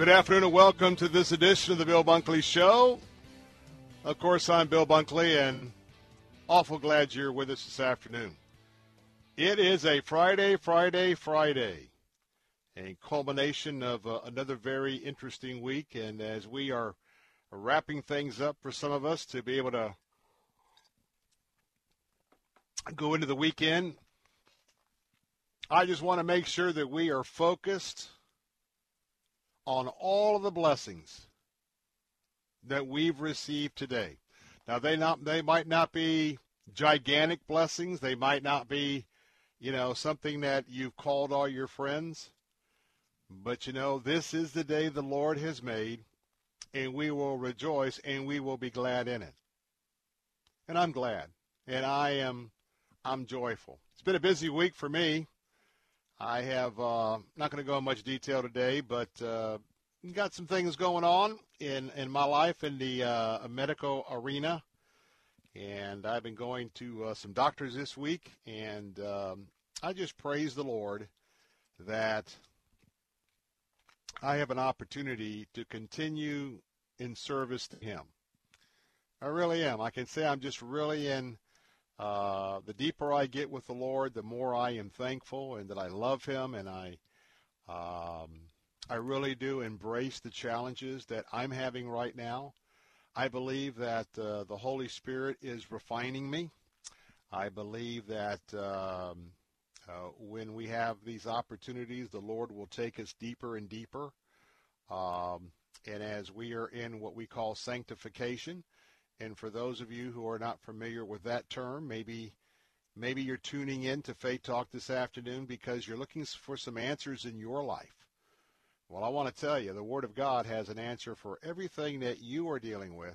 Good afternoon and welcome to this edition of the Bill Bunkley Show. Of course, I'm Bill Bunkley and awful glad you're with us this afternoon. It is a Friday, Friday, Friday, a culmination of uh, another very interesting week. And as we are wrapping things up for some of us to be able to go into the weekend, I just want to make sure that we are focused on all of the blessings that we've received today. Now they not they might not be gigantic blessings. They might not be, you know, something that you've called all your friends. But you know, this is the day the Lord has made, and we will rejoice and we will be glad in it. And I'm glad. And I am I'm joyful. It's been a busy week for me. I have uh, not going to go in much detail today, but uh, got some things going on in in my life in the uh, medical arena, and I've been going to uh, some doctors this week, and um, I just praise the Lord that I have an opportunity to continue in service to Him. I really am. I can say I'm just really in uh, the deeper I get with the Lord, the more I am thankful and that I love Him, and I, um, I really do embrace the challenges that I'm having right now. I believe that uh, the Holy Spirit is refining me. I believe that um, uh, when we have these opportunities, the Lord will take us deeper and deeper. Um, and as we are in what we call sanctification, and for those of you who are not familiar with that term, maybe maybe you're tuning in to Faith Talk this afternoon because you're looking for some answers in your life. Well, I want to tell you, the Word of God has an answer for everything that you are dealing with.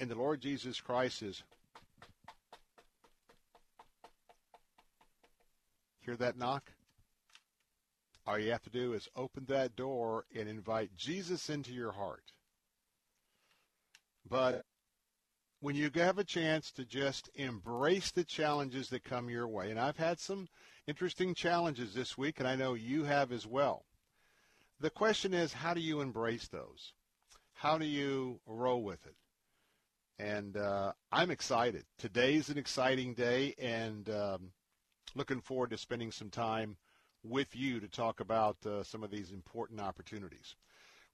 And the Lord Jesus Christ is. Hear that knock? All you have to do is open that door and invite Jesus into your heart. But when you have a chance to just embrace the challenges that come your way, and I've had some interesting challenges this week, and I know you have as well. The question is, how do you embrace those? How do you roll with it? And uh, I'm excited. Today's an exciting day, and um, looking forward to spending some time with you to talk about uh, some of these important opportunities.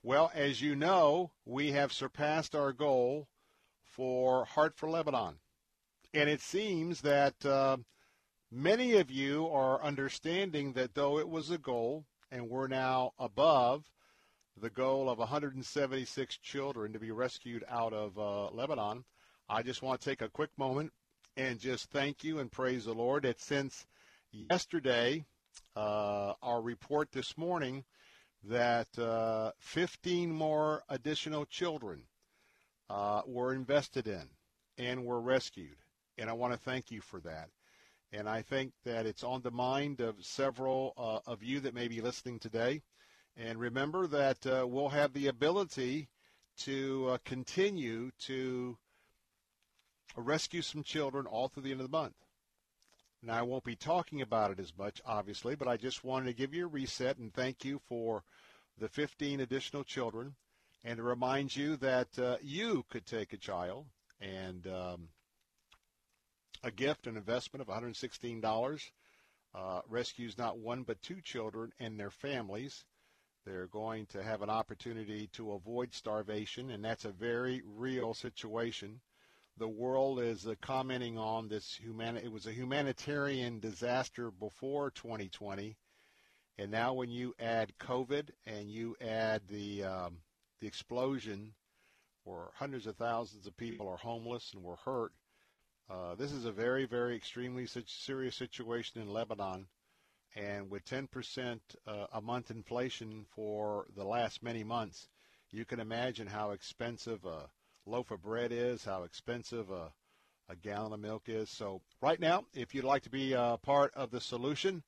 Well, as you know, we have surpassed our goal for Heart for Lebanon. And it seems that uh, many of you are understanding that though it was a goal, and we're now above the goal of 176 children to be rescued out of uh, Lebanon, I just want to take a quick moment and just thank you and praise the Lord that since yesterday, uh, our report this morning, that uh, 15 more additional children uh, were invested in and were rescued. And I want to thank you for that. And I think that it's on the mind of several uh, of you that may be listening today. And remember that uh, we'll have the ability to uh, continue to rescue some children all through the end of the month. Now, I won't be talking about it as much, obviously, but I just wanted to give you a reset and thank you for the 15 additional children and to remind you that uh, you could take a child and um, a gift, an investment of $116 uh, rescues not one but two children and their families. They're going to have an opportunity to avoid starvation, and that's a very real situation. The world is uh, commenting on this human. It was a humanitarian disaster before 2020, and now when you add COVID and you add the um, the explosion, where hundreds of thousands of people are homeless and were hurt, uh, this is a very, very extremely serious situation in Lebanon. And with 10% uh, a month inflation for the last many months, you can imagine how expensive a loaf of bread is, how expensive a, a gallon of milk is. So right now, if you'd like to be a part of the solution,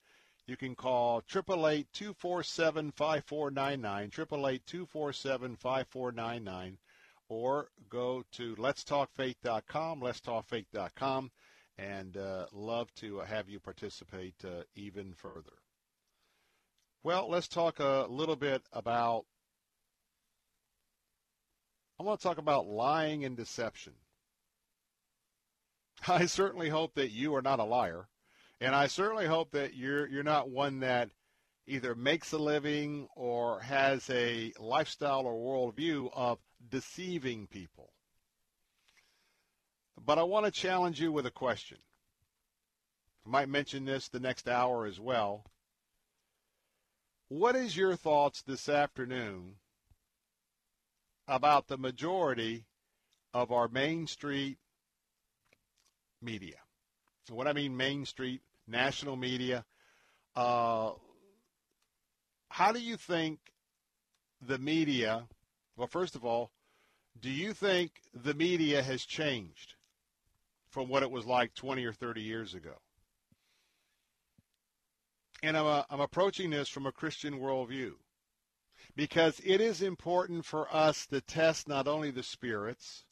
you can call 888-247-5499, 888-247-5499 or go to letstalkfaith.com, letstalkfaith.com, and uh, love to have you participate uh, even further. Well, let's talk a little bit about. I want to talk about lying and deception. I certainly hope that you are not a liar, and I certainly hope that you're you're not one that either makes a living or has a lifestyle or worldview of deceiving people. But I want to challenge you with a question. I might mention this the next hour as well. What is your thoughts this afternoon about the majority of our Main Street media? And what I mean Main Street, national media, uh, how do you think the media, well, first of all, do you think the media has changed from what it was like 20 or 30 years ago? And I'm, uh, I'm approaching this from a Christian worldview because it is important for us to test not only the spirits,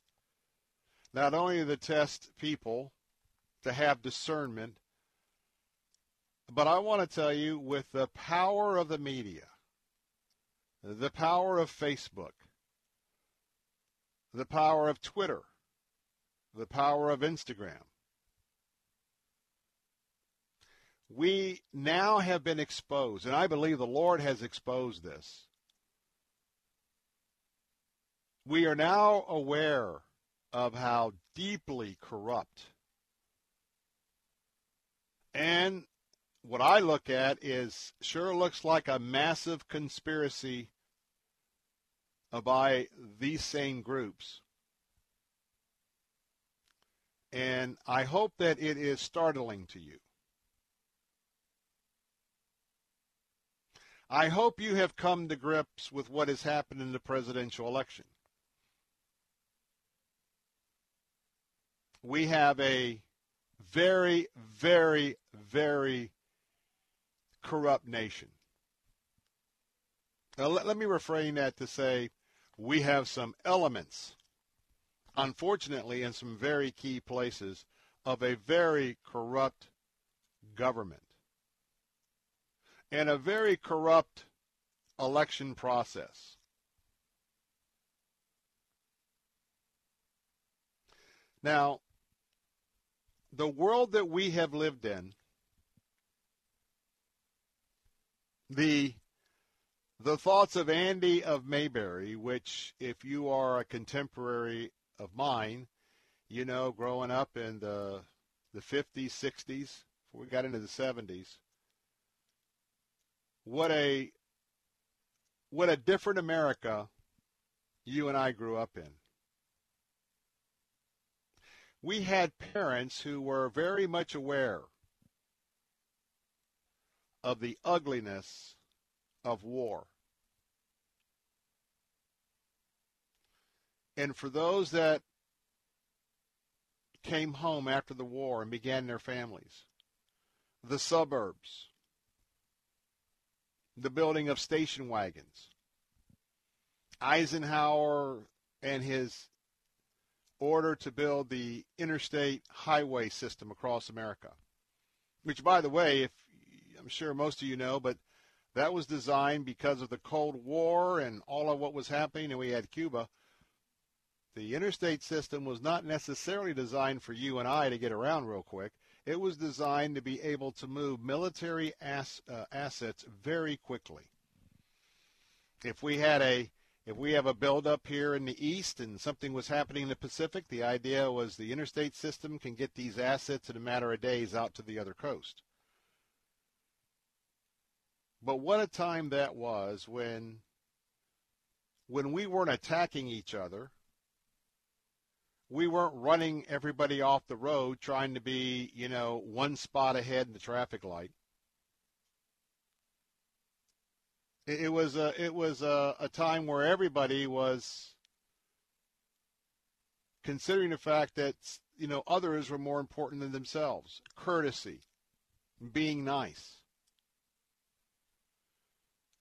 not only to test people, to have discernment, but I want to tell you with the power of the media, the power of Facebook, the power of Twitter, the power of Instagram, we now have been exposed, and I believe the Lord has exposed this. We are now aware of how deeply corrupt and what I look at is sure looks like a massive conspiracy by these same groups. And I hope that it is startling to you. I hope you have come to grips with what has happened in the presidential election. We have a very, very, very corrupt nation. Now, let, let me refrain that to say we have some elements, unfortunately, in some very key places of a very corrupt government and a very corrupt election process. Now, the world that we have lived in the the thoughts of Andy of Mayberry, which if you are a contemporary of mine, you know, growing up in the the 50s, 60s, before we got into the 70s, what a what a different America you and I grew up in. We had parents who were very much aware of the ugliness of war. And for those that came home after the war and began their families, the suburbs, the building of station wagons. Eisenhower and his order to build the interstate highway system across America. Which, by the way, if I'm sure most of you know, but that was designed because of the Cold War and all of what was happening, and we had Cuba. The interstate system was not necessarily designed for you and I to get around real quick. It was designed to be able to move military ass, uh, assets very quickly. If we had a if we have a buildup here in the east and something was happening in the Pacific, the idea was the interstate system can get these assets in a matter of days out to the other coast. But what a time that was when when we weren't attacking each other. We weren't running everybody off the road trying to be, you know, one spot ahead in the traffic light. It, was a it was a, a time where everybody was considering the fact that you know others were more important than themselves. Courtesy, being nice.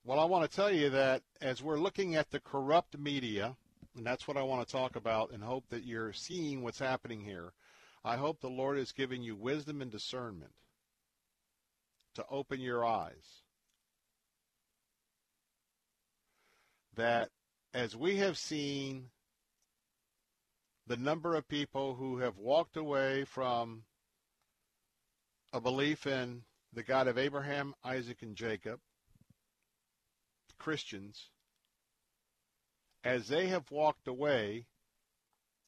Well, I want to tell you that as we're looking at the corrupt media, and that's what I want to talk about, and hope that you're seeing what's happening here. I hope the Lord is giving you wisdom and discernment to open your eyes that as we have seen the number of people who have walked away from a belief in the God of Abraham, Isaac, and Jacob, Christians, as they have walked away,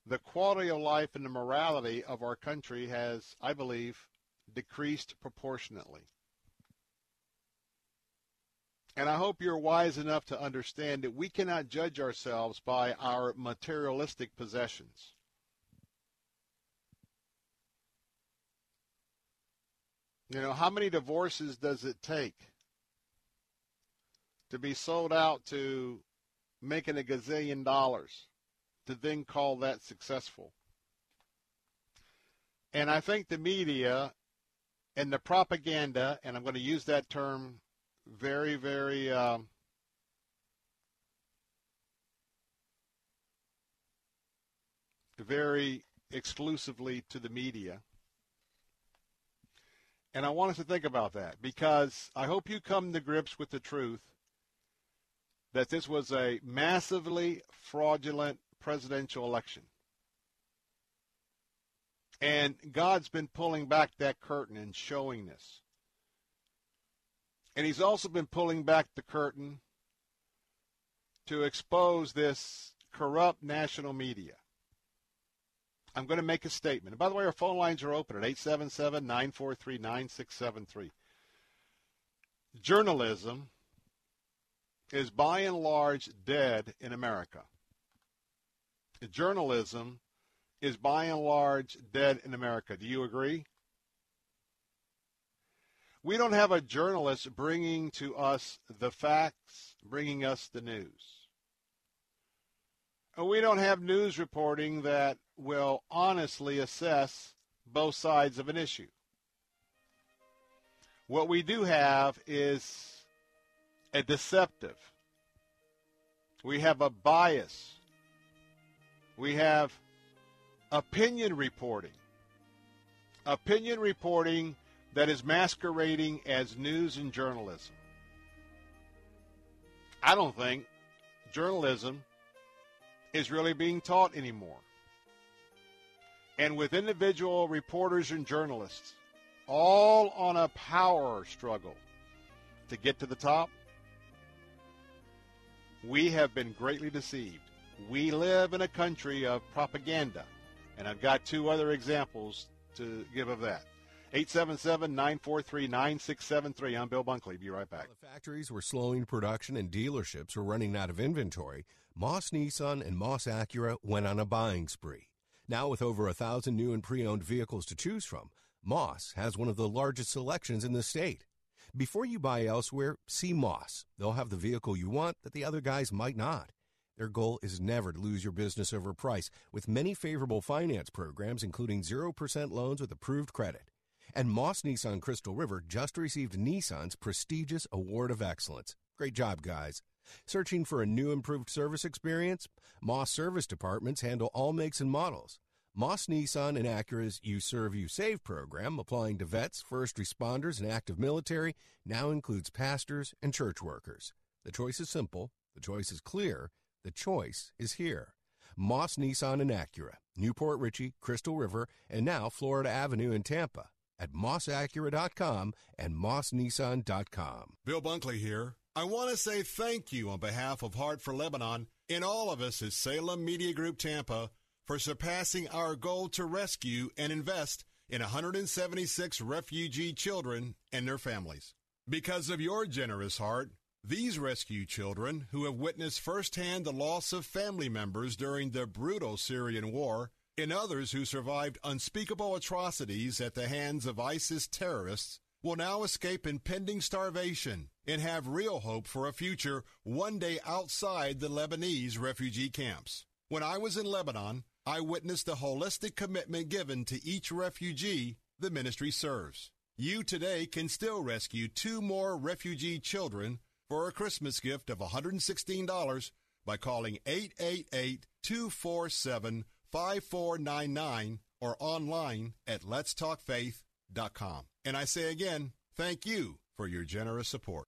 the quality of life and the morality of our country has, I believe, decreased proportionately. And I hope you're wise enough to understand that we cannot judge ourselves by our materialistic possessions. You know, how many divorces does it take to be sold out to making a gazillion dollars to then call that successful? And I think the media and the propaganda, and I'm going to use that term very, very um, very exclusively to the media. And I want us to think about that because I hope you come to grips with the truth that this was a massively fraudulent presidential election. And God's been pulling back that curtain and showing this. And he's also been pulling back the curtain to expose this corrupt national media. I'm going to make a statement. And by the way, our phone lines are open at 877-943-9673. Journalism is by and large dead in America. Journalism is by and large dead in America. Do you agree? We don't have a journalist bringing to us the facts, bringing us the news. We don't have news reporting that will honestly assess both sides of an issue. What we do have is a deceptive. We have a bias. We have opinion reporting. Opinion reporting that is masquerading as news and journalism. I don't think journalism is really being taught anymore. And with individual reporters and journalists all on a power struggle to get to the top, we have been greatly deceived. We live in a country of propaganda, and I've got two other examples to give of that. 877-943-9673. I'm Bill Bunkley. Be right back. The factories were slowing production and dealerships were running out of inventory. Moss Nissan and Moss Acura went on a buying spree. Now with over a thousand new and pre-owned vehicles to choose from, Moss has one of the largest selections in the state. Before you buy elsewhere, see Moss. They'll have the vehicle you want that the other guys might not. Their goal is never to lose your business over price, with many favorable finance programs including 0% loans with approved credit. And Moss Nissan Crystal River just received Nissan's prestigious Award of Excellence. Great job, guys. Searching for a new improved service experience? Moss Service Departments handle all makes and models. Moss Nissan and Acura's You Serve, You Save program, applying to vets, first responders, and active military, now includes pastors and church workers. The choice is simple, the choice is clear, the choice is here. Moss Nissan and Acura, New Port Richey, Crystal River, and now Florida Avenue in Tampa at mossacura.com and mossnissan.com. Bill Bunkley here. I want to say thank you on behalf of Heart for Lebanon and all of us at Salem Media Group Tampa for surpassing our goal to rescue and invest in 176 refugee children and their families. Because of your generous heart, these rescue children, who have witnessed firsthand the loss of family members during the brutal Syrian war, and others who survived unspeakable atrocities at the hands of ISIS terrorists, will now escape impending starvation and have real hope for a future one day outside the Lebanese refugee camps. When I was in Lebanon, I witnessed the holistic commitment given to each refugee the ministry serves. You today can still rescue two more refugee children for a Christmas gift of $116 by calling 888-247-5499 or online at letstalkfaith.com. And I say again, thank you for your generous support.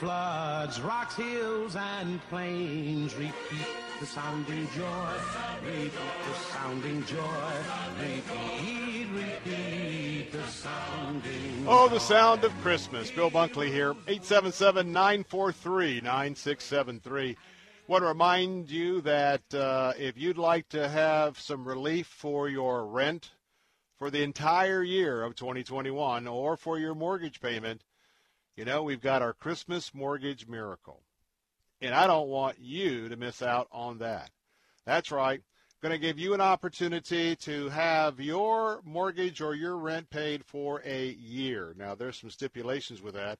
floods, rocks, hills, and plains repeat the sounding joy, repeat the sounding joy, repeat, repeat the sounding Oh, the sound of Christmas. Bill Bunkley here, 877-943-9673. Want to remind you that uh, if you'd like to have some relief for your rent for the entire year of 2021 or for your mortgage payment, you know, we've got our Christmas mortgage miracle. And I don't want you to miss out on that. That's right. Going to give you an opportunity to have your mortgage or your rent paid for a year. Now, there's some stipulations with that,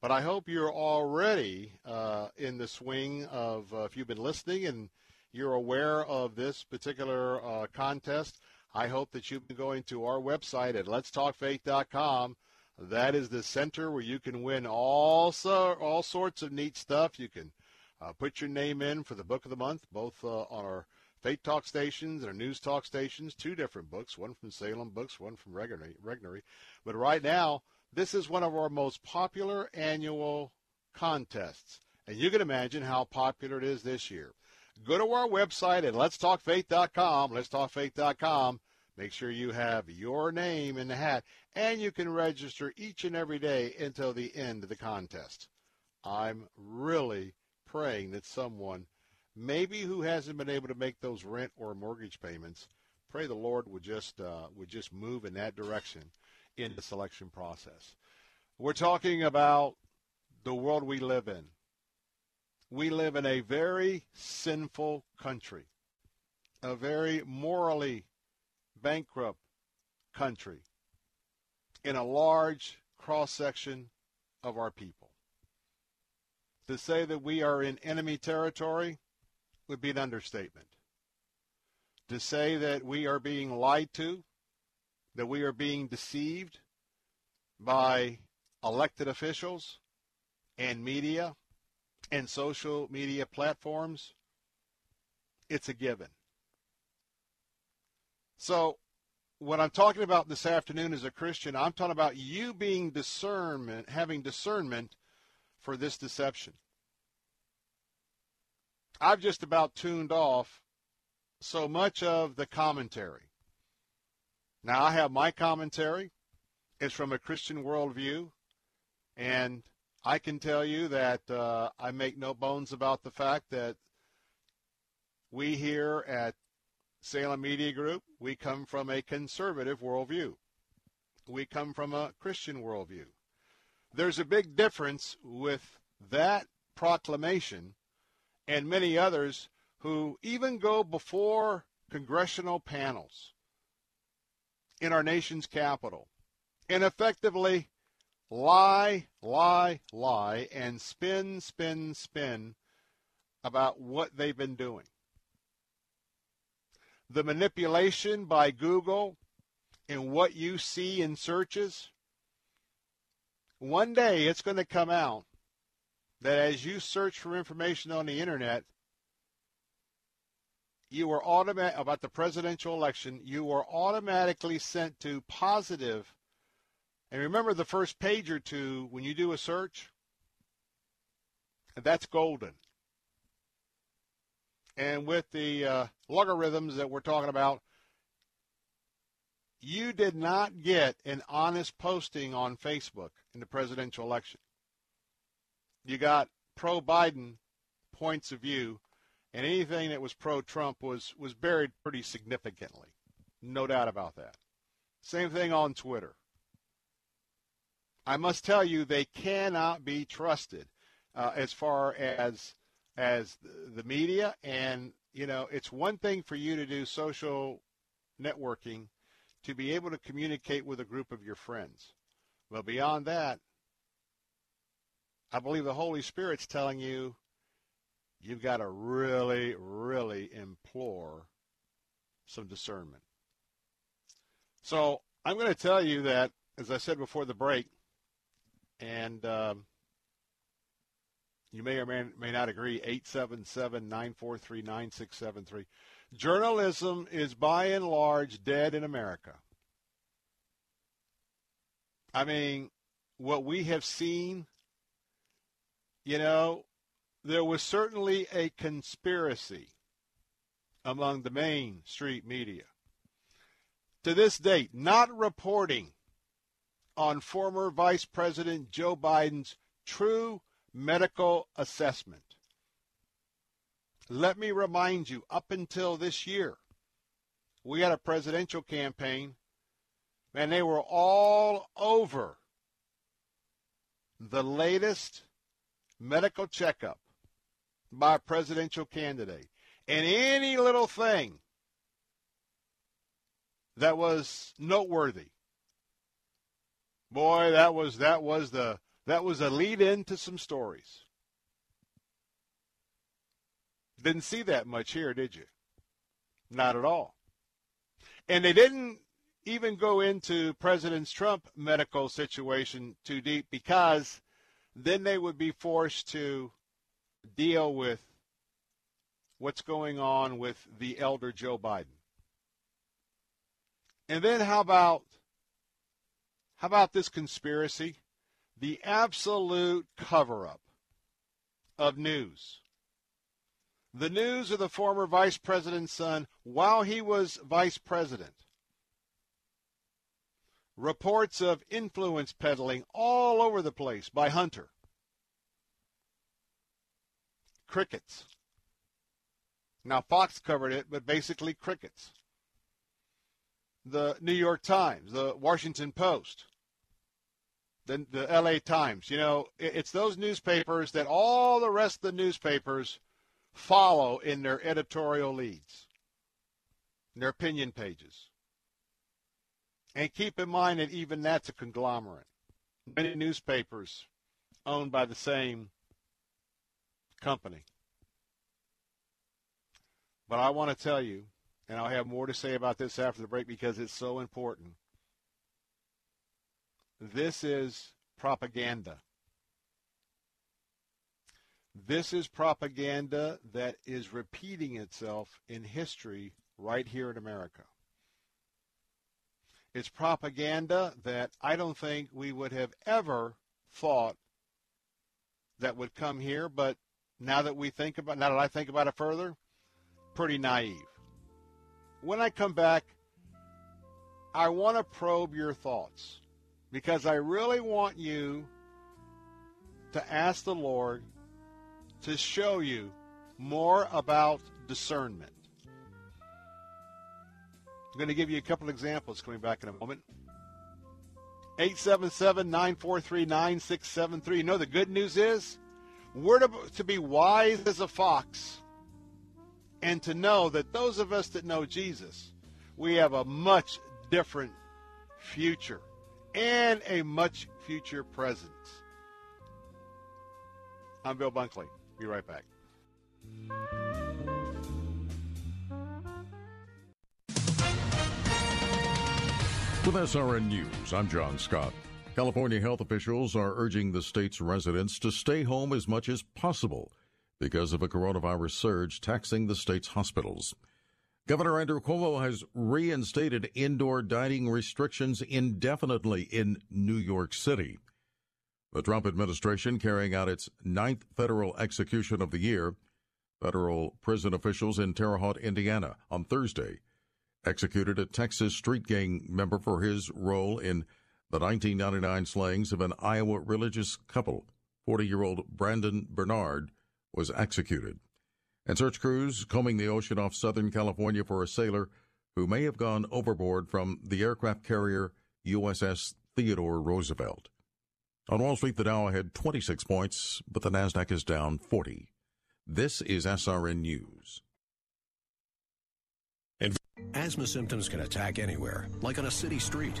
but I hope you're already uh, in the swing of, uh, if you've been listening and you're aware of this particular uh, contest, I hope that you've been going to our website at letstalkfaith.com. That is the center where you can win all, so, all sorts of neat stuff. You can uh, put your name in for the book of the month, both uh, on our Faith Talk stations and our News Talk stations, two different books, one from Salem Books, one from Regnery. But right now, this is one of our most popular annual contests. And you can imagine how popular it is this year. Go to our website at letstalkfaith.com, letstalkfaith.com. Make sure you have your name in the hat, and you can register each and every day until the end of the contest. I'm really praying that someone, maybe who hasn't been able to make those rent or mortgage payments, pray the Lord would just uh, would just move in that direction in the selection process. We're talking about the world we live in. We live in a very sinful country, a very morally bankrupt country, in a large cross section of our people. To say that we are in enemy territory would be an understatement. To say that we are being lied to, that we are being deceived by elected officials and media and social media platforms, it's a given. So, what I'm talking about this afternoon as a Christian, I'm talking about you being discernment, having discernment for this deception. I've just about tuned off so much of the commentary. Now, I have my commentary. It's from a Christian worldview, and I can tell you that uh, I make no bones about the fact that we here at Salem Media Group, we come from a conservative worldview. We come from a Christian worldview. There's a big difference with that proclamation and many others who even go before congressional panels in our nation's capital and effectively lie, lie, lie, and spin, spin, spin about what they've been doing. The manipulation by Google in what you see in searches, one day it's going to come out that as you search for information on the internet, you are automatic about the presidential election, you are automatically sent to positive. positive and remember the first page or two when you do a search? That's golden. And with the uh, logarithms that we're talking about, you did not get an honest posting on Facebook in the presidential election. You got pro Biden points of view, and anything that was pro Trump was, was buried pretty significantly. No doubt about that. Same thing on Twitter. I must tell you, they cannot be trusted uh, as far as as the media. And you know, it's one thing for you to do social networking to be able to communicate with a group of your friends. Well, beyond that, I believe the Holy Spirit's telling you you've got to really, really implore some discernment. So I'm going to tell you that, as I said before the break, and um, you may or may, may not agree, 877 943 9673. Journalism is by and large dead in America. I mean, what we have seen, you know, there was certainly a conspiracy among the main street media. To this date, not reporting on former Vice President Joe Biden's true medical assessment. Let me remind you, up until this year, we had a presidential campaign, and they were all over the latest medical checkup by a presidential candidate. And any little thing that was noteworthy Boy, that was that was the that was a lead in to some stories. Didn't see that much here, did you? Not at all. And they didn't even go into President Trump medical situation too deep because then they would be forced to deal with what's going on with the elder Joe Biden. And then how about how about this conspiracy? The absolute cover up of news. The news of the former vice president's son while he was vice president. Reports of influence peddling all over the place by Hunter. Crickets. Now, Fox covered it, but basically crickets. The New York Times, the Washington Post, the, the LA Times. You know, it's those newspapers that all the rest of the newspapers follow in their editorial leads, their opinion pages. And keep in mind that even that's a conglomerate. Many newspapers owned by the same company. But I want to tell you, and I'll have more to say about this after the break because it's so important. This is propaganda. This is propaganda that is repeating itself in history right here in America. It's propaganda that I don't think we would have ever thought that would come here, but now that we think about now that I think about it further, pretty naive. When I come back, I want to probe your thoughts because I really want you to ask the Lord to show you more about discernment. I'm going to give you a couple examples coming back in a moment. 877 943 9673. You know, the good news is we're to, to be wise as a fox and to know that those of us that know Jesus, we have a much different future and a much future presence. I'm Bill Bunkley. Be right back. With SRN News, I'm John Scott. California health officials are urging the state's residents to stay home as much as possible because of a coronavirus surge taxing the state's hospitals. Governor Andrew Cuomo has reinstated indoor dining restrictions indefinitely in New York City. The Trump administration carrying out its ninth federal execution of the year. Federal prison officials in Terre Haute, Indiana, on Thursday executed a Texas street gang member for his role in the 1999 slayings of an Iowa religious couple. 40 year old Brandon Bernard was executed. And search crews combing the ocean off Southern California for a sailor who may have gone overboard from the aircraft carrier USS Theodore Roosevelt. On Wall Street, the Dow had 26 points, but the Nasdaq is down 40. This is SRN News. Asthma symptoms can attack anywhere, like on a city street.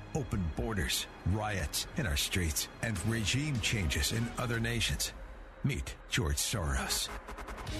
open borders, riots in our streets, and regime changes in other nations. Meet George Soros,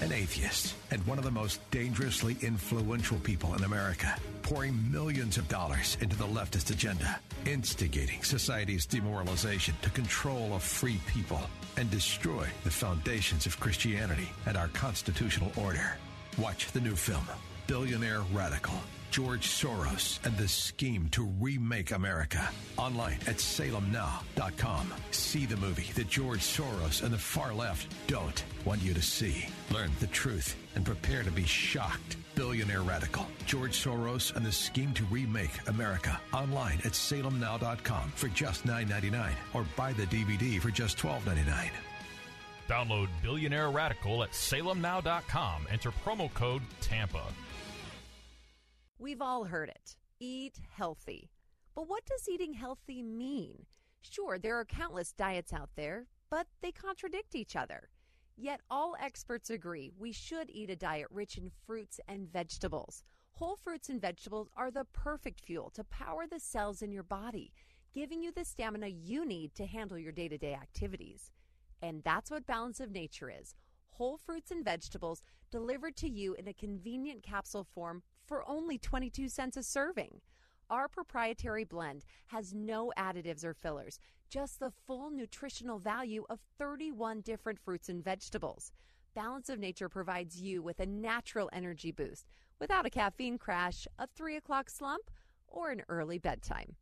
an atheist and one of the most dangerously influential people in America, pouring millions of dollars into the leftist agenda, instigating society's demoralization to control a free people and destroy the foundations of Christianity and our constitutional order. Watch the new film, Billionaire Radical. George Soros and the scheme to remake America. Online at salemnow.com. See the movie that George Soros and the far left don't want you to see. Learn the truth and prepare to be shocked. Billionaire Radical. George Soros and the scheme to remake America. Online at salemnow.com for just $9.99 or buy the DVD for just $12.99. Download Billionaire Radical at salemnow.com. Enter promo code TAMPA. We've all heard it eat healthy. But what does eating healthy mean? Sure, there are countless diets out there, but they contradict each other. Yet all experts agree we should eat a diet rich in fruits and vegetables. Whole fruits and vegetables are the perfect fuel to power the cells in your body, giving you the stamina you need to handle your day to day activities. And that's what Balance of Nature is whole fruits and vegetables delivered to you in a convenient capsule form for only 22 cents a serving. Our proprietary blend has no additives or fillers, just the full nutritional value of 31 different fruits and vegetables. Balance of Nature provides you with a natural energy boost without a caffeine crash, a 3 o'clock slump, or an early bedtime.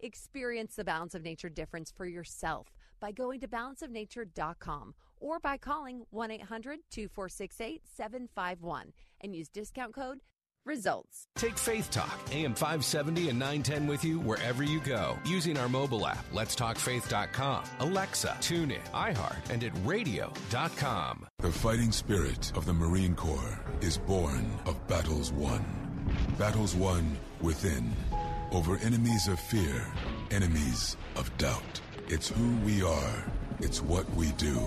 Experience the Balance of Nature difference for yourself by going to balanceofnature.com or by calling 1 800 246 8751 and use discount code results. Take Faith Talk, AM 570 and 910 with you wherever you go using our mobile app, letstalkfaith.com, Alexa, TuneIn, iHeart, and at radio.com. The fighting spirit of the Marine Corps is born of battles won. Battles won within, over enemies of fear, enemies of doubt. It's who we are, it's what we do.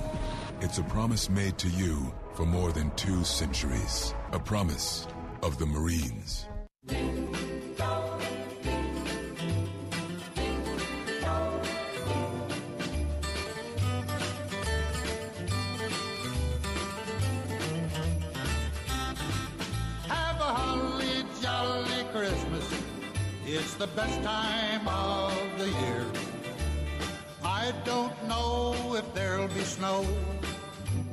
It's a promise made to you for more than two centuries. A promise of the Marines. Have a holly jolly Christmas. It's the best time of the year. I don't know if there'll be snow,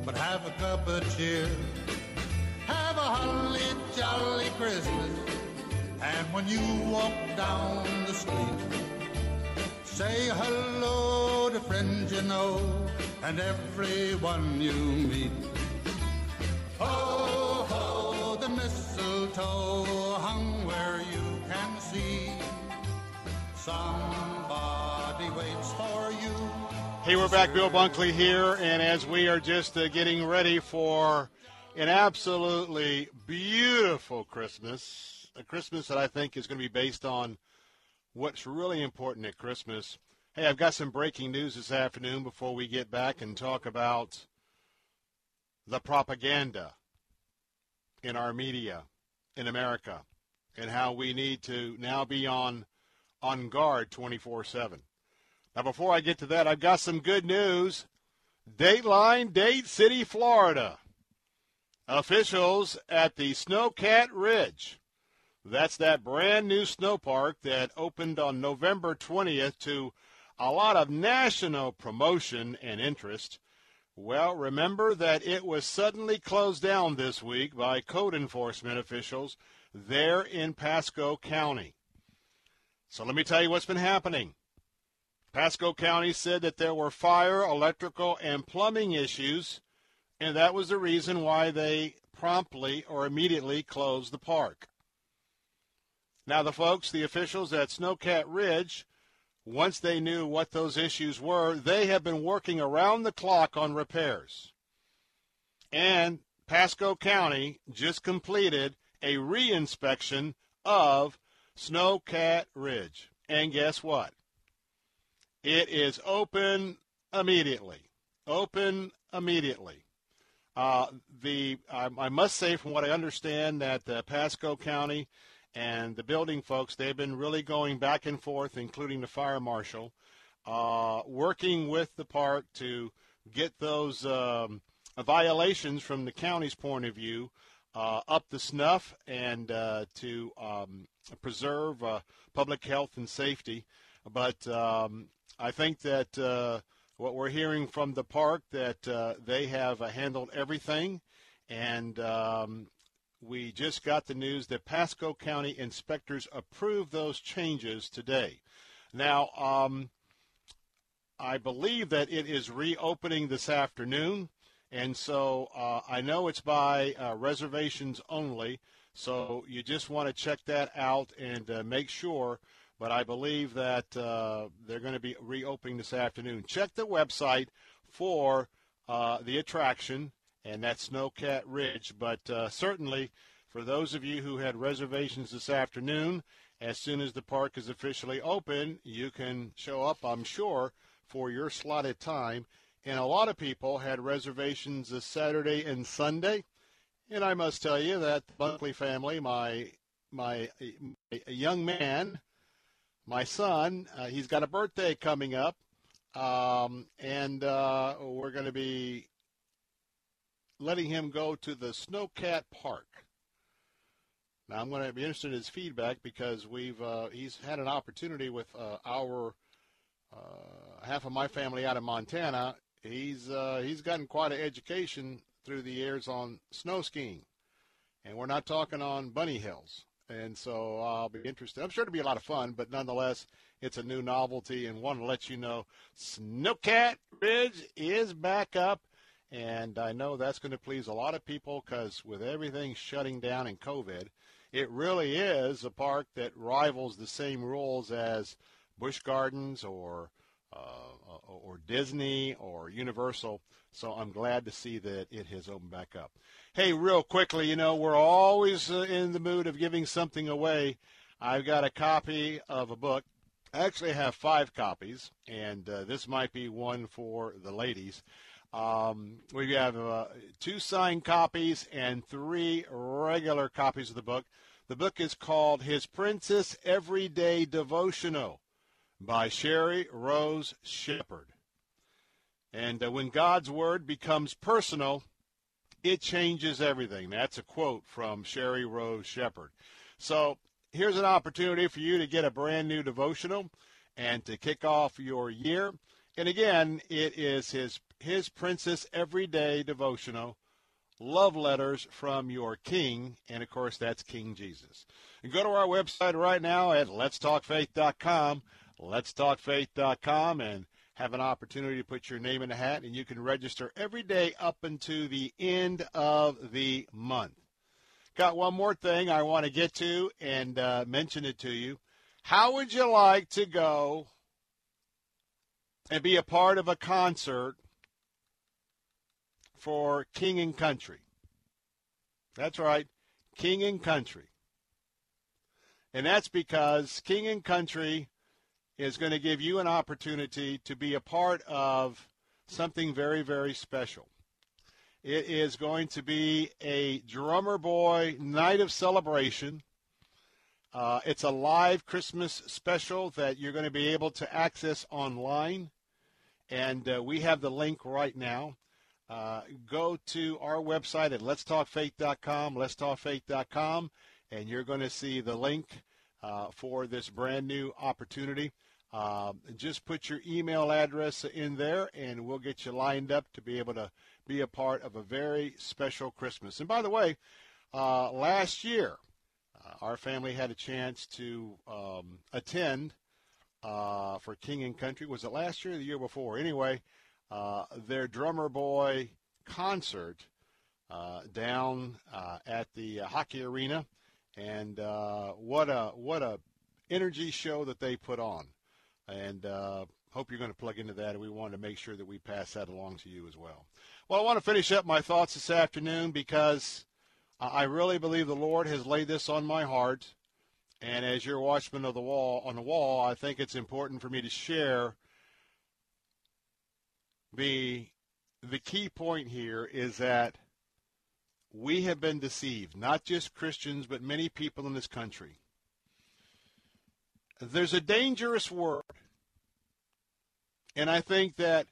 but have a cup of cheer. Have a holly jolly Christmas, and when you walk down the street, say hello to friends you know and everyone you meet. Ho, ho, the mistletoe hung where you can see. Somebody waits for you. Hey, we're back. Bill Bunkley here, and as we are just uh, getting ready for an absolutely beautiful Christmas, a Christmas that I think is going to be based on what's really important at Christmas. Hey, I've got some breaking news this afternoon before we get back and talk about the propaganda in our media in America and how we need to now be on on guard 24/7. Now before I get to that, I've got some good news. Dateline Dade City, Florida. Officials at the Snowcat Ridge. That's that brand new snow park that opened on November 20th to a lot of national promotion and interest. Well, remember that it was suddenly closed down this week by code enforcement officials there in Pasco County. So let me tell you what's been happening. Pasco County said that there were fire, electrical, and plumbing issues, and that was the reason why they promptly or immediately closed the park. Now, the folks, the officials at Snowcat Ridge, once they knew what those issues were, they have been working around the clock on repairs. And Pasco County just completed a reinspection of Snowcat Ridge. And guess what? It is open immediately. Open immediately. Uh, the I, I, must say, from what I understand, that uh, Pasco County and the building folks, they've been really going back and forth, including the fire marshal, uh, working with the park to get those um, violations from the county's point of view uh, up to snuff and uh, to um, preserve public health and safety. But um, I think that what we're hearing from the park that uh, they have uh, handled everything, and um, we just got the news that Pasco County inspectors approved those changes today. Now, um, I believe that it is reopening this afternoon. And so uh, I know it's by uh, reservations only. So you just want to check that out and uh, make sure. But I believe that uh, they're going to be reopening this afternoon. Check the website for uh, the attraction, and that's Snowcat Ridge. But uh, certainly, for those of you who had reservations this afternoon, as soon as the park is officially open, you can show up, I'm sure, for your slotted time and a lot of people had reservations this Saturday and Sunday. And I must tell you that the Bunkley family, my my a young man, my son, uh, he's got a birthday coming up, um, and uh, we're going to be letting him go to the Snowcat Park. Now I'm going to be interested in his feedback because we've uh, he's had an opportunity with uh, our uh, half of my family out of Montana he's uh, he's gotten quite an education through the years on snow skiing, and we're not talking on bunny hills. And so I'll be interested. I'm sure it'll be a lot of fun, but nonetheless, it's a new novelty, and want to let you know Snowcat Ridge is back up, and I know that's going to please a lot of people because with everything shutting down in COVID, it really is a park that rivals the same rules as Busch Gardens or uh, or Disney or Universal. So I'm glad to see that it has opened back up. Hey, real quickly, you know, we're always uh, in the mood of giving something away. I've got a copy of a book. I actually have five copies, and uh, this might be one for the ladies. Um, we have uh, two signed copies and three regular copies of the book. The book is called His Princess Everyday Devotional by Sheri Rose Shepherd. And uh, when God's Word becomes personal, it changes everything. That's a quote from Sheri Rose Shepherd. So here's an opportunity for you to get a brand new devotional and to kick off your year. And again, it is his his Princess Everyday Devotional, Love Letters from Your King, and of course that's King Jesus. And go to our website right now at letstalkfaith.com, letstalkfaith.com, and have an opportunity to put your name in a hat, and you can register every day up until the end of the month. Got one more thing I want to get to and uh, mention it to you. How would you like to go and be a part of a concert for King and Country? That's right, King and Country. And that's because King and Country is going to give you an opportunity to be a part of something very, very special. It is going to be a drummer boy night of celebration. Uh, it's a live Christmas special that you're going to be able to access online. And uh, we have the link right now. Uh, go to our website at letstalkfaith.com, letstalkfaith.com, and you're going to see the link uh, for this brand new opportunity. Um, just put your email address in there, and we'll get you lined up to be able to be a part of a very special Christmas. And by the way, uh, last year, uh, our family had a chance to um, attend uh, for King and Country. Was it last year or the year before? Anyway, uh, their drummer boy concert uh, down at the hockey arena, and what a what a energy show that they put on and uh, hope you're going to plug into that. And we wanted to make sure that we pass that along to you as well. Well, I want to finish up my thoughts this afternoon because I really believe the Lord has laid this on my heart. And as your watchman of the wall on the wall, I think it's important for me to share the the key point here is that we have been deceived, not just Christians, but many people in this country. There's a dangerous word and I think that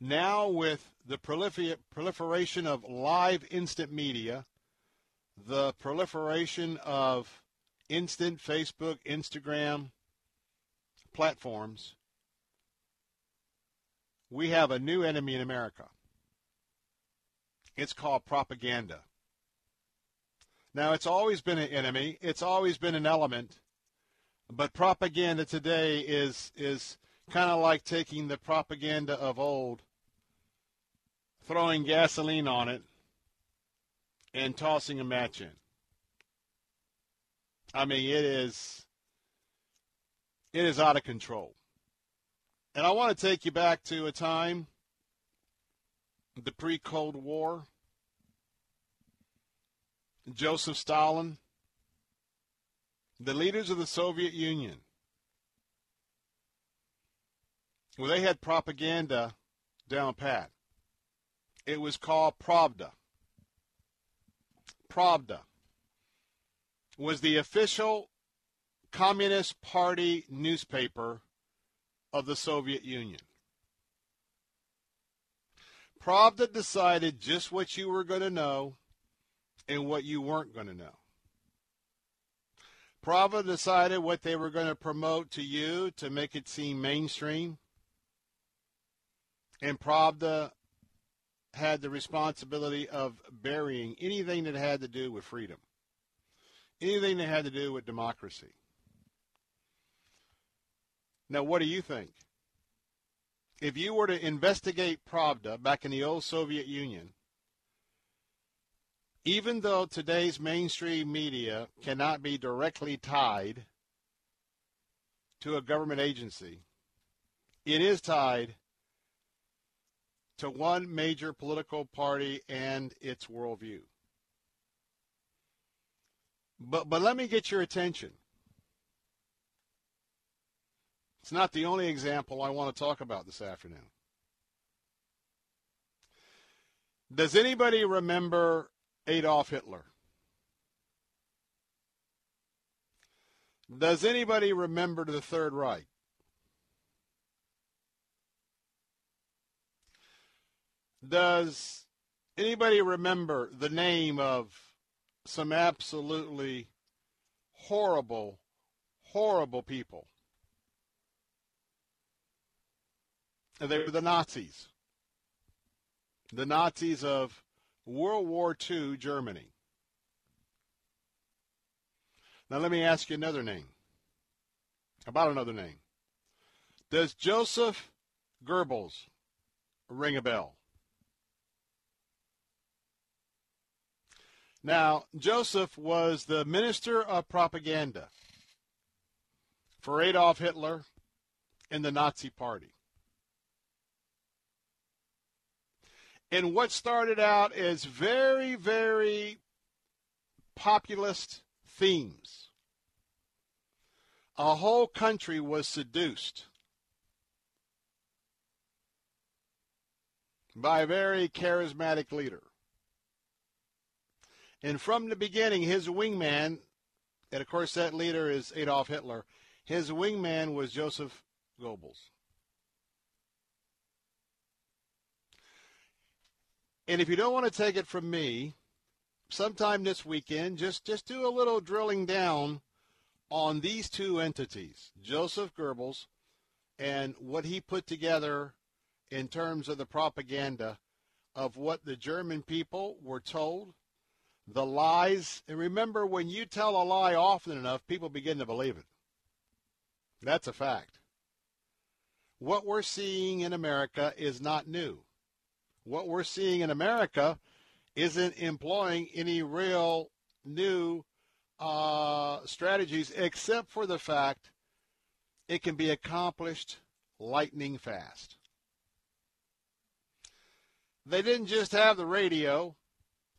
now with the proliferation of live instant media, the proliferation of instant Facebook, Instagram platforms, we have a new enemy in America. It's called propaganda. Now, it's always been an enemy. It's always been an element. But propaganda today is is kind of like taking the propaganda of old, throwing gasoline on it, and tossing a match in. I mean, it is it is out of control. And I want to take you back to a time, the pre-Cold War. Joseph Stalin, the leaders of the Soviet Union well, they had propaganda down pat. It was called Pravda. Pravda was the official Communist Party newspaper of the Soviet Union. Pravda decided just what you were going to know and what you weren't going to know. Pravda decided what they were going to promote to you to make it seem mainstream and Pravda had the responsibility of burying anything that had to do with freedom, anything that had to do with democracy. Now, what do you think? If you were to investigate Pravda back in the old Soviet Union, even though today's mainstream media cannot be directly tied to a government agency, it is tied to one major political party and its worldview. But, but let me get your attention. It's not the only example I want to talk about this afternoon. Does anybody remember Adolf Hitler? Does anybody remember the Third Reich? Does anybody remember the name of some absolutely horrible, horrible people? They were the Nazis. The Nazis of World War II Germany. Now let me ask you another name. About another name. Does Joseph Goebbels ring a bell? Now, Joseph was the minister of propaganda for Adolf Hitler and the Nazi Party. And what started out as very, very populist themes, a whole country was seduced by a very charismatic leader. And from the beginning, his wingman, and of course that leader is Adolf Hitler, his wingman was Joseph Goebbels. And if you don't want to take it from me, sometime this weekend, just, just do a little drilling down on these two entities, Joseph Goebbels and what he put together in terms of the propaganda of what the German people were told, the lies. And remember, when you tell a lie often enough, people begin to believe it. That's a fact. What we're seeing in America is not new. What we're seeing in America isn't employing any real new uh, strategies, except for the fact it can be accomplished lightning fast. They didn't just have the radio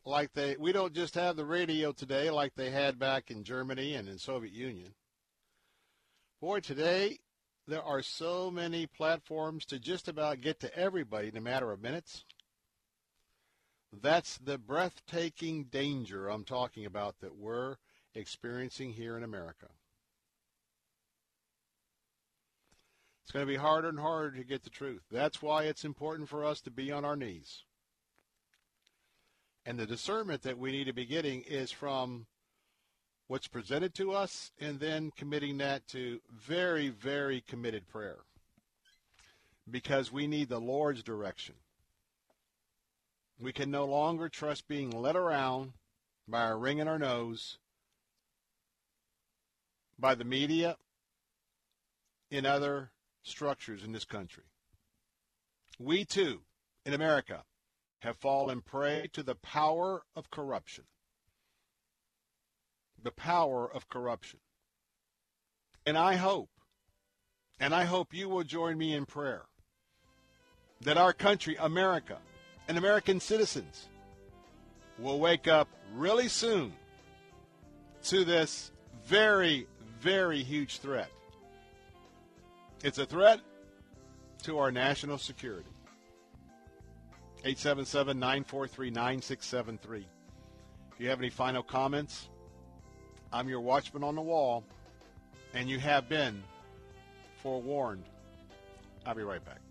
like they we don't just have the radio today like they had back in Germany and in Soviet Union. Boy, today there are so many platforms to just about get to everybody in a matter of minutes. That's the breathtaking danger I'm talking about that we're experiencing here in America. It's going to be harder and harder to get the truth. That's why it's important for us to be on our knees. And the discernment that we need to be getting is from what's presented to us and then committing that to very, very committed prayer. Because we need the Lord's direction. We can no longer trust being led around by a ring in our nose, by the media, in other structures in this country. We too, in America, have fallen prey to the power of corruption. The power of corruption. And I hope, and I hope you will join me in prayer, that our country, America, and American citizens will wake up really soon to this very, very huge threat. It's a threat to our national security. 877 943 9673. If you have any final comments, I'm your watchman on the wall, and you have been forewarned. I'll be right back.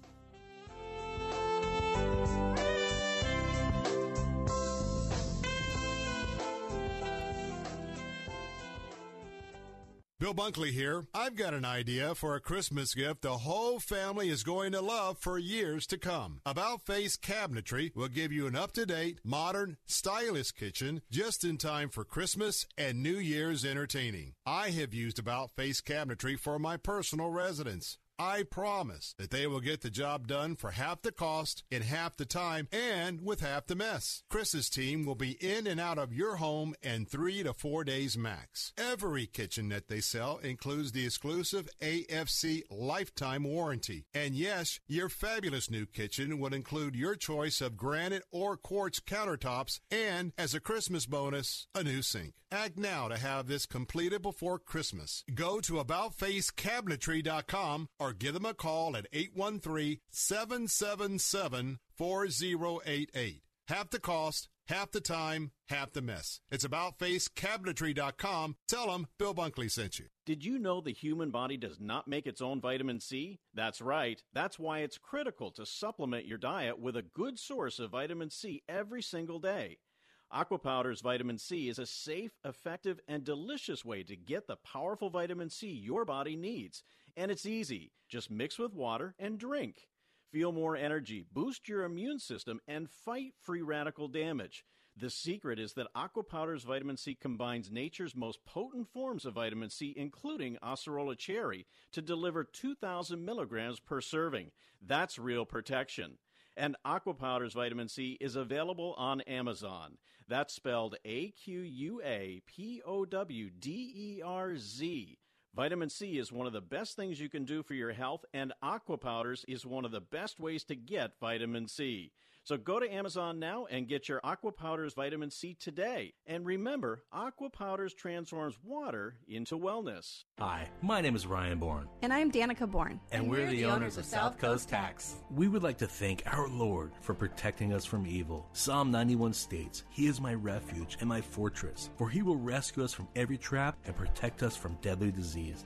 Bill Bunkley here. I've got an idea for a Christmas gift the whole family is going to love for years to come. About Face Cabinetry will give you an up to date, modern, stylish kitchen just in time for Christmas and New Year's entertaining. I have used About Face Cabinetry for my personal residence. I promise that they will get the job done for half the cost, in half the time, and with half the mess. Chris's team will be in and out of your home in three to four days max. Every kitchen that they sell includes the exclusive AFC lifetime warranty. And yes, your fabulous new kitchen will include your choice of granite or quartz countertops and, as a Christmas bonus, a new sink. Act now to have this completed before Christmas. Go to AboutFaceCabinetry.com or give them a call at 813-777-4088. Half the cost, half the time, half the mess. It's AboutFaceCabinetry.com. Tell them Bill Bunkley sent you. Did you know the human body does not make its own vitamin C? That's right. That's why it's critical to supplement your diet with a good source of vitamin C every single day. Aqua Powder's vitamin C is a safe, effective, and delicious way to get the powerful vitamin C your body needs. And it's easy. Just mix with water and drink. Feel more energy, boost your immune system, and fight free radical damage. The secret is that Aqua Powder's vitamin C combines nature's most potent forms of vitamin C, including acerola cherry, to deliver 2,000 milligrams per serving. That's real protection. And Aqua Powder's vitamin C is available on Amazon. That's spelled A Q U A P O W D E R Z. Vitamin C is one of the best things you can do for your health, and Aqua Powders is one of the best ways to get vitamin C. So go to Amazon now and get your Aqua Powders vitamin C today. And remember, Aqua Powders transforms water into wellness. Hi, my name is Ryan Bourne. And I'm Danica Bourne. And, we're, the, owners of South Coast Tax. We would like to thank our Lord for protecting us from evil. Psalm 91 states, He is my refuge and my fortress, for He will rescue us from every trap and protect us from deadly disease.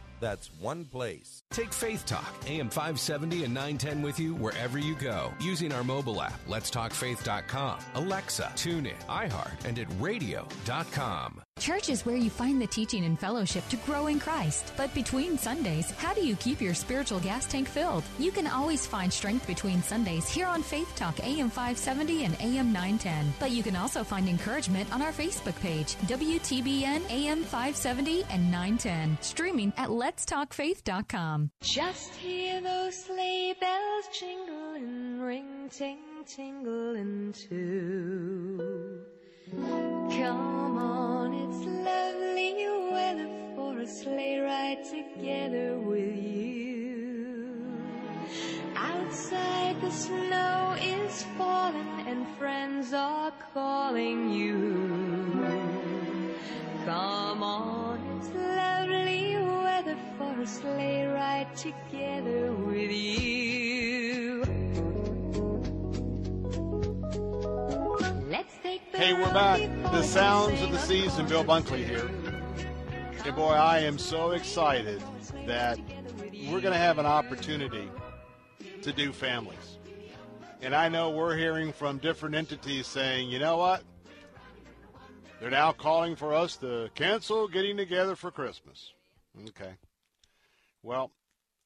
That's one place. Take Faith Talk, AM 570 and 910 with you wherever you go using our mobile app, letstalkfaith.com, Alexa, TuneIn, iHeart, and at radio.com. Church is where you find the teaching and fellowship to grow in Christ. But between Sundays, how do you keep your spiritual gas tank filled? You can always find strength between Sundays here on Faith Talk AM 570 and AM 910. But you can also find encouragement on our Facebook page, WTBN AM 570 and 910, streaming at letstalkfaith.com. Just hear those sleigh bells jingling, ring, ting, tingling too. Come on, it's lovely weather for a sleigh ride together with you. Outside the snow is falling and friends are calling you. Come on, it's lovely weather for a sleigh ride together with you. Hey, we're back. The sounds of the season. Bill Bunkley here. Hey, boy, I am so excited that we're going to have an opportunity to do families. And I know we're hearing from different entities saying, you know what? They're now calling for us to cancel getting together for Christmas. Okay. Well,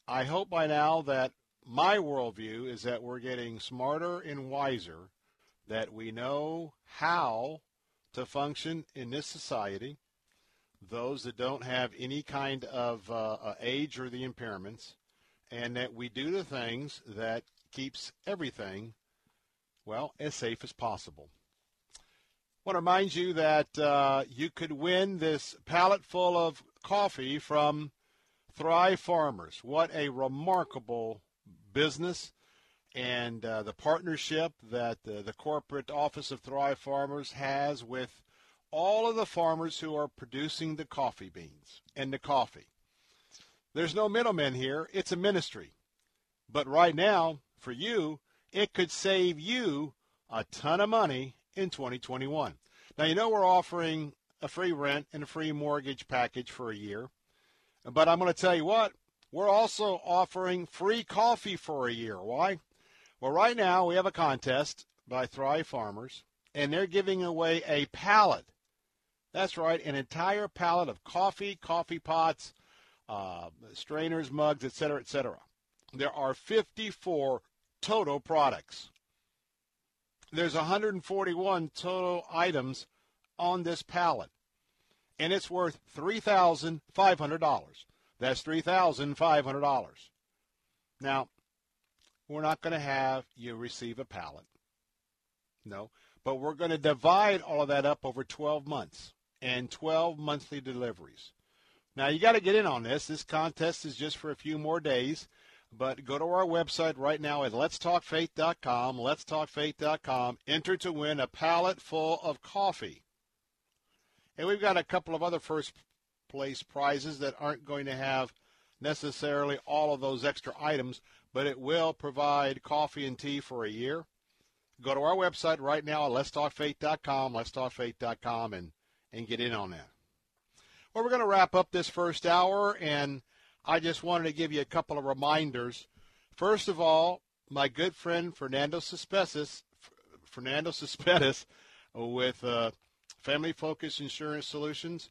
I hope by now that my worldview is that we're getting smarter and wiser, that we know how to function in this society. Those that don't have any kind of uh, uh, age or the impairments, and that we do the things that keeps everything, well, as safe as possible. I want to remind you that uh, you could win this pallet full of coffee from Thrive Farmers. What a remarkable business and uh, the partnership that uh, the corporate office of Thrive Farmers has with all of the farmers who are producing the coffee beans and the coffee. There's no middlemen here. It's a ministry. But right now, for you, it could save you a ton of money in 2021. Now, you know we're offering a free rent and a free mortgage package for a year. But I'm going to tell you what, we're also offering free coffee for a year. Why? Well, right now we have a contest by Thrive Farmers, and they're giving away a pallet. That's right, an entire pallet of coffee, coffee pots, uh, strainers, mugs, etc., etc. There are 54 total products. there's 141 total items on this pallet, and it's worth $3,500. That's $3,500. Now, we're not going to have you receive a pallet. No, but we're going to divide all of that up over 12 months and 12 monthly deliveries. Now, you got to get in on this. This contest is just for a few more days. But go to our website right now at letstalkfaith.com, letstalkfaith.com. Enter to win a pallet full of coffee. And we've got a couple of other first place prizes that aren't going to have necessarily all of those extra items, but it will provide coffee and tea for a year. Go to our website right now at letstalkfaith.com, letstalkfaith.com, and, and get in on that. Well, we're going to wrap up this first hour, and I just wanted to give you a couple of reminders. First of all, my good friend Fernando Cespedes, Fernando Cespedes with uh, Family Focus Insurance Solutions.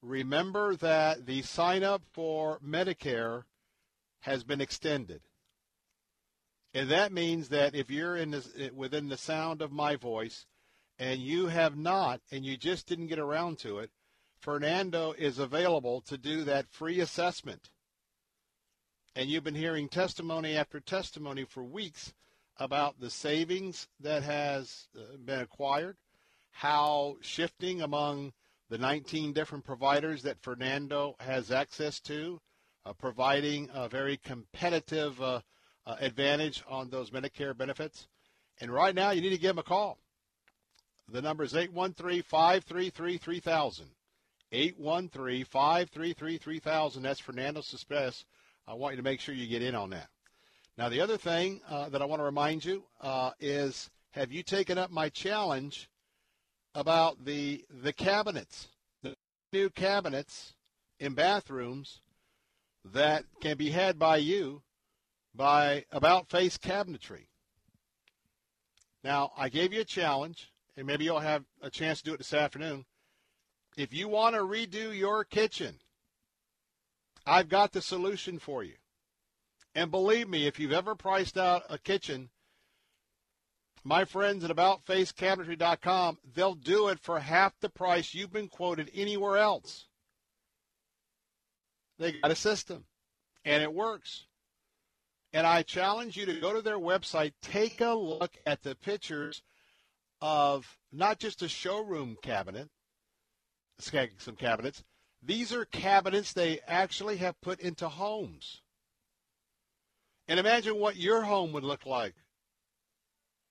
Remember that the sign up for Medicare has been extended. And that means that if you're in this, within the sound of my voice and you have not, and you just didn't get around to it, Fernando is available to do that free assessment. And you've been hearing testimony after testimony for weeks about the savings that has uh, been acquired, how shifting among the 19 different providers that Fernando has access to, uh, providing a very competitive uh, uh, advantage on those Medicare benefits. And right now, you need to give him a call. The number is 813 533 3000. 813 533 3000. That's Fernando Cespedes I want you to make sure you get in on that. Now, the other thing uh, that I want to remind you uh, is have you taken up my challenge about the the cabinets, the new cabinets in bathrooms that can be had by you by About Face Cabinetry. Now, I gave you a challenge, and maybe you'll have a chance to do it this afternoon. If you want to redo your kitchen, I've got the solution for you. And believe me, if you've ever priced out a kitchen, my friends at AboutFaceCabinetry.com, they'll do it for half the price you've been quoted anywhere else. They got a system, and it works. And I challenge you to go to their website, take a look at the pictures of not just a showroom cabinet, some cabinets, these are cabinets they actually have put into homes. And imagine what your home would look like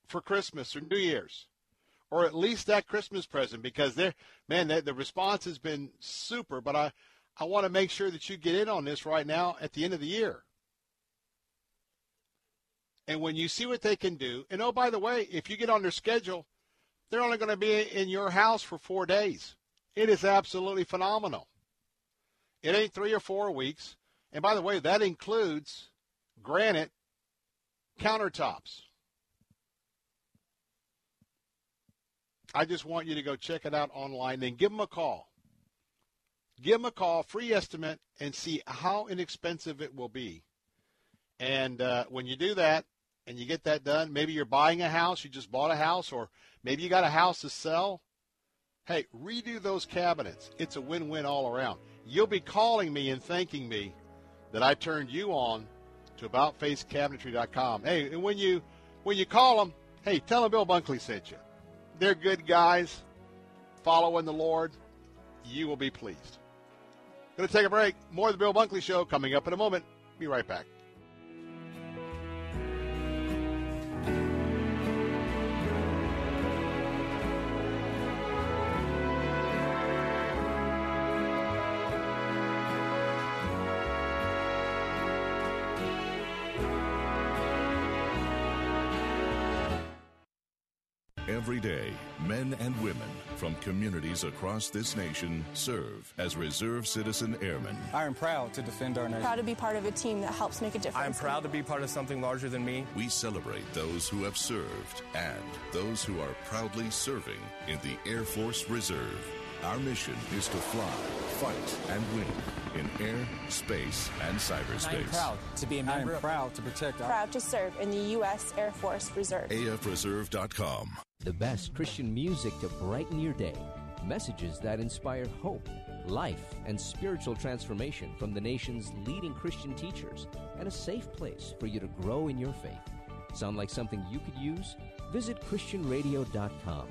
for Christmas or New Year's, or at least that Christmas present, because they're, man, the response has been super. But I, I want to make sure that you get in on this right now at the end of the year. And when you see what they can do, and oh, by the way, if you get on their schedule, they're only going to be in your house for four days. It is absolutely phenomenal. It ain't three or four weeks. And by the way, that includes granite countertops. I just want you to go check it out online and give them a call. Give them a call, free estimate, and see how inexpensive it will be. And uh, when you do that and you get that done, maybe you're buying a house, you just bought a house, or maybe you got a house to sell. Hey, redo those cabinets. It's a win win all around you'll be calling me and thanking me that I turned you on to AboutFaceCabinetry.com. Hey, and when you when you call them, hey, tell them Bill Bunkley sent you. They're good guys, following the Lord. You will be pleased. Going to take a break. More of the Bill Bunkley Show coming up in a moment. Be right back. Men and women from communities across this nation serve as Reserve Citizen Airmen. I am proud to defend our nation. Proud to be part of a team that helps make a difference. I am proud to be part of something larger than me. We celebrate those who have served and those who are proudly serving in the Air Force Reserve. Our mission is to fly, fight, and win in air, space, and cyberspace. I'm proud to be a member. I am proud to protect. Our- proud to serve in the U.S. Air Force Reserve. AFReserve.com. The best Christian music to brighten your day. Messages that inspire hope, life, and spiritual transformation from the nation's leading Christian teachers, and a safe place for you to grow in your faith. Sound like something you could use? Visit ChristianRadio.com.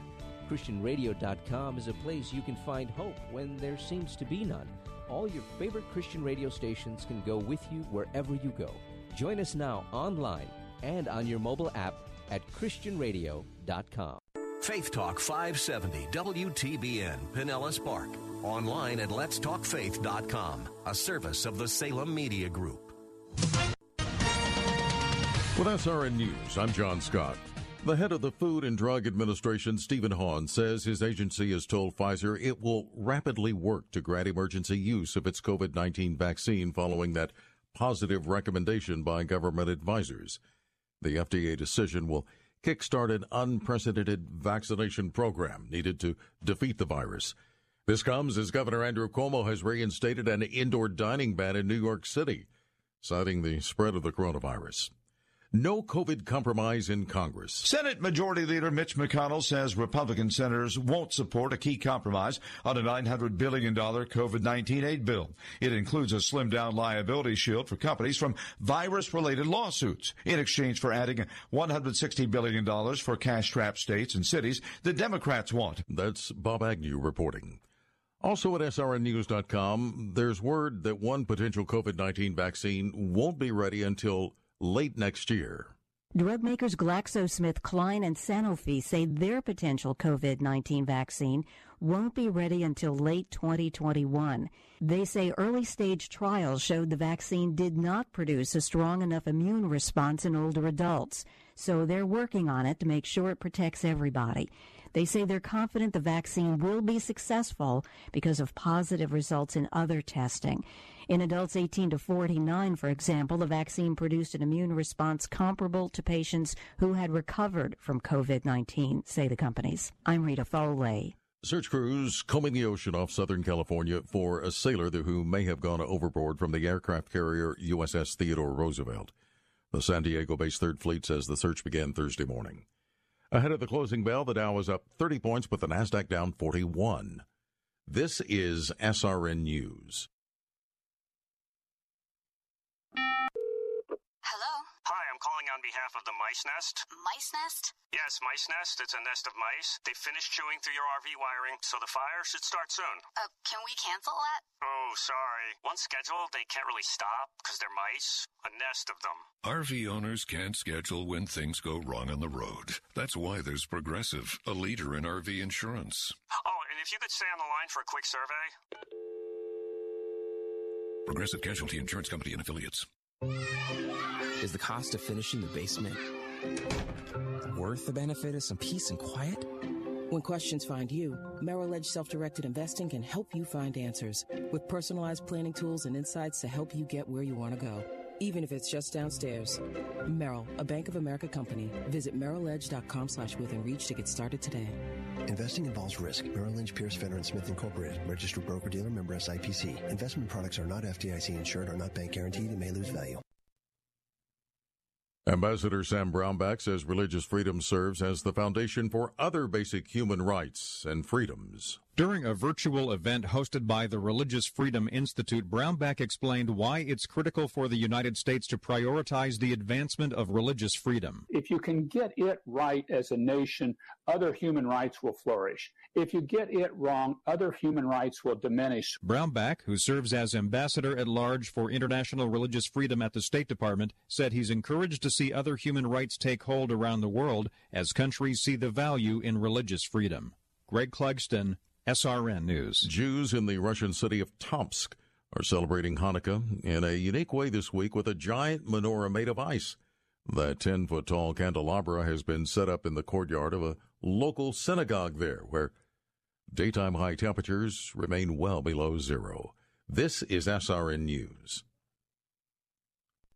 ChristianRadio.com is a place you can find hope when there seems to be none. All your favorite Christian radio stations can go with you wherever you go. Join us now online and on your mobile app at ChristianRadio.com. Faith Talk 570 WTBN Pinellas Park. Online at letstalkfaith.com, a service of the Salem Media Group. With SRN News, I'm John Scott. The head of the Food and Drug Administration, Stephen Hahn, says his agency has told Pfizer it will rapidly work to grant emergency use of its COVID 19 vaccine following that positive recommendation by government advisors. The FDA decision will kickstart an unprecedented vaccination program needed to defeat the virus. This comes as Governor Andrew Cuomo has reinstated an indoor dining ban in New York City, citing the spread of the coronavirus. No COVID compromise in Congress. Senate Majority Leader Mitch McConnell says Republican senators won't support a key compromise on a $900 billion COVID 19 aid bill. It includes a slimmed down liability shield for companies from virus related lawsuits in exchange for adding $160 billion for cash strapped states and cities the Democrats want. That's Bob Agnew reporting. Also at SRNnews.com, there's word that one potential COVID 19 vaccine won't be ready until late next year. Drug makers GlaxoSmithKline and Sanofi say their potential COVID 19 vaccine won't be ready until late 2021. They say early stage trials showed the vaccine did not produce a strong enough immune response in older adults, so they're working on it to make sure it protects everybody. They say they're confident the vaccine will be successful because of positive results in other testing. In adults 18 to 49, for example, the vaccine produced an immune response comparable to patients who had recovered from COVID 19, say the companies. I'm Rita Foley. Search crews combing the ocean off Southern California for a sailor who may have gone overboard from the aircraft carrier USS Theodore Roosevelt. The San Diego based Third Fleet says the search began Thursday morning. Ahead of the closing bell, the Dow was up 30 points, with the Nasdaq down 41. This is SRN News. Calling on behalf of the Mice Nest. Mice Nest? Yes, Mice Nest. It's a nest of mice. They finished chewing through your RV wiring, so the fire should start soon. Uh, can we cancel that? Oh, sorry. Once scheduled, they can't really stop because they're mice. A nest of them. RV owners can't schedule when things go wrong on the road. That's why there's Progressive, a leader in RV insurance. Oh, and if you could stay on the line for a quick survey. Progressive Casualty Insurance Company and Affiliates. Is the cost of finishing the basement worth the benefit of some peace and quiet? When questions find you, Merrill Edge Self Directed Investing can help you find answers with personalized planning tools and insights to help you get where you want to go, even if it's just downstairs. Merrill, a Bank of America company. Visit merrilledge.com slash within reach to get started today. Investing involves risk. Merrill Lynch, Pierce, Fenner, and Smith Incorporated. Registered broker-dealer member SIPC. Investment products are not FDIC insured, are not bank guaranteed, and may lose value. Ambassador Sam Brownback says religious freedom serves as the foundation for other basic human rights and freedoms. During a virtual event hosted by the Religious Freedom Institute, Brownback explained why it's critical for the United States to prioritize the advancement of religious freedom. If you can get it right as a nation, other human rights will flourish. If you get it wrong, other human rights will diminish. Brownback, who serves as ambassador at large for international religious freedom at the State Department, said he's encouraged to see other human rights take hold around the world as countries see the value in religious freedom. Greg Clugston, SRN News. Jews in the Russian city of Tomsk are celebrating Hanukkah in a unique way this week with a giant menorah made of ice. That 10 foot tall candelabra has been set up in the courtyard of a local synagogue there, where daytime high temperatures remain well below zero. This is SRN News.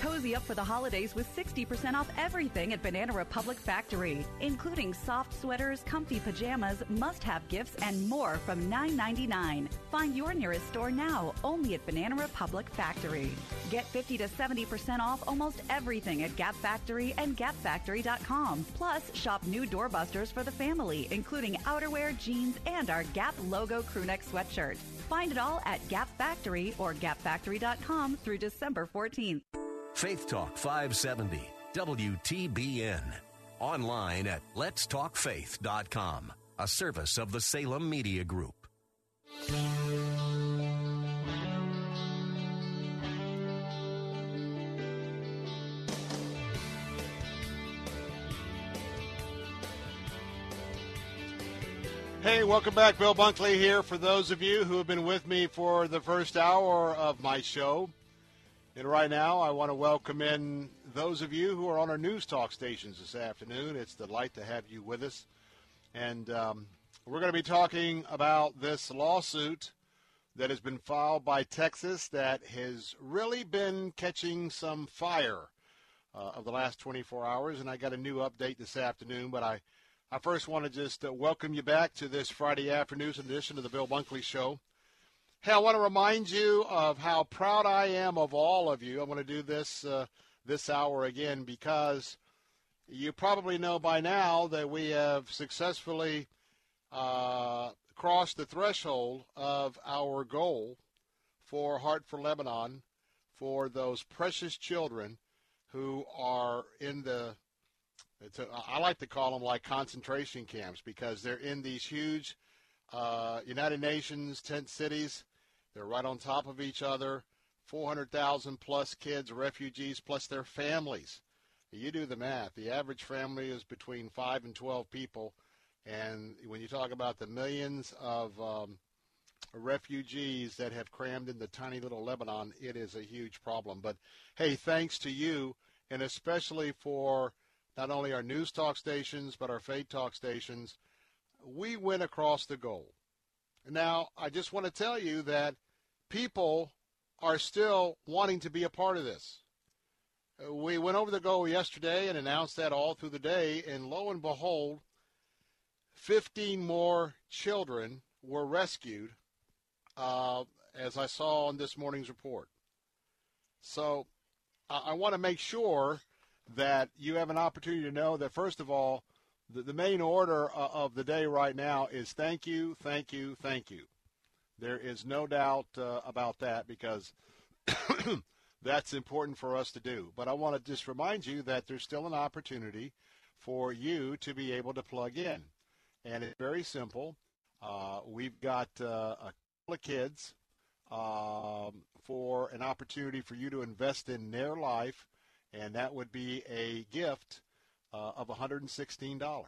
Cozy up for the holidays with 60% off everything at Banana Republic Factory, including soft sweaters, comfy pajamas, must have gifts, and more from $9.99. Find your nearest store now only at Banana Republic Factory. Get 50 to 70% off almost everything at Gap Factory and GapFactory.com. Plus, shop new doorbusters for the family, including outerwear, jeans, and our Gap logo crewneck sweatshirt. Find it all at Gap Factory or GapFactory.com through December 14th. Faith Talk 570, WTBN. Online at letstalkfaith.com, a service of the Salem Media Group. Hey, welcome back. Bill Bunkley here for those of you who have been with me for the first hour of my show. And right now, I want to welcome in those of you who are on our news talk stations this afternoon. It's a delight to have you with us. And um, we're going to be talking about this lawsuit that has been filed by Texas that has really been catching some fire uh, of the last 24 hours. And I got a new update this afternoon, but I, I first want to just uh, welcome you back to this Friday afternoon edition of the Bill Bunkley Show. Hey, I want to remind you of how proud I am of all of you. I want to do this uh, this hour again because you probably know by now that we have successfully uh, crossed the threshold of our goal for Heart for Lebanon for those precious children who are in the a, I like to call them like concentration camps because they're in these huge uh, United Nations tent cities. They're right on top of each other. 400,000 plus kids, refugees, plus their families. You do the math. The average family is between 5 and 12 people. And when you talk about the millions of um, refugees that have crammed into tiny little Lebanon, it is a huge problem. But hey, thanks to you, and especially for not only our news talk stations, but our faith talk stations, we went across the goal. Now, I just want to tell you that people are still wanting to be a part of this. We went over the goal yesterday and announced that all through the day, and lo and behold, 15 more children were rescued, uh, as I saw in this morning's report. So I, I want to make sure that you have an opportunity to know that, first of all, the, the main order uh, of the day right now is thank you, thank you, thank you. There is no doubt uh, about that because that's important for us to do. But I want to just remind you that there's still an opportunity for you to be able to plug in. And it's very simple. Uh, we've got uh, a couple of kids um, for an opportunity for you to invest in their life, and that would be a gift uh, of $116.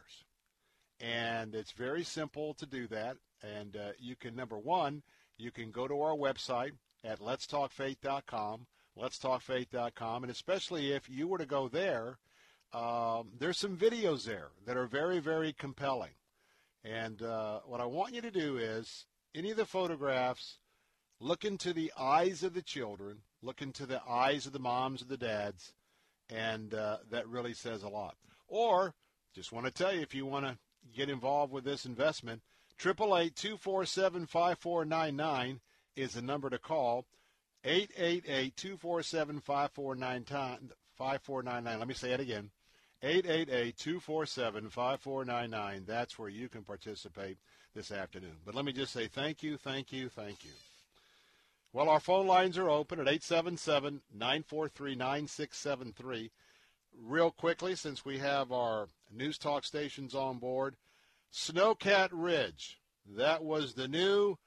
And it's very simple to do that. And uh, you can, number one, you can go to our website at letstalkfaith.com, letstalkfaith.com, and especially if you were to go there, um, there's some videos there that are very, very compelling. And uh, what I want you to do is, any of the photographs, look into the eyes of the children, look into the eyes of the moms and the dads, and uh, that really says a lot. Or just want to tell you if you want to get involved with this investment, 888-247-5499 is the number to call. 888-247-5499. Let me say it again. 888-247-5499. That's where you can participate this afternoon. But let me just say thank you, thank you, thank you. Well, our phone lines are open at 877-943-9673 real quickly, since we have our news talk stations on board, Snowcat Ridge. That was the new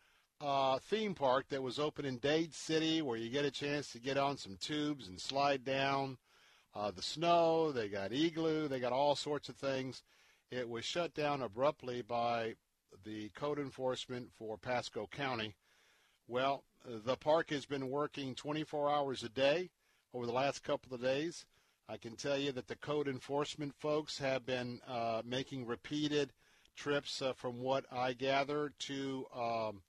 uh, theme park that was open in Dade City, where you get a chance to get on some tubes and slide down uh, the snow. They got igloo. They got all sorts of things. It was shut down abruptly by the code enforcement for Pasco County. Well, the park has been working 24 hours a day over the last couple of days. I can tell you that the code enforcement folks have been uh, making repeated trips, uh, from what I gather, to um,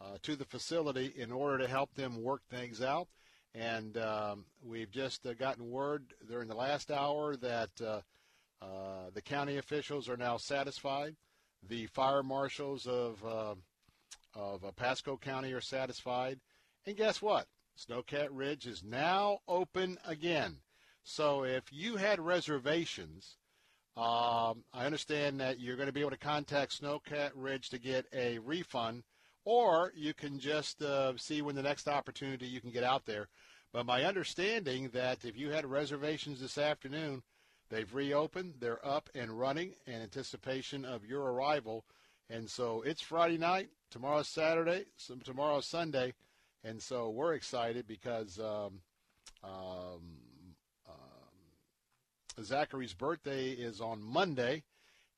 uh, to the facility in order to help them work things out. And um, we've just uh, gotten word during the last hour that uh, uh, the county officials are now satisfied. The fire marshals of uh, of Pasco County are satisfied. And guess what? Snowcat Ridge is now open again. So if you had reservations, um, I understand that you're going to be able to contact Snowcat Ridge to get a refund, or you can just uh, see when the next opportunity you can get out there. But my understanding that if you had reservations this afternoon, they've reopened, they're up and running in anticipation of your arrival. And so it's Friday night, tomorrow's Saturday, tomorrow's Sunday, and so we're excited because um, um, Zachary's birthday is on Monday,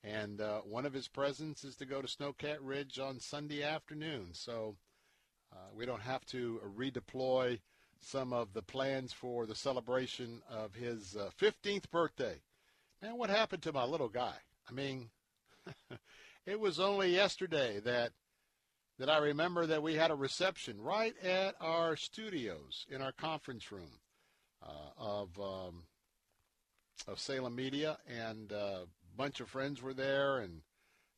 and uh, one of his presents is to go to Snowcat Ridge on Sunday afternoon. So uh, we don't have to redeploy some of the plans for the celebration of his uh, 15th birthday. Man, what happened to my little guy? I mean, it was only yesterday that that I remember that we had a reception right at our studios in our conference room uh, of um, of Salem Media, and uh, a bunch of friends were there, and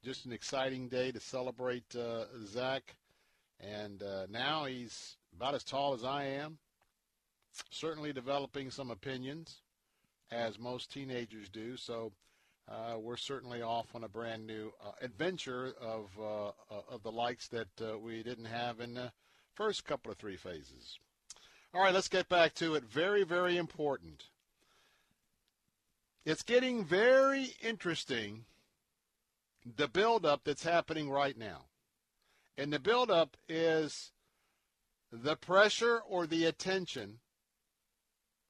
just an exciting day to celebrate uh, Zach. And uh, now he's about as tall as I am, certainly developing some opinions, as most teenagers do. So uh, we're certainly off on a brand new uh, adventure of uh, uh of the likes that uh, we didn't have in the first couple of three phases. All right, let's get back to it. Very, very important. It's getting very interesting. The buildup that's happening right now, and the buildup is the pressure or the attention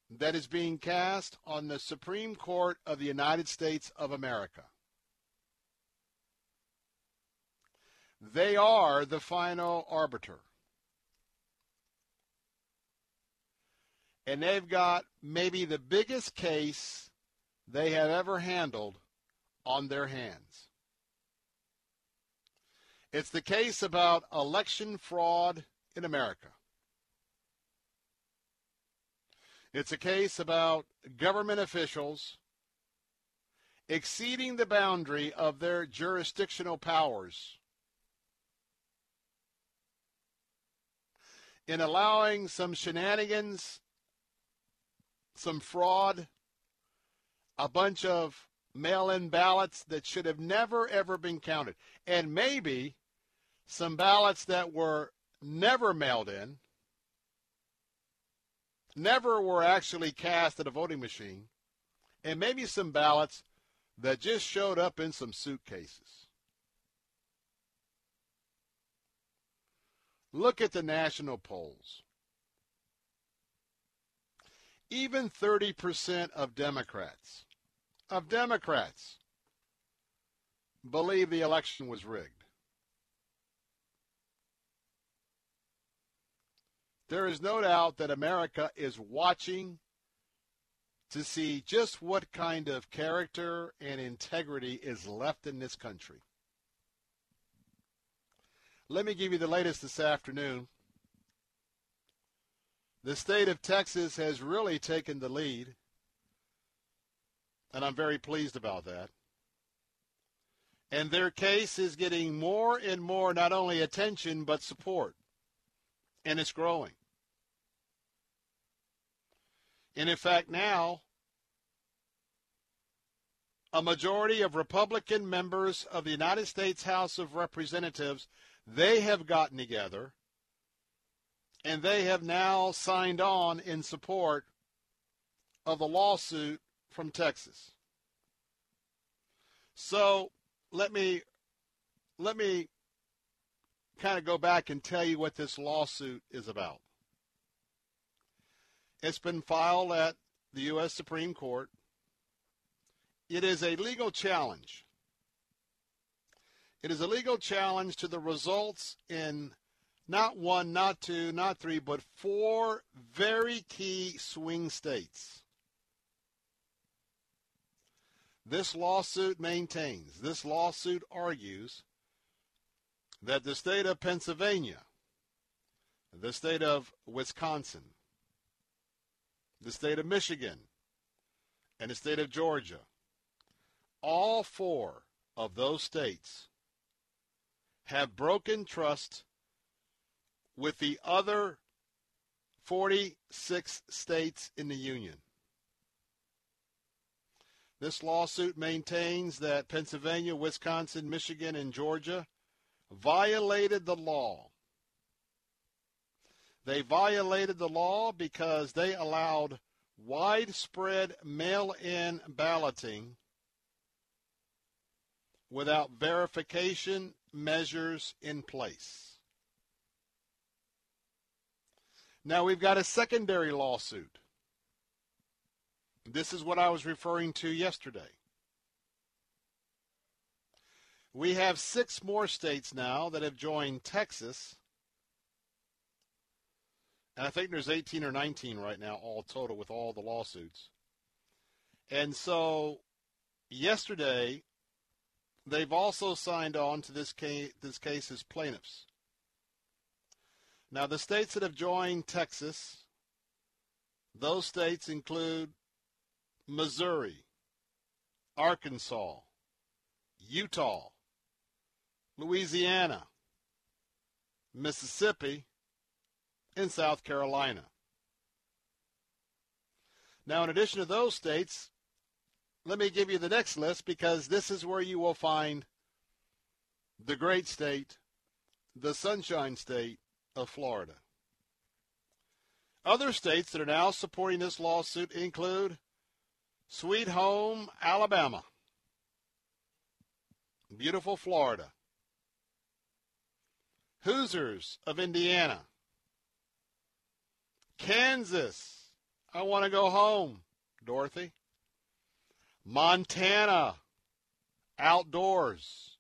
that is being cast on the Supreme Court of the United States of America. They are the final arbiter. And they've got maybe the biggest case they have ever handled on their hands. It's the case about election fraud in America. It's a case about government officials exceeding the boundary of their jurisdictional powers in allowing some shenanigans, some fraud, a bunch of mail in ballots that should have never, ever been counted, and maybe some ballots that were never mailed in never were actually cast at a voting machine, and maybe some ballots that just showed up in some suitcases. Look at the national polls. Even 30% of Democrats, of Democrats, believe the election was rigged. There is no doubt that America is watching to see just what kind of character and integrity is left in this country. Let me give you the latest this afternoon. The state of Texas has really taken the lead, and I'm very pleased about that. And their case is getting more and more not only attention but support, and it's growing. And in fact, now a majority of Republican members of the United States House of Representatives, they have gotten together and they have now signed on in support of the lawsuit from Texas. So let me let me kind of go back and tell you what this lawsuit is about. It's been filed at the U.S. Supreme Court. It is a legal challenge. It is a legal challenge to the results in not one, not two, not three, but four very key swing states. This lawsuit maintains, this lawsuit argues that the state of Pennsylvania, the state of Wisconsin, the state of Michigan, and the state of Georgia, all four of those states have broken trust with the other 46 states in the Union. This lawsuit maintains that Pennsylvania, Wisconsin, Michigan, and Georgia violated the law. They violated the law because they allowed widespread mail in balloting without verification measures in place. Now we've got a secondary lawsuit. This is what I was referring to yesterday. We have six more states now that have joined Texas. And I think there's 18 or 19 right now, all total, with all the lawsuits. And so yesterday, they've also signed on to this case, this case as plaintiffs. Now, the states that have joined Texas, those states include Missouri, Arkansas, Utah, Louisiana, Mississippi, and South Carolina. Now, in addition to those states, let me give you the next list because this is where you will find the great state, the sunshine state of Florida. Other states that are now supporting this lawsuit include Sweet Home, Alabama, beautiful Florida, Hoosiers of Indiana, Kansas, I want to go home, Dorothy. Montana, outdoors,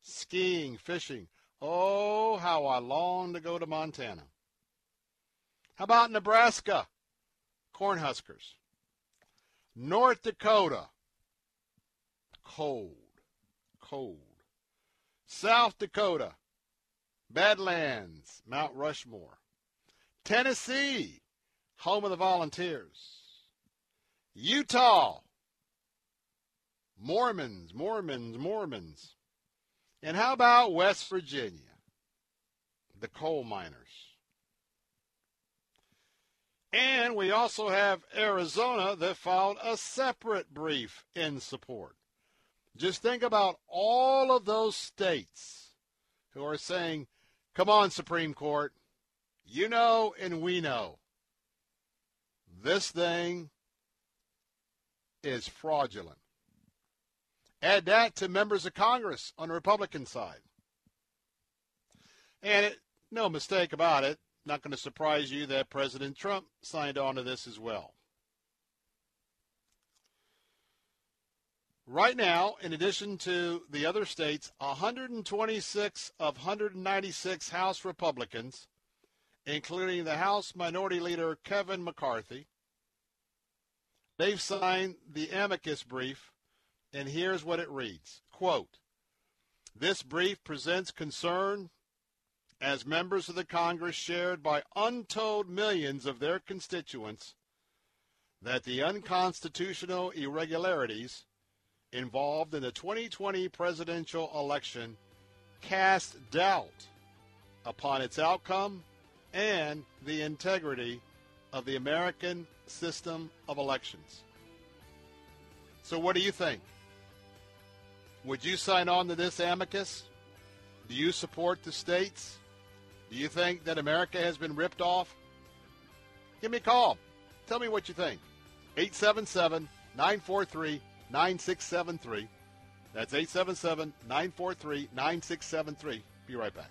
skiing, fishing. Oh, how I long to go to Montana. How about Nebraska? Cornhuskers. North Dakota. Cold. Cold. South Dakota. Badlands. Mount Rushmore. Tennessee. Home of the Volunteers. Utah. Mormons, Mormons, Mormons. And how about West Virginia? The coal miners. And we also have Arizona that filed a separate brief in support. Just think about all of those states who are saying, come on, Supreme Court, you know and we know this thing is fraudulent. Add that to members of Congress on the Republican side. And it, no mistake about it, not going to surprise you that President Trump signed on to this as well. Right now, in addition to the other states, 126 of 196 House Republicans, including the House Minority Leader Kevin McCarthy, they've signed the amicus brief and here's what it reads quote this brief presents concern as members of the congress shared by untold millions of their constituents that the unconstitutional irregularities involved in the 2020 presidential election cast doubt upon its outcome and the integrity of the American system of elections. So, what do you think? Would you sign on to this amicus? Do you support the states? Do you think that America has been ripped off? Give me a call. Tell me what you think. 877 943 9673. That's 877 943 9673. Be right back.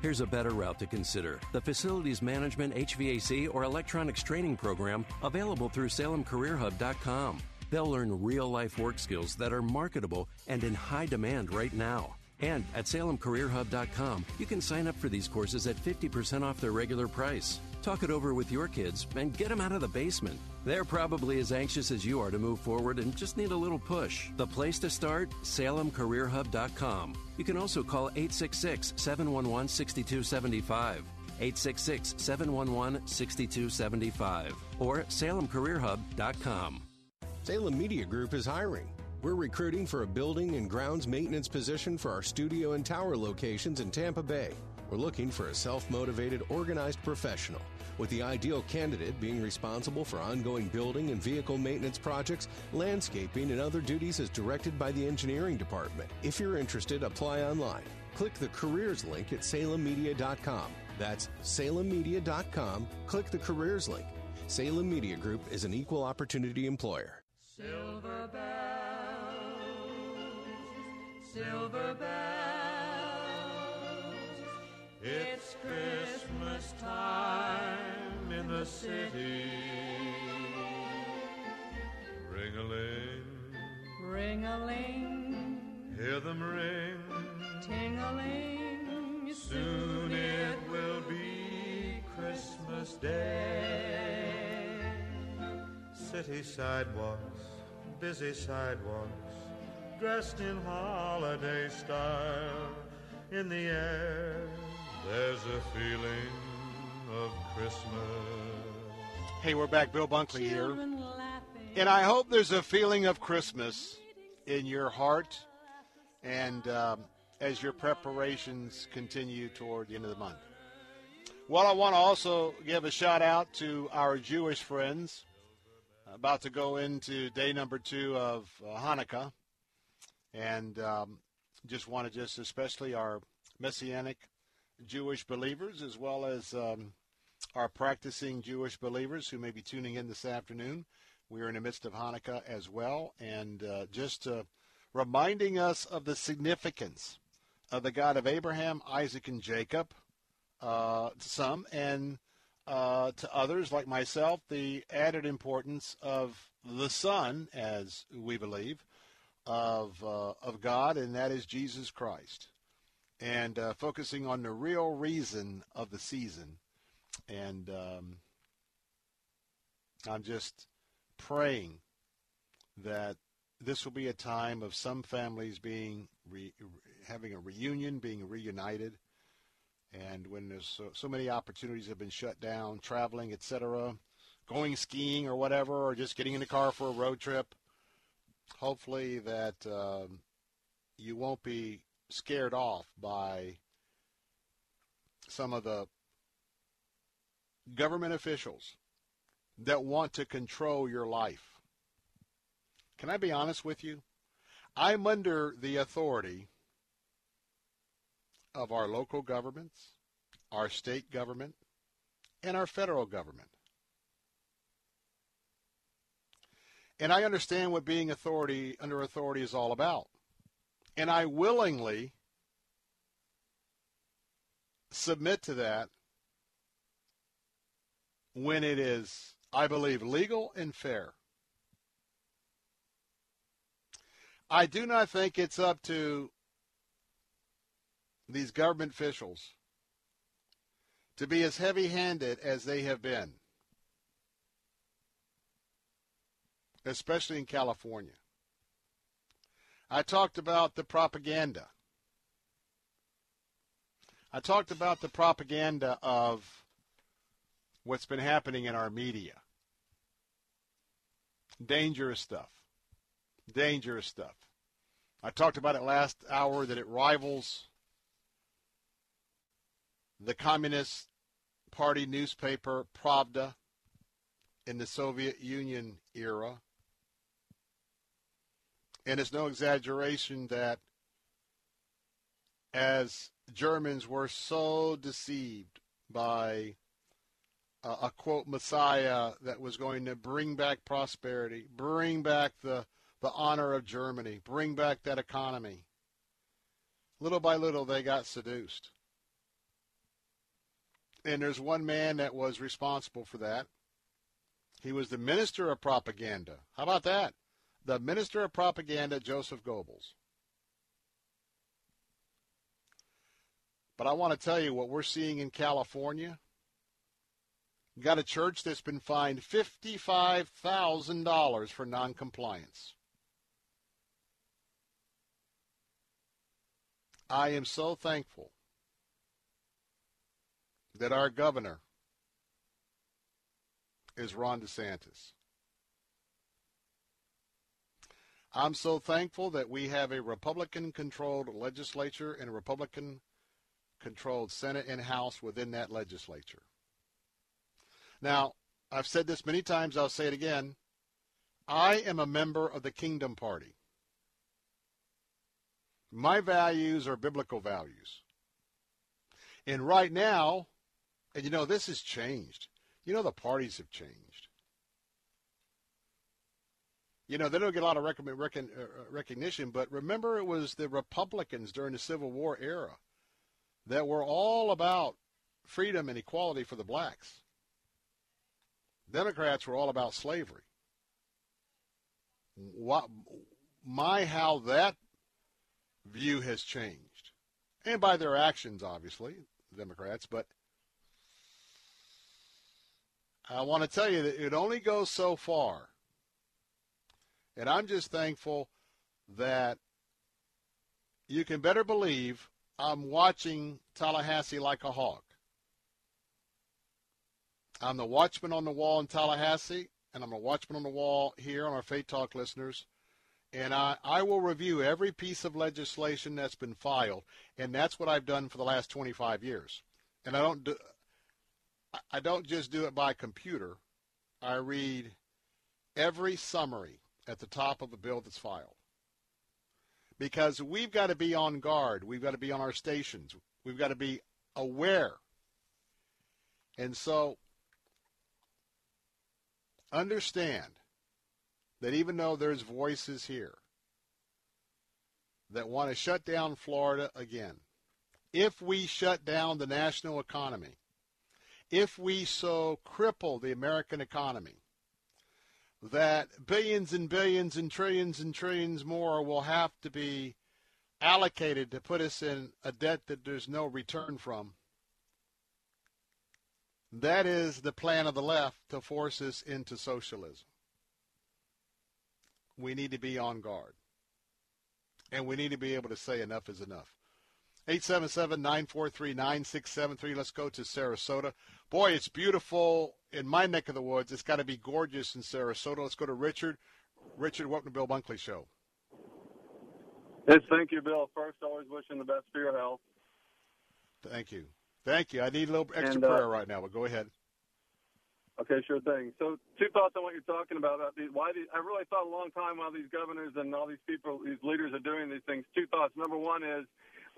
Here's a better route to consider the Facilities Management, HVAC, or Electronics Training Program available through SalemCareerHub.com. They'll learn real life work skills that are marketable and in high demand right now. And at SalemCareerHub.com, you can sign up for these courses at 50% off their regular price. Talk it over with your kids and get them out of the basement. They're probably as anxious as you are to move forward and just need a little push. The place to start? SalemCareerHub.com. You can also call 866 711 6275. 866 711 6275 or salemcareerhub.com. Salem Media Group is hiring. We're recruiting for a building and grounds maintenance position for our studio and tower locations in Tampa Bay. We're looking for a self motivated, organized professional, with the ideal candidate being responsible for ongoing building and vehicle maintenance projects, landscaping, and other duties as directed by the engineering department. If you're interested, apply online. Click the careers link at salemmedia.com. That's salemmedia.com. Click the careers link. Salem Media Group is an equal opportunity employer. Silver bells, silver bells. It's Christmas time in the city. Ring a ling, ring a ling. Hear them ring, ting a ling. Soon it will be Christmas Day. City sidewalks, busy sidewalks, dressed in holiday style. In the air, there's a feeling of Christmas. Hey, we're back. Bill Bunkley here. And I hope there's a feeling of Christmas in your heart and um, as your preparations continue toward the end of the month. Well, I want to also give a shout out to our Jewish friends about to go into day number two of uh, Hanukkah. And um, just want to just especially our Messianic Jewish believers as well as um, our practicing Jewish believers who may be tuning in this afternoon. We are in the midst of Hanukkah as well. And uh, just uh, reminding us of the significance of the God of Abraham, Isaac, and Jacob, uh, some, and uh, to others like myself, the added importance of the Son, as we believe, of uh, of God, and that is Jesus Christ, and uh, focusing on the real reason of the season, and um, I'm just praying that this will be a time of some families being re- having a reunion, being reunited, and when there's so, so many opportunities have been shut down, traveling, etc., going skiing or whatever, or just getting in the car for a road trip, hopefully that um, you won't be scared off by some of the government officials that want to control your life. Can I be honest with you? I'm under the authority of our local governments, our state government, and our federal government. And I understand what being authority under authority is all about. And I willingly submit to that when it is, I believe, legal and fair. I do not think it's up to these government officials to be as heavy handed as they have been. especially in California. I talked about the propaganda. I talked about the propaganda of what's been happening in our media. Dangerous stuff. Dangerous stuff. I talked about it last hour that it rivals the Communist Party newspaper Pravda in the Soviet Union era. And it's no exaggeration that as Germans were so deceived by a, a quote Messiah that was going to bring back prosperity, bring back the, the honor of Germany, bring back that economy. Little by little, they got seduced. And there's one man that was responsible for that. He was the minister of propaganda. How about that? The minister of propaganda, Joseph Goebbels. But I want to tell you what we're seeing in California. Got a church that's been fined $55,000 for noncompliance. I am so thankful that our governor is Ron DeSantis. I'm so thankful that we have a Republican controlled legislature and a Republican controlled Senate and House within that legislature. Now, I've said this many times, I'll say it again. I am a member of the Kingdom Party. My values are biblical values. And right now, and you know, this has changed. You know, the parties have changed. You know, they don't get a lot of uh, recognition, but remember it was the Republicans during the Civil War era that were all about freedom and equality for the blacks. Democrats were all about slavery. What, my, how that view has changed. And by their actions, obviously, Democrats, but I want to tell you that it only goes so far. And I'm just thankful that you can better believe I'm watching Tallahassee like a hawk. I'm the watchman on the wall in Tallahassee, and I'm a watchman on the wall here on our Faith Talk listeners. And I, I will review every piece of legislation that's been filed, and that's what I've done for the last 25 years. And I don't do, I don't just do it by computer. I read every summary at the top of a bill that's filed. Because we've got to be on guard. We've got to be on our stations. We've got to be aware. And so understand that even though there's voices here that want to shut down Florida again, if we shut down the national economy, if we so cripple the American economy that billions and billions and trillions and trillions more will have to be allocated to put us in a debt that there's no return from. That is the plan of the left to force us into socialism. We need to be on guard. And we need to be able to say enough is enough. 877-943-9673. Let's go to Sarasota. Boy, it's beautiful in my neck of the woods. It's got to be gorgeous in Sarasota. Let's go to Richard. Richard, welcome to Bill Bunkley Show. Yes, thank you, Bill. First, always wishing the best for your health. Thank you. Thank you. I need a little extra and, uh, prayer right now, but go ahead. Okay, sure thing. So, two thoughts on what you're talking about. about these, why these, I really thought a long time while these governors and all these people, these leaders are doing these things. Two thoughts. Number one is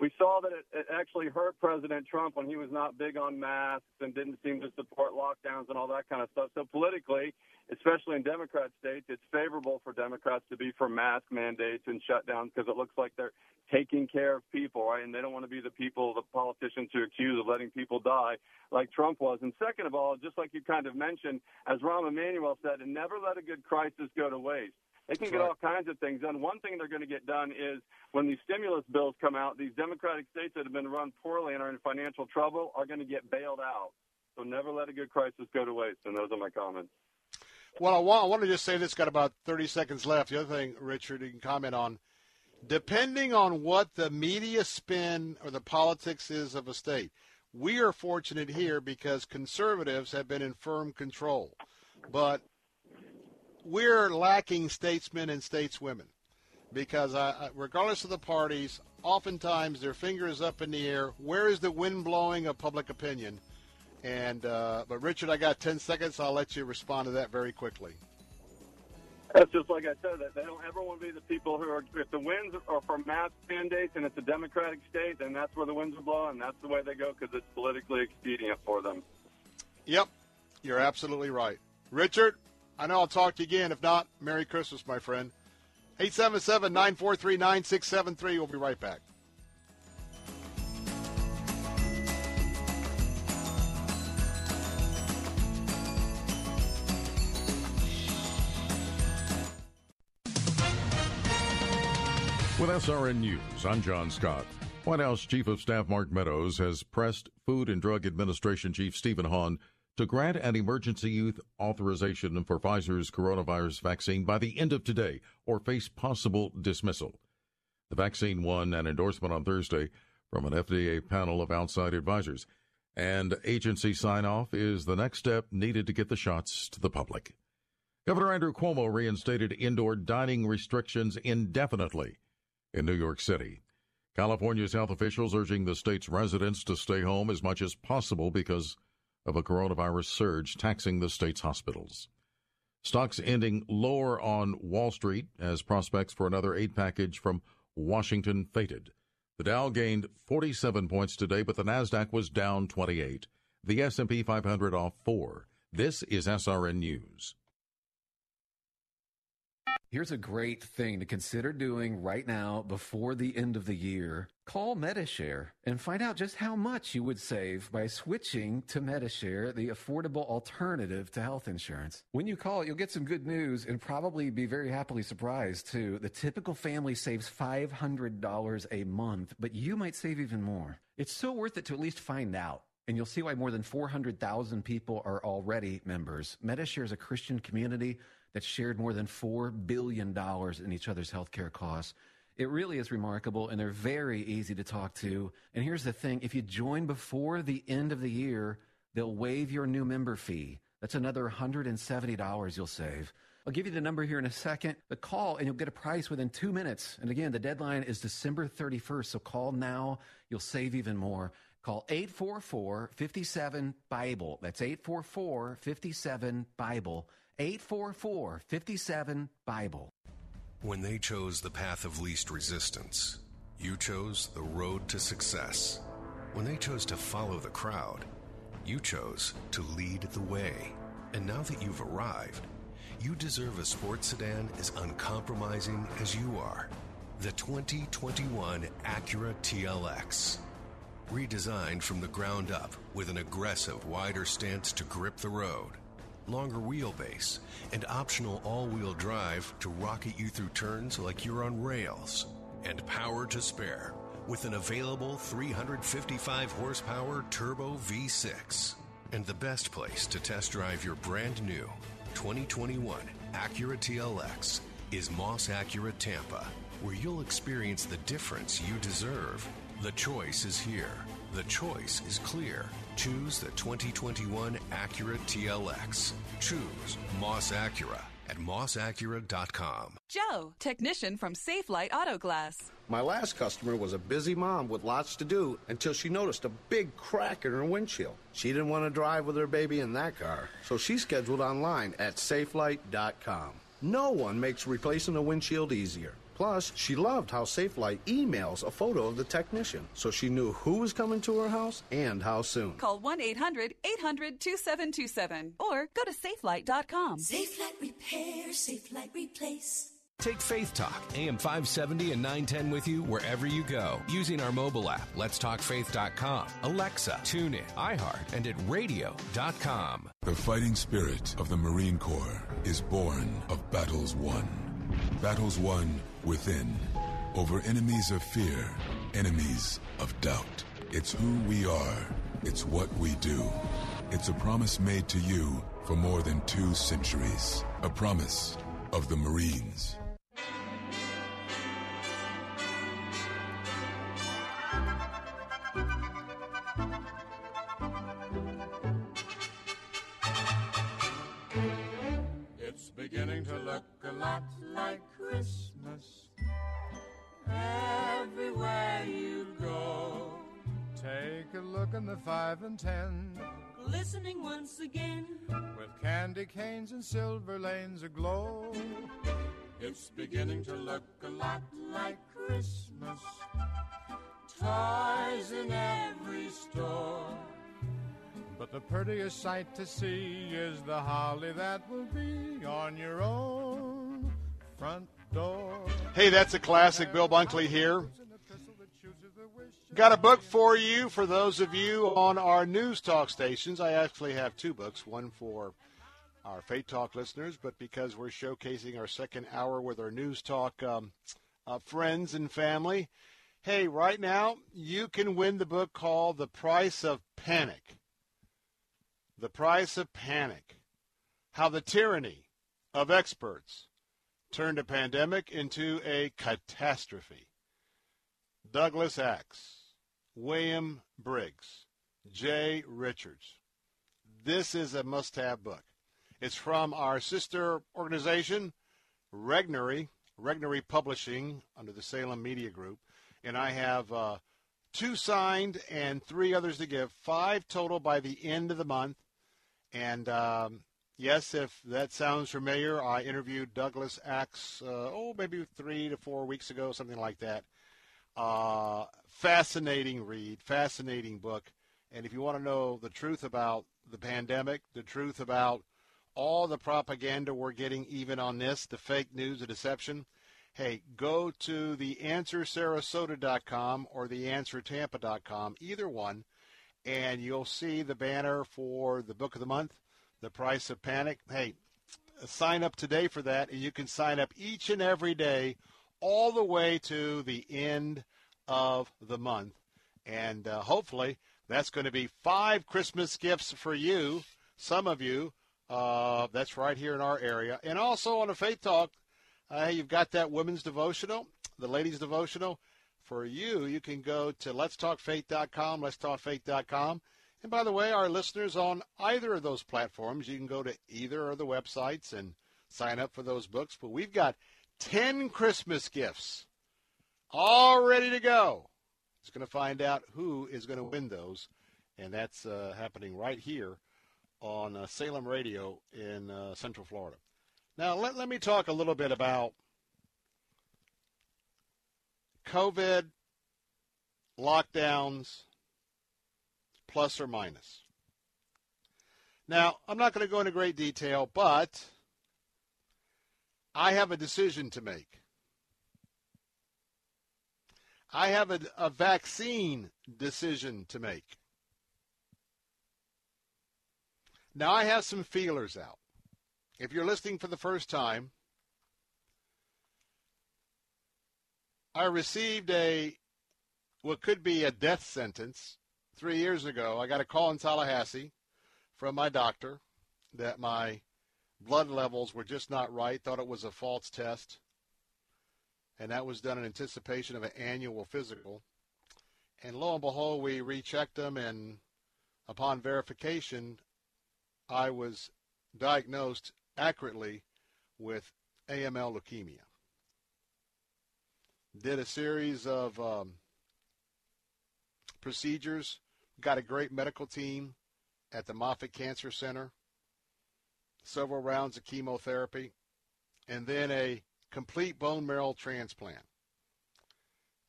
we saw that it, it actually hurt President Trump when he was not big on masks and didn't seem to support lockdowns and all that kind of stuff. So politically, especially in Democrat states, it's favorable for Democrats to be for mask mandates and shutdowns because it looks like they're taking care of people, right? And they don't want to be the people, the politicians who accuse of letting people die like Trump was. And second of all, just like you kind of mentioned, as Rahm Emanuel said, and never let a good crisis go to waste. They can get all kinds of things done. One thing they're going to get done is when these stimulus bills come out, these Democratic states that have been run poorly and are in financial trouble are going to get bailed out. So never let a good crisis go to waste. And those are my comments. Well, I want, I want to just say this. Got about 30 seconds left. The other thing, Richard, you can comment on. Depending on what the media spin or the politics is of a state, we are fortunate here because conservatives have been in firm control. But we're lacking statesmen and stateswomen because, uh, regardless of the parties, oftentimes their finger is up in the air. Where is the wind blowing of public opinion? And uh, but Richard, I got 10 seconds. I'll let you respond to that very quickly. That's just like I said. That they don't ever want to be the people who are. If the winds are for mask mandates and it's a democratic state, then that's where the winds are blowing. That's the way they go because it's politically expedient for them. Yep, you're absolutely right, Richard. I know I'll talk to you again. If not, Merry Christmas, my friend. 877 943 9673. We'll be right back. With SRN News, I'm John Scott. White House Chief of Staff Mark Meadows has pressed Food and Drug Administration Chief Stephen Hahn to grant an emergency use authorization for Pfizer's coronavirus vaccine by the end of today or face possible dismissal. The vaccine won an endorsement on Thursday from an FDA panel of outside advisors, and agency sign off is the next step needed to get the shots to the public. Governor Andrew Cuomo reinstated indoor dining restrictions indefinitely in New York City. California's health officials urging the state's residents to stay home as much as possible because of a coronavirus surge taxing the state's hospitals. Stocks ending lower on Wall Street as prospects for another aid package from Washington faded. The Dow gained 47 points today, but the Nasdaq was down 28. The S&P 500 off 4. This is SRN News. Here's a great thing to consider doing right now before the end of the year. Call Medi-Share and find out just how much you would save by switching to Medi-Share, the affordable alternative to health insurance. When you call, you'll get some good news and probably be very happily surprised too. The typical family saves $500 a month, but you might save even more. It's so worth it to at least find out. And you'll see why more than 400,000 people are already members. Medi-Share is a Christian community that shared more than $4 billion in each other's healthcare costs. It really is remarkable, and they're very easy to talk to. And here's the thing if you join before the end of the year, they'll waive your new member fee. That's another $170 you'll save. I'll give you the number here in a second. The call, and you'll get a price within two minutes. And again, the deadline is December 31st, so call now. You'll save even more. Call 844 57 Bible. That's 844 57 Bible. 844 57 Bible. When they chose the path of least resistance, you chose the road to success. When they chose to follow the crowd, you chose to lead the way. And now that you've arrived, you deserve a sports sedan as uncompromising as you are. The 2021 Acura TLX. Redesigned from the ground up with an aggressive, wider stance to grip the road longer wheelbase, and optional all wheel drive to rocket you through turns like you're on rails, and power to spare with an available 355 horsepower turbo V6. And the best place to test drive your brand new 2021 Acura TLX is Moss Acura Tampa, where you'll experience the difference you deserve. The choice is here. The choice is clear. Choose the 2021 Acura TLX. Choose Moss Acura at mossacura.com. Joe, technician from Safelite Auto Glass. My last customer was a busy mom with lots to do until she noticed a big crack in her windshield. She didn't want to drive with her baby in that car, so she scheduled online at safelite.com. No one makes replacing a windshield easier. Plus, she loved how Safelite emails a photo of the technician, so she knew who was coming to her house and how soon. Call 1 800 800 2727 or go to safelite.com. Safelite Repair, Safelite Replace. Take Faith Talk, AM 570 and 910 with you wherever you go using our mobile app, letstalkfaith.com, Alexa, TuneIn, iHeart, and at radio.com. The fighting spirit of the Marine Corps is born of battles won. Battles won within, over enemies of fear, enemies of doubt. It's who we are. It's what we do. It's a promise made to you for more than two centuries. A promise of the Marines. It's beginning to look a lot like Christmas everywhere you go. Take a look in the five and ten. Glistening once again. With candy canes and silver lanes aglow. It's beginning to look a lot like Christmas. Toys in every store. But the prettiest sight to see is the holly that will be on your own front. Hey, that's a classic. Bill Bunkley here. Got a book for you for those of you on our news talk stations. I actually have two books, one for our Faith Talk listeners, but because we're showcasing our second hour with our news talk um, uh, friends and family, hey, right now you can win the book called The Price of Panic. The Price of Panic. How the tyranny of experts turned a pandemic into a catastrophe. Douglas Axe, William Briggs, Jay Richards. This is a must have book. It's from our sister organization, Regnery, Regnery Publishing, under the Salem Media Group. And I have uh, two signed and three others to give, five total by the end of the month. And um, yes, if that sounds familiar, I interviewed Douglas Axe, uh, oh, maybe three to four weeks ago, something like that. Uh, fascinating read, fascinating book. And if you want to know the truth about the pandemic, the truth about all the propaganda we're getting, even on this, the fake news, the deception, hey, go to theanswersarasota.com or theanswertampa.com, either one, and you'll see the banner for the book of the month, The Price of Panic. Hey, sign up today for that, and you can sign up each and every day all the way to the end of the month. And uh, hopefully, that's going to be five Christmas gifts for you, some of you. Uh, that's right here in our area. And also on a Faith Talk, uh, you've got that women's devotional, the ladies' devotional. For you, you can go to letstalkfaith.com, letstalkfaith.com. And by the way, our listeners on either of those platforms, you can go to either of the websites and sign up for those books. But we've got 10 Christmas gifts all ready to go. It's going to find out who is going to win those, and that's uh, happening right here on uh, Salem Radio in uh, Central Florida. Now, let, let me talk a little bit about COVID lockdowns, plus or minus. Now, I'm not going to go into great detail, but I have a decision to make. I have a, a vaccine decision to make. Now, I have some feelers out. If you're listening for the first time, I received a what could be a death sentence three years ago. I got a call in Tallahassee from my doctor that my blood levels were just not right, thought it was a false test and that was done in anticipation of an annual physical. And lo and behold, we rechecked them, and upon verification, I was diagnosed accurately with AML leukemia. Did a series of um, procedures, got a great medical team at the Moffitt Cancer Center, several rounds of chemotherapy, and then a complete bone marrow transplant.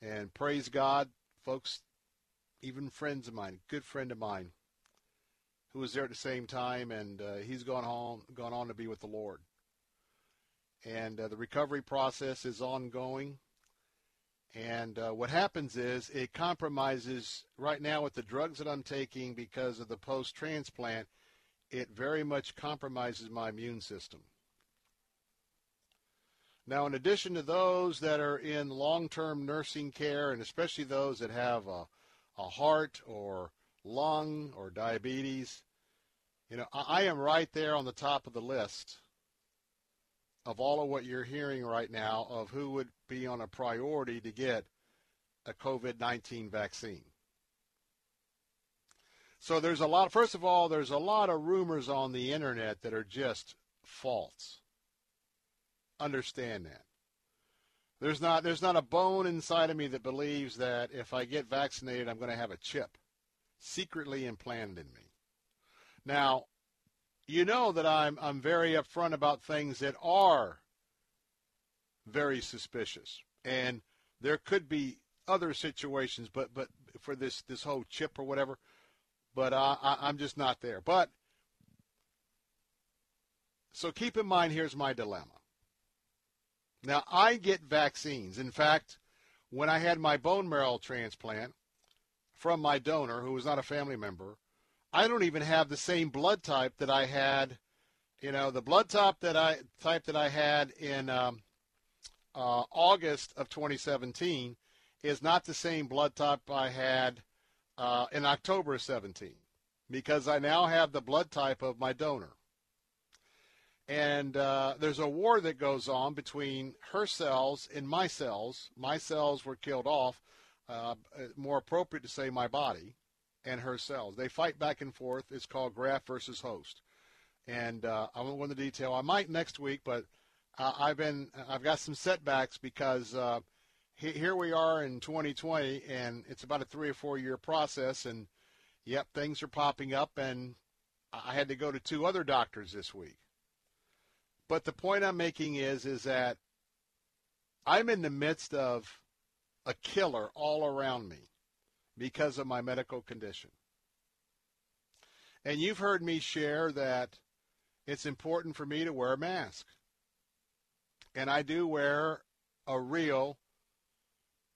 And praise God, folks, even friends of mine, good friend of mine, who was there at the same time, and uh, he's gone on, gone on to be with the Lord. And uh, the recovery process is ongoing. And uh, what happens is it compromises right now with the drugs that I'm taking because of the post transplant, it very much compromises my immune system. Now, in addition to those that are in long term nursing care, and especially those that have a, a heart or lung or diabetes, You know, I, I am right there on the top of the list of all of what you're hearing right now of who would be on a priority to get a COVID 19 vaccine. So there's a lot, first of all, there's a lot of rumors on the internet that are just false. Understand that. There's not, there's not a bone inside of me that believes that if I get vaccinated, I'm going to have a chip secretly implanted in me. Now, you know that I'm, I'm very upfront about things that are very suspicious. And there could be other situations, but, but for this, this whole chip or whatever, but I, I'm just not there. But so keep in mind, here's my dilemma. Now, I get vaccines. In fact, when I had my bone marrow transplant from my donor, who was not a family member, I don't even have the same blood type that I had. You know, the blood type that I type that I had in um, uh, August of 2017 is not the same blood type I had uh, in October of 17 because I now have the blood type of my donor. And uh, there's a war that goes on between her cells and my cells. My cells were killed off. Uh, more appropriate to say my body and her cells. They fight back and forth. It's called graft versus host. And uh, I won't go into detail. I might next week, but I've been I've got some setbacks because uh, he, here we are in 2020, and it's about a three or four year process. And yep, things are popping up, and I had to go to two other doctors this week. But the point I'm making is is that I'm in the midst of a killer all around me because of my medical condition. And you've heard me share that it's important for me to wear a mask. And I do wear a real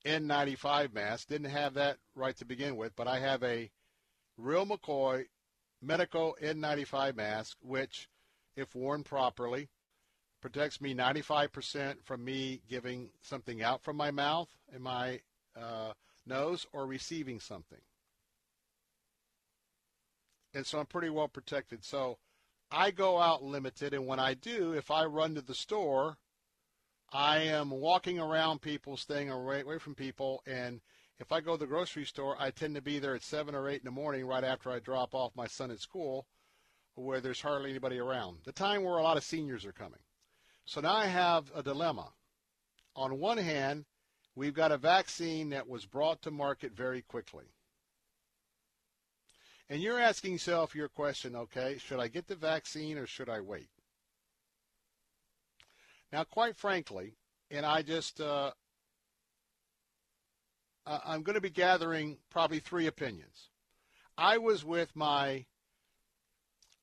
N95 mask. Didn't have that right to begin with, but I have a real McCoy medical N95 mask, which, if worn properly, protects me 95% from me giving something out from my mouth and my uh, nose or receiving something. And so I'm pretty well protected. So I go out limited, and when I do, if I run to the store, I am walking around people, staying away, away from people, and if I go to the grocery store, I tend to be there at 7 or 8 in the morning right after I drop off my son at school where there's hardly anybody around. The time where a lot of seniors are coming. So now I have a dilemma. On one hand, we've got a vaccine that was brought to market very quickly. And you're asking yourself your question, okay, should I get the vaccine or should I wait? Now, quite frankly, and I just, uh, I'm going to be gathering probably three opinions. I was with my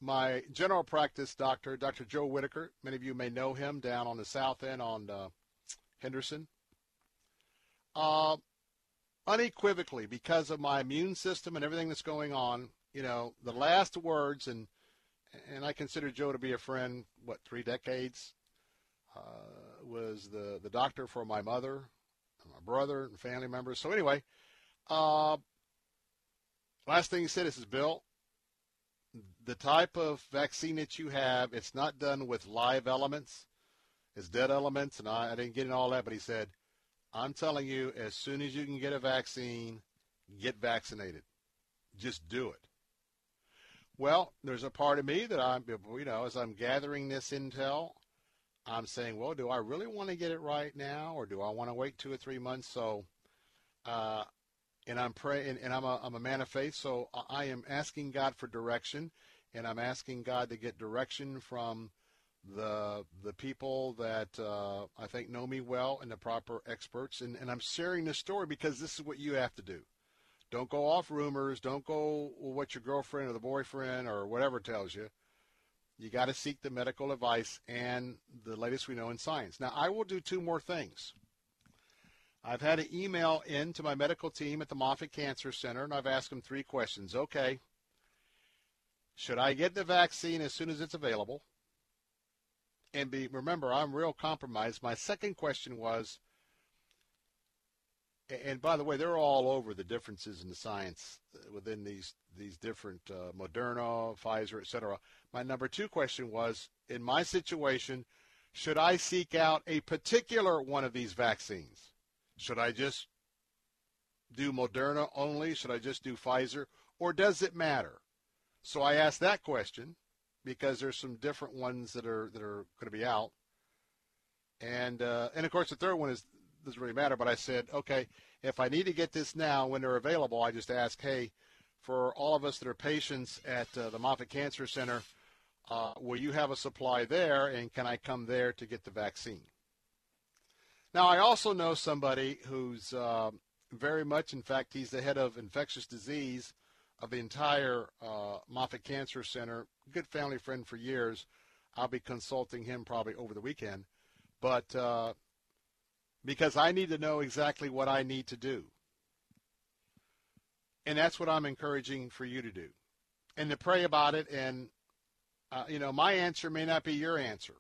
my general practice doctor, Dr. Joe Whitaker. Many of you may know him down on the south end on uh, Henderson. Uh, unequivocally, because of my immune system and everything that's going on, you know, the last words, and and I consider Joe to be a friend, what, three decades, uh, was the, the doctor for my mother, my brother, and family members. So anyway, uh, last thing he said is, Bill, the type of vaccine that you have, it's not done with live elements. It's dead elements, and I, I didn't get in all that, but he said, I'm telling you, as soon as you can get a vaccine, get vaccinated. Just do it. Well, there's a part of me that I'm, you know, as I'm gathering this intel, I'm saying, well, do I really want to get it right now, or do I want to wait two or three months? So, uh, and I'm praying, and I'm a, I'm a man of faith, so I am asking God for direction, and I'm asking God to get direction from the the people that uh, I think know me well and the proper experts, and, and I'm sharing this story because this is what you have to do. Don't go off rumors. Don't go what your girlfriend or the boyfriend or whatever tells you. You got to seek the medical advice and the latest we know in science. Now, I will do two more things. I've had an email in to my medical team at the Moffitt Cancer Center, and I've asked them three questions. Okay, should I get the vaccine as soon as it's available? And be remember, I'm real compromised. My second question was, and by the way, they're all over the differences in the science uh, within these these different uh, Moderna, Pfizer, et cetera. My number two question was, in my situation, should I seek out a particular one of these vaccines? Should I just do Moderna only? Should I just do Pfizer? Or does it matter? So I asked that question because there's some different ones that are that are going to be out, and uh, and of course the third one is doesn't really matter. But I said, okay, if I need to get this now when they're available, I just ask, hey, for all of us that are patients at uh, the Moffitt Cancer Center, uh, will you have a supply there, and can I come there to get the vaccine? Now, I also know somebody who's uh, very much, in fact, he's the head of infectious disease of the entire uh, Moffitt Cancer Center. Good family friend for years. I'll be consulting him probably over the weekend, but uh, because I need to know exactly what I need to do. And that's what I'm encouraging for you to do. And to pray about it. And, uh, you know, my answer may not be your answer.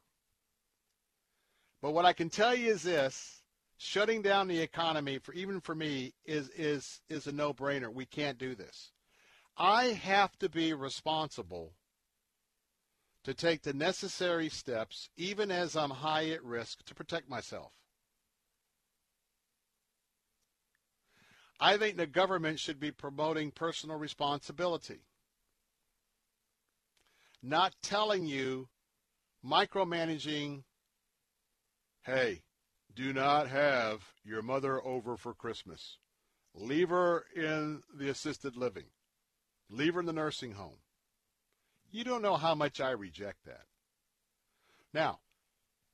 But what I can tell you is this shutting down the economy, for even for me, is, is, is a no brainer. We can't do this. I have to be responsible to take the necessary steps, even as I'm high at risk, to protect myself. I think the government should be promoting personal responsibility, not telling you, micromanaging, hey, do not have your mother over for Christmas. Leave her in the assisted living. Leave her in the nursing home. You don't know how much I reject that. Now,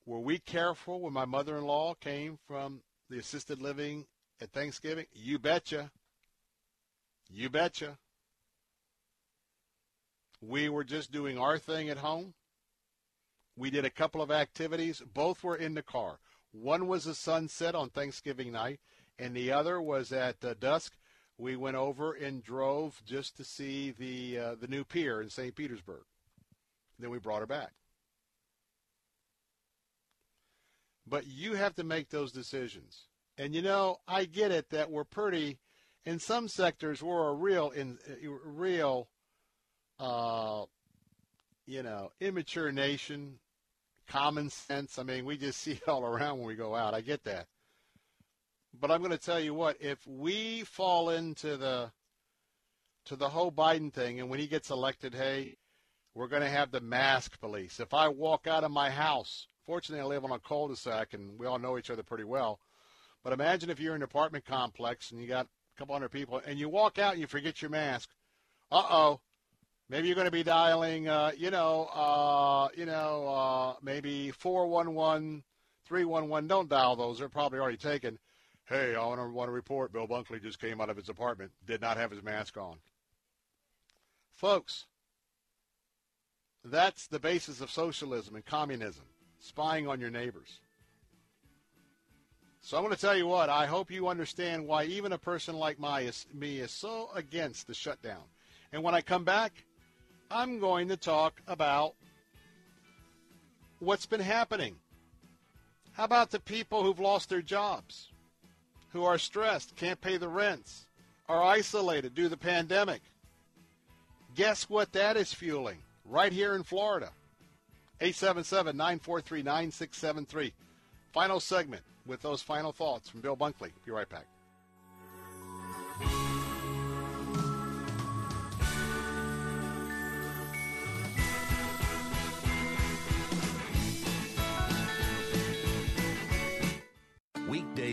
were we careful when my mother in law came from the assisted living at Thanksgiving? You betcha. You betcha. We were just doing our thing at home. We did a couple of activities. Both were in the car. One was a sunset on Thanksgiving night, and the other was at uh, dusk. We went over and drove just to see the uh, the new pier in St. Petersburg. Then we brought her back. But you have to make those decisions. And you know, I get it that we're pretty in some sectors we're a real in real uh you know, immature nation, common sense. I mean, we just see it all around when we go out. I get that. But I'm going to tell you what, if we fall into the to the whole Biden thing and when he gets elected, hey, we're going to have the mask police. If I walk out of my house, fortunately I live on a cul-de-sac and we all know each other pretty well. But imagine if you're in an apartment complex and you got a couple hundred people and you walk out and you forget your mask. Uh oh. Maybe you're going to be dialing, uh, you know, uh, you know, uh, maybe 411, 311. Don't dial those. They're probably already taken. Hey, I want to, report Bill Bunkley just came out of his apartment, did not have his mask on. Folks, that's the basis of socialism and communism, spying on your neighbors. So I'm going to tell you what, I hope you understand why even a person like my, is, me is so against the shutdown. And when I come back, I'm going to talk about what's been happening. How about the people who've lost their jobs, who are stressed, can't pay the rents, are isolated due to the pandemic? Guess what that is fueling? Right here in Florida. 877 943 9673. Final segment with those final thoughts from Bill Bunkley. Be right back.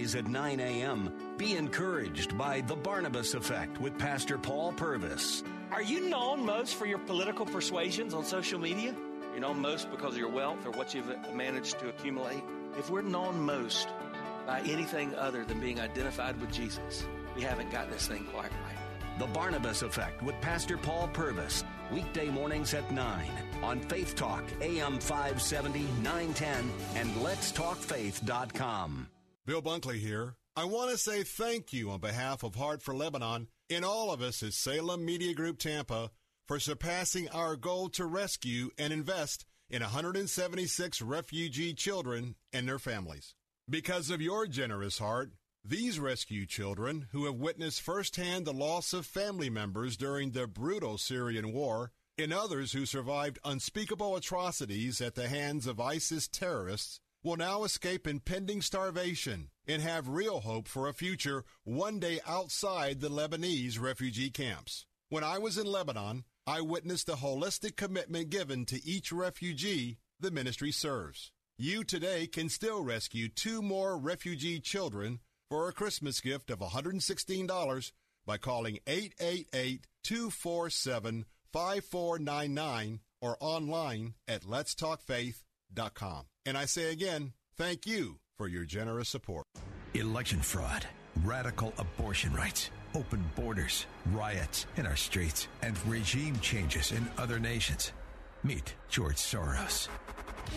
Weekdays at 9 a.m. Be encouraged by The Barnabas Effect with Pastor Paul Purvis. Are you known most for your political persuasions on social media? You're known most because of your wealth or what you've managed to accumulate? If we're known most by anything other than being identified with Jesus, we haven't got this thing quite right. The Barnabas Effect with Pastor Paul Purvis. Weekday mornings at 9 on Faith Talk, AM 570, 910, and letstalkfaith.com. Bill Bunkley here. I want to say thank you on behalf of Heart for Lebanon and all of us at Salem Media Group Tampa for surpassing our goal to rescue and invest in 176 refugee children and their families. Because of your generous heart, These rescue children, who have witnessed firsthand the loss of family members during the brutal Syrian war, and others who survived unspeakable atrocities at the hands of ISIS terrorists, will now escape impending starvation and have real hope for a future one day outside the Lebanese refugee camps. When I was in Lebanon, I witnessed the holistic commitment given to each refugee the ministry serves. You today can still rescue two more refugee children for a Christmas gift of $116 by calling 888 247 5499 or online at letstalkfaith.com. And I say again, thank you for your generous support. Election fraud, radical abortion rights, open borders, riots in our streets, and regime changes in other nations. Meet George Soros,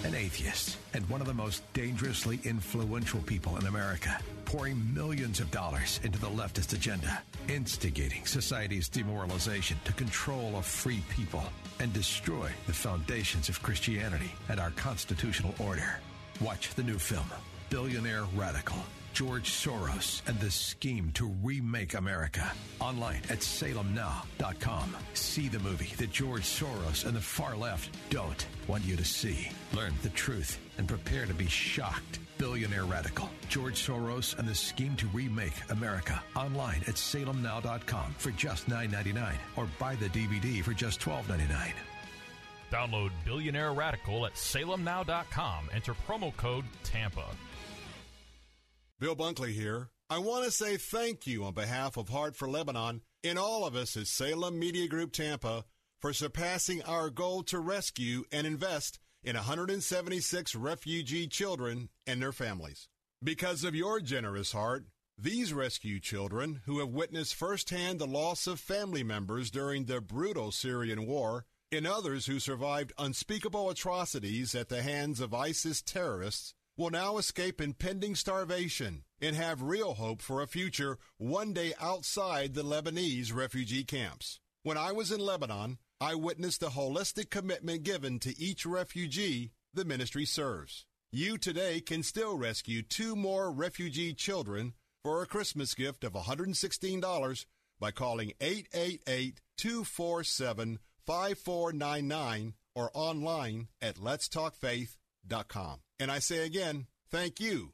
an atheist and one of the most dangerously influential people in America, pouring millions of dollars into the leftist agenda, instigating society's demoralization to control a free people and destroy the foundations of Christianity and our constitutional order. Watch the new film, Billionaire Radical. George Soros and the scheme to remake America. Online at salemnow.com. See the movie that George Soros and the far left don't want you to see. Learn the truth and prepare to be shocked. Billionaire Radical. George Soros and the scheme to remake America. Online at salemnow.com for just $9.99 or buy the DVD for just $12.99. Download Billionaire Radical at salemnow.com. Enter promo code TAMPA. Bill Bunkley here. I want to say thank you on behalf of Heart for Lebanon and all of us at Salem Media Group Tampa for surpassing our goal to rescue and invest in 176 refugee children and their families. Because of your generous heart, these rescue children, who have witnessed firsthand the loss of family members during the brutal Syrian war, and others who survived unspeakable atrocities at the hands of ISIS terrorists, will now escape impending starvation and have real hope for a future one day outside the Lebanese refugee camps. When I was in Lebanon, I witnessed the holistic commitment given to each refugee the ministry serves. You today can still rescue two more refugee children for a Christmas gift of $116 by calling 888 247 5499 or online at letstalkfaith.com. And I say again, thank you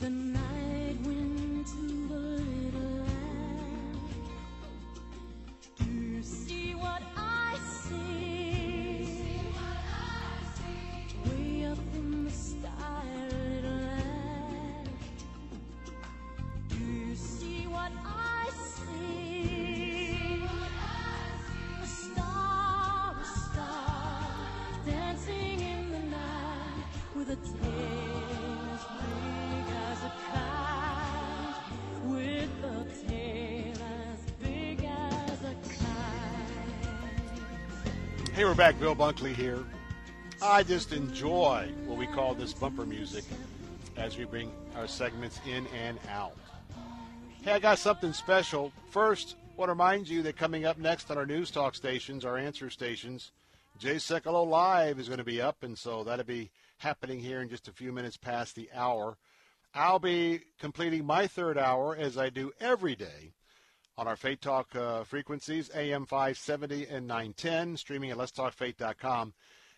Said Hey, we're back. Bill Bunkley here. I just enjoy what we call this bumper music as we bring our segments in and out. Hey, I got something special. First, I want to remind you that coming up next on our news talk stations, our answer stations, Jay Sekulow Live is going to be up, and so that'll be happening here in just a few minutes past the hour. I'll be completing my third hour as I do every day on our Faith Talk uh, frequencies, AM 570 and 910, streaming at letstalkfaith.com.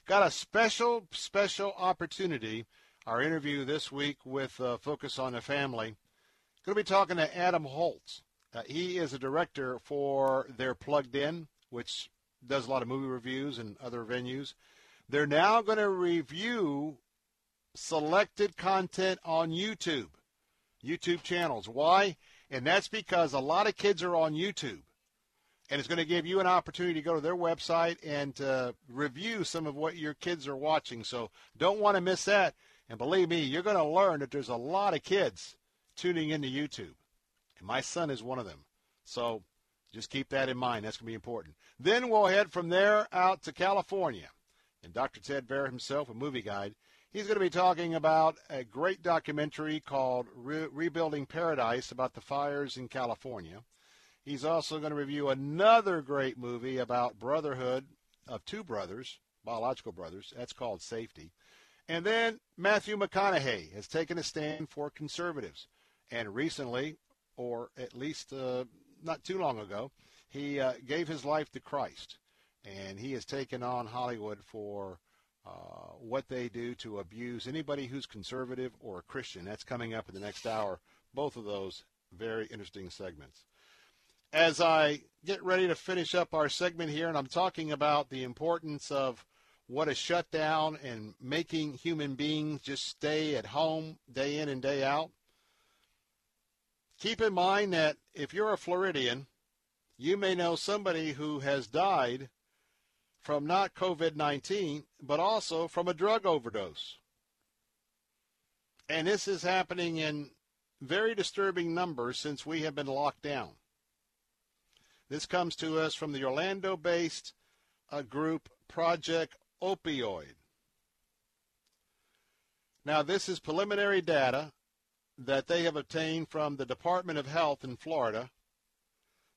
Got a special, special opportunity. Our interview this week with uh, Focus on the Family. Going to be talking to Adam Holz. Uh, he is a director for their Plugged In, which does a lot of movie reviews and other venues. They're now going to review selected content on YouTube, YouTube channels. Why? And that's because a lot of kids are on YouTube And it's going to give you an opportunity to go to their website and uh, review some of what your kids are watching. So don't want to miss that. And believe me, you're going to learn that there's a lot of kids tuning into YouTube. And my son is one of them. So just keep that in mind. That's going to be important. Then we'll head from there out to California. And Dr. Ted Baehr himself, a movie guide, he's going to be talking about a great documentary called Re- Rebuilding Paradise about the fires in California. He's also going to review another great movie about brotherhood of two brothers, biological brothers. That's called Safety. And then Matthew McConaughey has taken a stand for conservatives. And recently, or at least uh, not too long ago, he uh, gave his life to Christ. And he has taken on Hollywood for uh, what they do to abuse anybody who's conservative or a Christian. That's coming up in the next hour. Both of those very interesting segments. As I get ready to finish up our segment here, and I'm talking about the importance of what a shutdown and making human beings just stay at home day in and day out. Keep in mind that if you're a Floridian, you may know somebody who has died from not COVID 19, but also from a drug overdose. And this is happening in very disturbing numbers since we have been locked down. This comes to us from the Orlando based uh, group Project Opioid. Now, this is preliminary data that they have obtained from the Department of Health in Florida.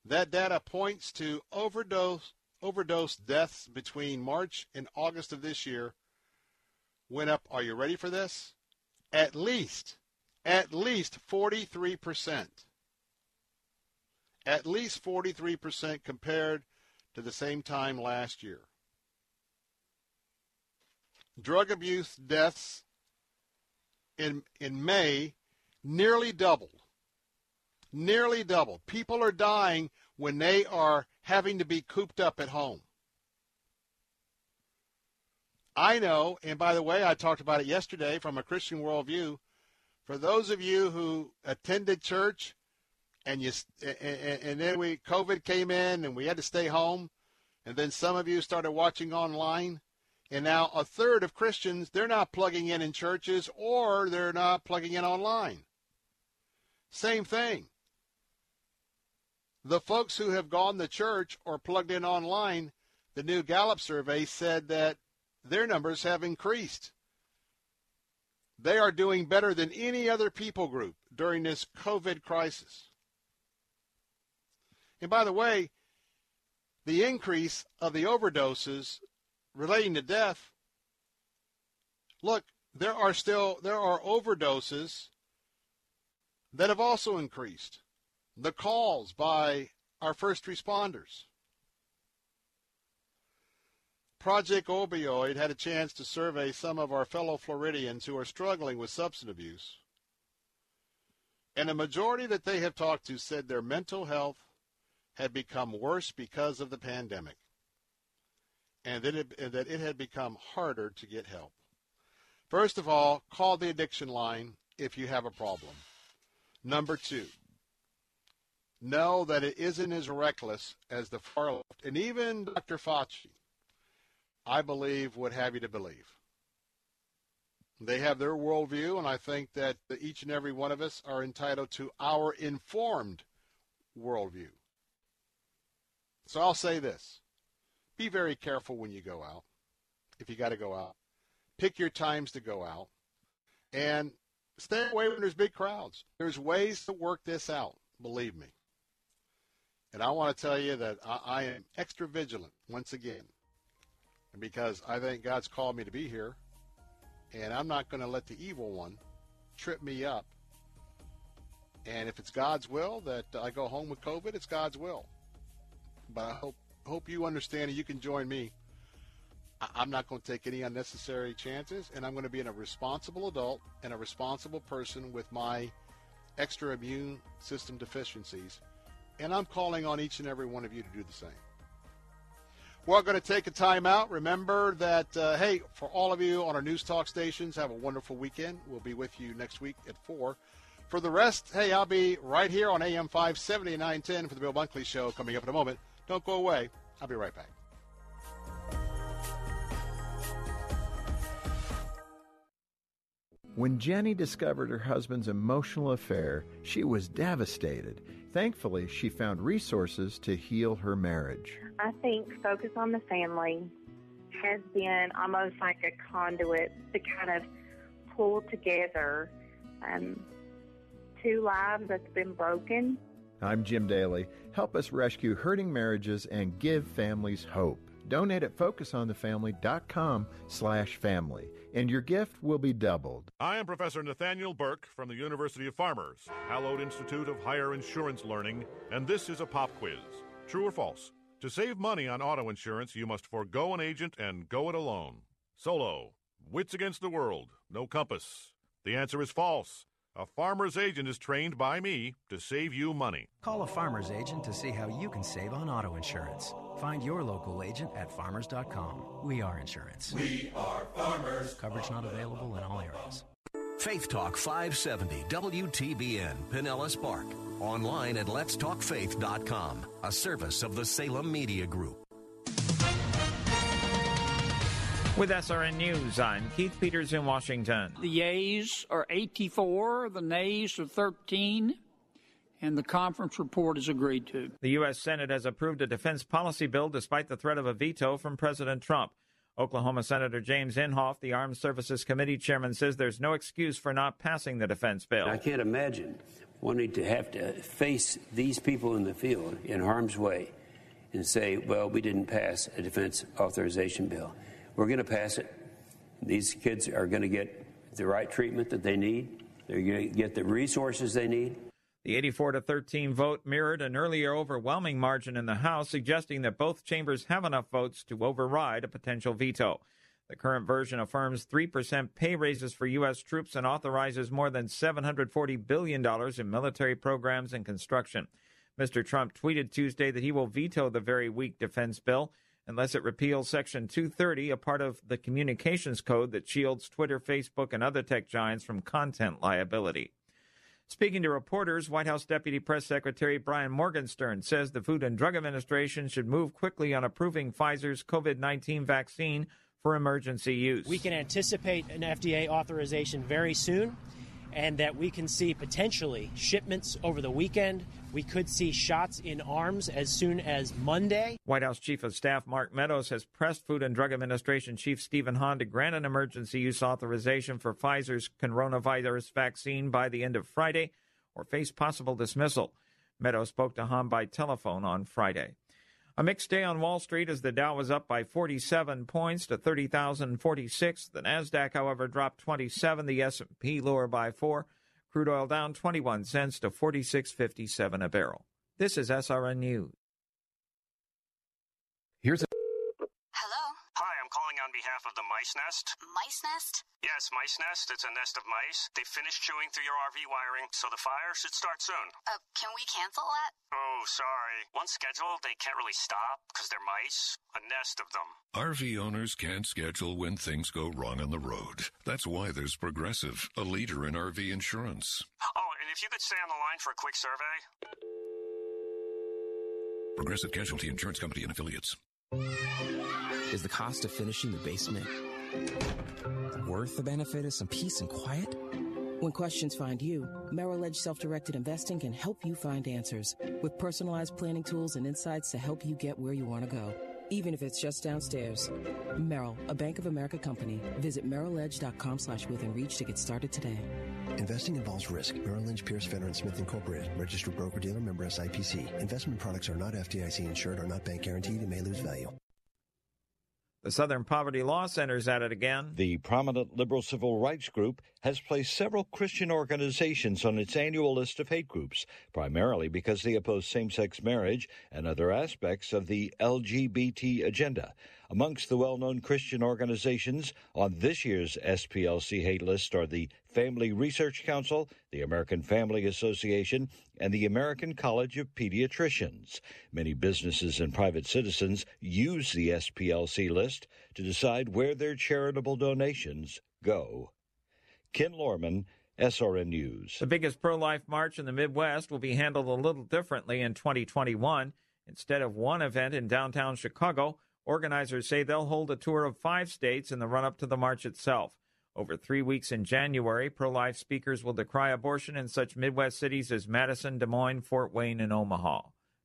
That data points to overdose overdose deaths between March and August of this year went up. Are you ready for this? At least, at least 43%. At least 43% compared to the same time last year. Drug abuse deaths in, in May nearly doubled. Nearly doubled. People are dying when they are having to be cooped up at home. I know, and by the way, I talked about it yesterday from a Christian worldview. For those of you who attended church and you and, and then we COVID came in and we had to stay home, and then some of you started watching online, and now a third of Christians they're not plugging in in churches or they're not plugging in online. Same thing. The folks who have gone to church or plugged in online, the new Gallup survey said that their numbers have increased. They are doing better than any other people group during this COVID crisis. And by the way, the increase of the overdoses relating to death, look, there are still there are overdoses that have also increased the calls by our first responders. Project Opioid had a chance to survey some of our fellow Floridians who are struggling with substance abuse. And a majority that they have talked to said their mental health had become worse because of the pandemic and that it, and that it had become harder to get help. First of all, call the addiction line if you have a problem. Number two, know that it isn't as reckless as the far left. And even Dr. Fauci, I believe, would have you to believe. They have their worldview, and I think that each and every one of us are entitled to our informed worldview. So I'll say this be very careful when you go out, if you got to go out. Pick your times to go out, and stay away when there's big crowds. There's ways to work this out, believe me. And I want to tell you that I, I am extra vigilant once again because I think God's called me to be here. And I'm not going to let the evil one trip me up. And if it's God's will that I go home with COVID, it's God's will. But I hope hope you understand and you can join me. I'm not going to take any unnecessary chances, and I'm going to be a responsible adult and a responsible person with my extra immune system deficiencies and I'm calling on each and every one of you to do the same. We're going to take a time out. Remember that, uh, hey, for all of you on our news talk stations, have a wonderful weekend. We'll be with you next week at 4. For the rest, hey, I'll be right here on AM 570 and 910 for the Bill Bunkley Show coming up in a moment. Don't go away. I'll be right back. When Jenny discovered her husband's emotional affair, she was devastated. Thankfully, she found resources to heal her marriage. I think Focus on the Family has been almost like a conduit to kind of pull together um, two lives that's been broken. I'm Jim Daly. Help us rescue hurting marriages and give families hope. Donate at focusonthefamily.com slash family, and your gift will be doubled. I am Professor Nathaniel Burke from the University of Farmers, Hallowed Institute of Higher Insurance Learning, and this is a pop quiz. True or false? To save money on auto insurance, you must forego an agent and go it alone. Solo. Wits against the world. No compass. The answer is false. A farmer's agent is trained by me to save you money. Call a farmer's agent to see how you can save on auto insurance. Find your local agent at farmers.com. We are insurance. We are farmers. Coverage not available in all areas. Faith Talk 570 WTBN Pinellas Park. Online at letstalkfaith.com, a service of the Salem Media Group. With SRN News, I'm Keith Peters in Washington. The yeas are 84, the nays are 13, and the conference report is agreed to. The U.S. Senate has approved a defense policy bill despite the threat of a veto from President Trump. Oklahoma Senator James Inhofe, the Armed Services Committee chairman, says there's no excuse for not passing the defense bill. I can't imagine wanting to have to face these people in the field in harm's way and say, well, we didn't pass a defense authorization bill. We're going to pass it. These kids are going to get the right treatment that they need. They're going to get the resources they need. The 84 to 13 vote mirrored an earlier overwhelming margin in the House, suggesting that both chambers have enough votes to override a potential veto. The current version affirms 3% pay raises for U.S. troops and authorizes more than $740 billion in military programs and construction. Mr. Trump tweeted Tuesday that he will veto the very weak defense bill unless it repeals Section 230, a part of the communications code that shields Twitter, Facebook, and other tech giants from content liability. Speaking to reporters, White House Deputy Press Secretary Brian Morgenstern says the Food and Drug Administration should move quickly on approving Pfizer's COVID 19 vaccine for emergency use. We can anticipate an FDA authorization very soon and that we can see potentially shipments over the weekend. We could see shots in arms as soon as Monday. White House Chief of Staff Mark Meadows has pressed Food and Drug Administration Chief Stephen Hahn to grant an emergency use authorization for Pfizer's coronavirus vaccine by the end of Friday or face possible dismissal. Meadows spoke to Hahn by telephone on Friday. A mixed day on Wall Street as the Dow was up by 47 points to 30,046. The Nasdaq, however, dropped 27. The S&P lower by 4. Crude oil down 21 cents to 46.57 a barrel. This is SRN News. Here's a of the Mice Nest. Mice nest? Yes, Mice Nest. It's a nest of mice. They finished chewing through your RV wiring, so the fire should start soon. Uh, can we cancel that? Oh, sorry. Once scheduled, they can't really stop because they're mice. A nest of them. RV owners can't schedule when things go wrong on the road. That's why there's Progressive, a leader in RV insurance. Oh, and if you could stay on the line for a quick survey. Progressive Casualty Insurance Company and Affiliates. Is the cost of finishing the basement worth the benefit of some peace and quiet? When questions find you, Merrill Edge Self Directed Investing can help you find answers with personalized planning tools and insights to help you get where you want to go, even if it's just downstairs. Merrill, a Bank of America company. Visit merrilledge.com slash within reach to get started today. Investing involves risk. Merrill Lynch, Pierce, Fenner, and Smith Incorporated. Registered broker-dealer member SIPC. Investment products are not FDIC insured, are not bank guaranteed, and may lose value. The Southern Poverty Law Center's at it again. The prominent liberal civil rights group has placed several Christian organizations on its annual list of hate groups, primarily because they oppose same sex marriage and other aspects of the LGBT agenda. Amongst the well known Christian organizations on this year's SPLC hate list are the Family Research Council, the American Family Association, and the American College of Pediatricians. Many businesses and private citizens use the SPLC list to decide where their charitable donations go. Ken Lorman, SRN News. The biggest pro life march in the Midwest will be handled a little differently in 2021. Instead of one event in downtown Chicago, organizers say they'll hold a tour of five states in the run up to the march itself. Over three weeks in January, pro life speakers will decry abortion in such Midwest cities as Madison, Des Moines, Fort Wayne, and Omaha.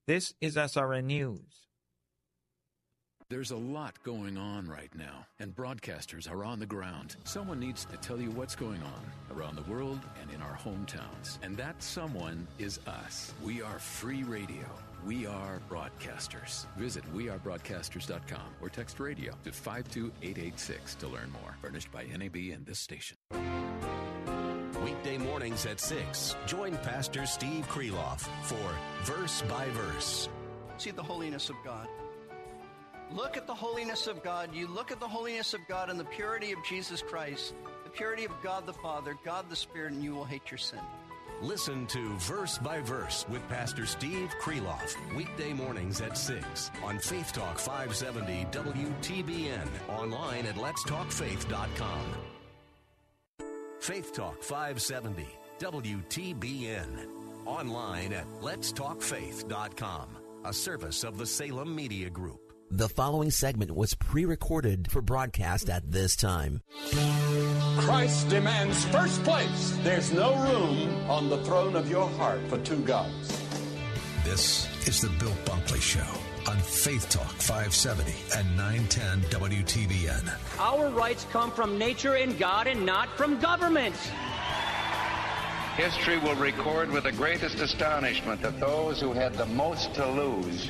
This is SRN News. There's a lot going on right now, and broadcasters are on the ground. Someone needs to tell you what's going on around the world and in our hometowns. And that someone is us. We are free radio. We are broadcasters. Visit wearebroadcasters.com or text radio to 52886 to learn more. Furnished by NAB and this station. Weekday mornings at 6. Join Pastor Steve Kreloff for Verse by Verse. See the holiness of God. Look at the holiness of God. You look at the holiness of God and the purity of Jesus Christ, the purity of God the Father, God the Spirit, and you will hate your sin. Listen to Verse by Verse with Pastor Steve Kreloff. Weekday mornings at 6 on Faith Talk 570 WTBN. Online at letstalkfaith.com. Faith Talk 570 WTBN. Online at letstalkfaith.com. A service of the Salem Media Group. The following segment was pre recorded for broadcast at this time. Christ demands first place. There's no room on the throne of your heart for two gods. This is the Bill Bunkley Show on Faith Talk 570 and 910 WTBN. Our rights come from nature and God and not from government. History will record with the greatest astonishment that those who had the most to lose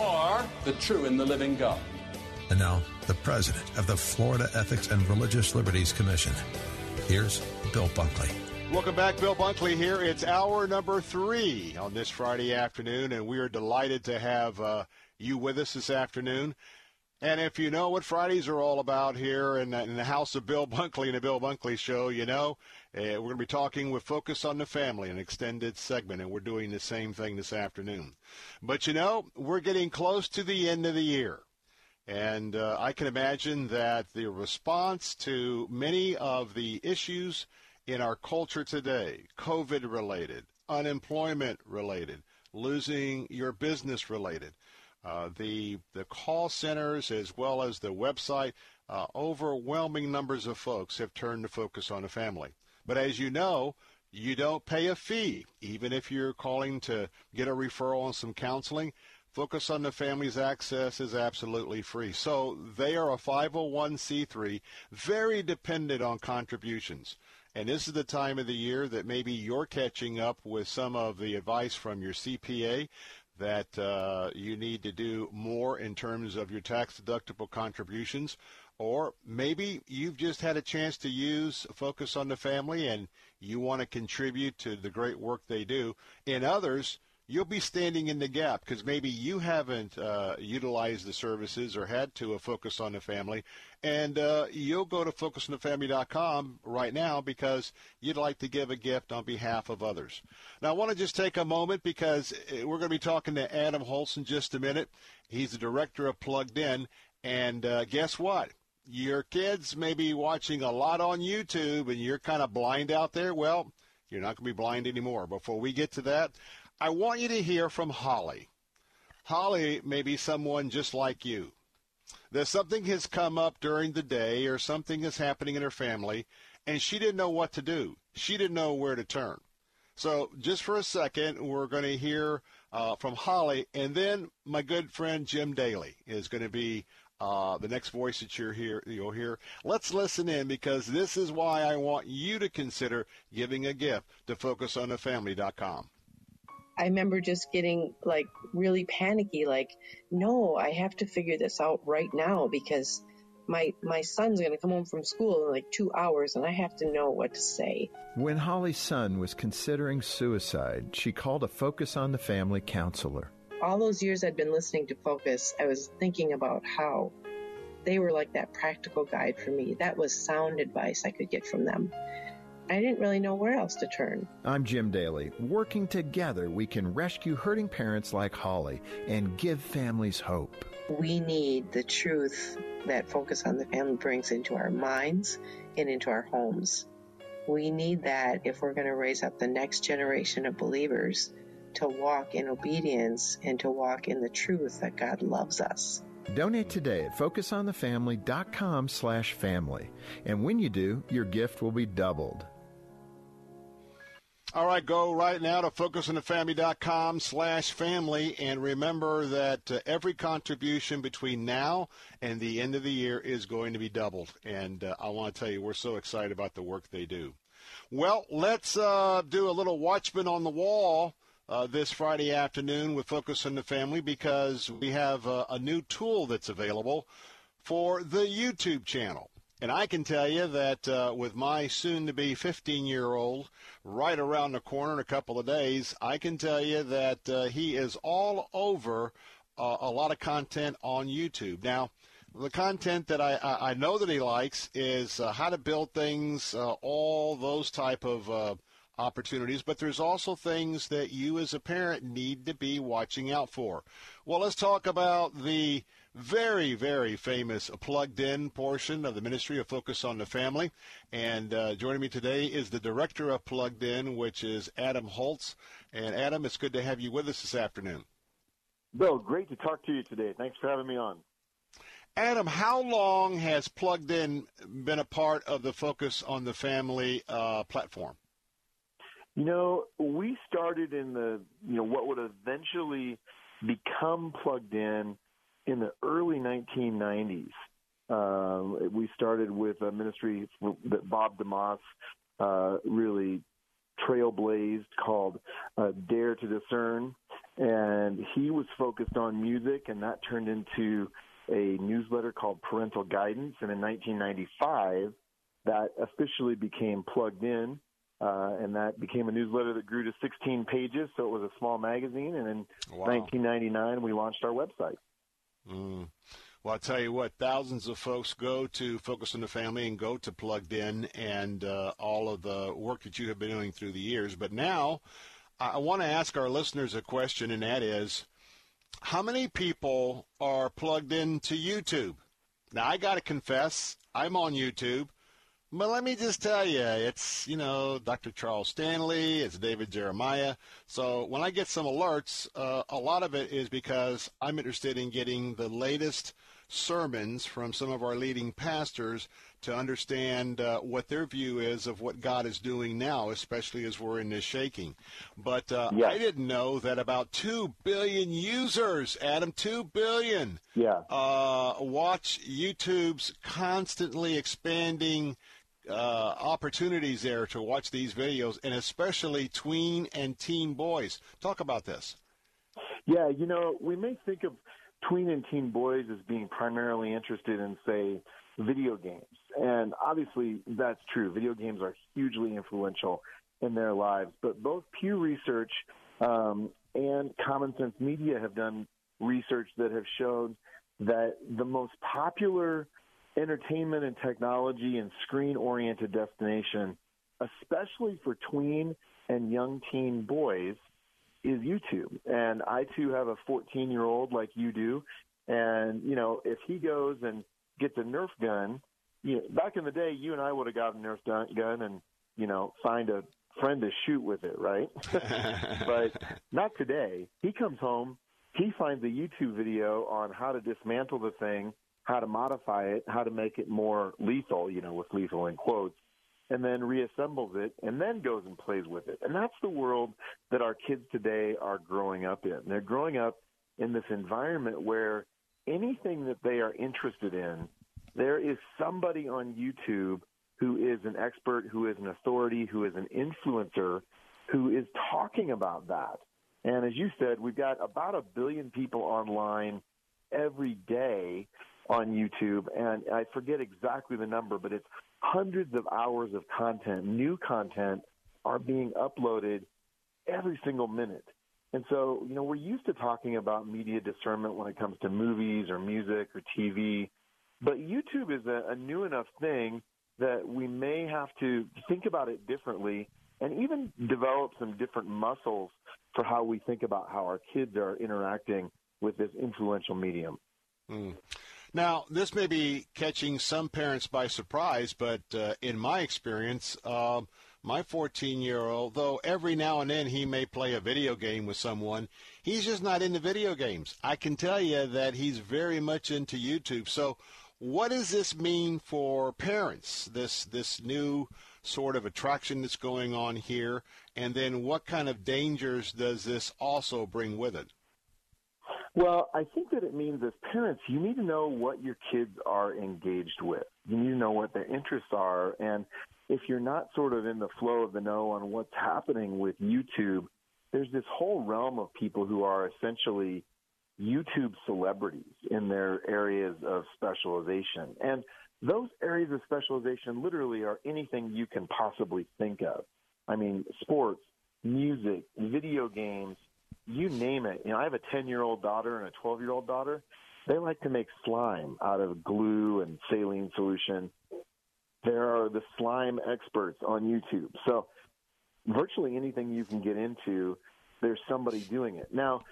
or the true and the living God. And now, the president of the Florida Ethics and Religious Liberties Commission. Here's Bill Bunkley. Welcome back, Bill Bunkley here. It's hour number three on this Friday afternoon, and we are delighted to have uh, you with us this afternoon. And if you know what Fridays are all about here in, in the house of Bill Bunkley and the Bill Bunkley Show, you know, uh, we're going to be talking with Focus on the Family, an extended segment, and we're doing the same thing this afternoon. But you know, we're getting close to the end of the year. And uh, I can imagine that the response to many of the issues in our culture today, COVID related, unemployment related, losing your business related, uh, the the call centers as well as the website, uh, overwhelming numbers of folks have turned to focus on the family. But as you know, you don't pay a fee, even if you're calling to get a referral on some counseling. Focus on the Family's access is absolutely free. So they are a 501c3, very dependent on contributions. And this is the time of the year that maybe you're catching up with some of the advice from your CPA that uh, you need to do more in terms of your tax deductible contributions. Or maybe you've just had a chance to use Focus on the Family and you want to contribute to the great work they do. In others, you'll be standing in the gap because maybe you haven't uh, utilized the services or had to uh, focus on the family, and uh, you'll go to focusonthefamily.com right now because you'd like to give a gift on behalf of others. Now, I want to just take a moment because uh, we're going to be talking to Adam Holson just a minute. He's the director of Plugged In, and uh, guess what? Your kids may be watching a lot on YouTube, and you're kind of blind out there. Well, you're not going to be blind anymore. Before we get to that, I want you to hear from Holly. Holly may be someone just like you. That something has come up during the day or something is happening in her family, and she didn't know what to do. She didn't know where to turn. So, just for a second, we're going to hear uh, from Holly, and then my good friend Jim Daly is going to be uh, the next voice that you're hear, you'll hear. Let's listen in because this is why I want you to consider giving a gift to FocusOnTheFamily.com. I remember just getting like really panicky, like, no, I have to figure this out right now because my my son's going to come home from school in like 2 hours and I have to know what to say. When Holly's son was considering suicide, she called a Focus on the Family counselor. All those years I'd been listening to Focus, I was thinking about how they were like that practical guide for me. That was sound advice I could get from them. I didn't really know where else to turn. I'm Jim Daly. Working together, we can rescue hurting parents like Holly and give families hope. We need the truth that Focus on the Family brings into our minds and into our homes. We need that if we're going to raise up the next generation of believers to walk in obedience and to walk in the truth that God loves us. Donate today at focusonthefamily.com slash family. And when you do, your gift will be doubled. All right, go right now to focusonthefamily.com slash family. And remember that uh, every contribution between now and the end of the year is going to be doubled. And uh, I want to tell you, we're so excited about the work they do. Well, let's uh, do a little watchman on the wall. Uh, this Friday afternoon with Focus on the Family because we have uh, a new tool that's available for the YouTube channel. And I can tell you that uh, with my soon to be 15 year old right around the corner in a couple of days, I can tell you that uh, he is all over uh, a lot of content on YouTube. Now, the content that I, I know that he likes is uh, how to build things, uh, all those type of uh, opportunities, but there's also things that you as a parent need to be watching out for. Well, let's talk about the very, very famous plugged in portion of the Ministry of Focus on the Family. And uh, joining me today is the director of Plugged In, which is Adam Holz. And Adam, it's good to have you with us this afternoon. Bill, great to talk to you today. Thanks for having me on. Adam, how long has Plugged In been a part of the Focus on the Family uh, platform? You know, we started in the, you know, what would eventually become Plugged In in the early 1990s. Um, we started with a ministry that Bob DeMoss uh, really trailblazed called uh, Dare to Discern. And he was focused on music, and that turned into a newsletter called Parental Guidance. And in 1995, that officially became plugged in. Uh, and that became a newsletter that grew to 16 pages, so it was a small magazine. And in wow. 1999, we launched our website. Mm. Well, I'll tell you what, thousands of folks go to Focus on the Family and go to Plugged In and uh, all of the work that you have been doing through the years. But now I want to ask our listeners a question, and that is how many people are plugged into YouTube? Now, I got to confess, I'm on YouTube. But let me just tell you, it's, you know, Dr. Charles Stanley, it's David Jeremiah. So when I get some alerts, uh, a lot of it is because I'm interested in getting the latest sermons from some of our leading pastors to understand uh, what their view is of what God is doing now, especially as we're in this shaking. But uh, yes. I didn't know that about 2 billion users, Adam, 2 billion, yeah. uh, watch YouTube's constantly expanding uh, opportunities there to watch these videos, and especially tween and teen boys. Talk about this. Yeah, you know, we may think of tween and teen boys as being primarily interested in, say, video games. And obviously, that's true. Video games are hugely influential in their lives. But both Pew Research um, and Common Sense Media have done research that have shown that the most popular entertainment and technology and screen oriented destination, especially for tween and young teen boys, is YouTube. And I too have a 14 year old like you do. And, you know, if he goes and gets a Nerf gun, you know, back in the day, you and I would have got a Nerf gun and, you know, find a friend to shoot with it, right? but not today. He comes home, he finds a YouTube video on how to dismantle the thing how to modify it, how to make it more lethal, you know, with lethal in quotes, and then reassembles it and then goes and plays with it. And that's the world that our kids today are growing up in. They're growing up in this environment where anything that they are interested in, there is somebody on YouTube who is an expert, who is an authority, who is an influencer, who is talking about that. And as you said, we've got about a billion people online every day on YouTube, and I forget exactly the number, but it's hundreds of hours of content, new content, are being uploaded every single minute. And so, you know, we're used to talking about media discernment when it comes to movies or music or TV, but YouTube is a, a new enough thing that we may have to think about it differently and even develop some different muscles for how we think about how our kids are interacting with this influential medium. Mm. Now, this may be catching some parents by surprise, but uh, in my experience, uh, my 14 year old, though every now and then he may play a video game with someone, he's just not into video games. I can tell you that he's very much into YouTube. So, what does this mean for parents? This this new sort of attraction that's going on here, and then what kind of dangers does this also bring with it? Well, I think that it means as parents, you need to know what your kids are engaged with. You need to know what their interests are. And if you're not sort of in the flow of the know on what's happening with YouTube, there's this whole realm of people who are essentially YouTube celebrities in their areas of specialization. And those areas of specialization literally are anything you can possibly think of. I mean, sports, music, video games, you name it. You know, I have a 10 year old daughter and a 12 year old daughter. They like to make slime out of glue and saline solution. There are the slime experts on YouTube. So virtually anything you can get into, there's somebody doing it. Now,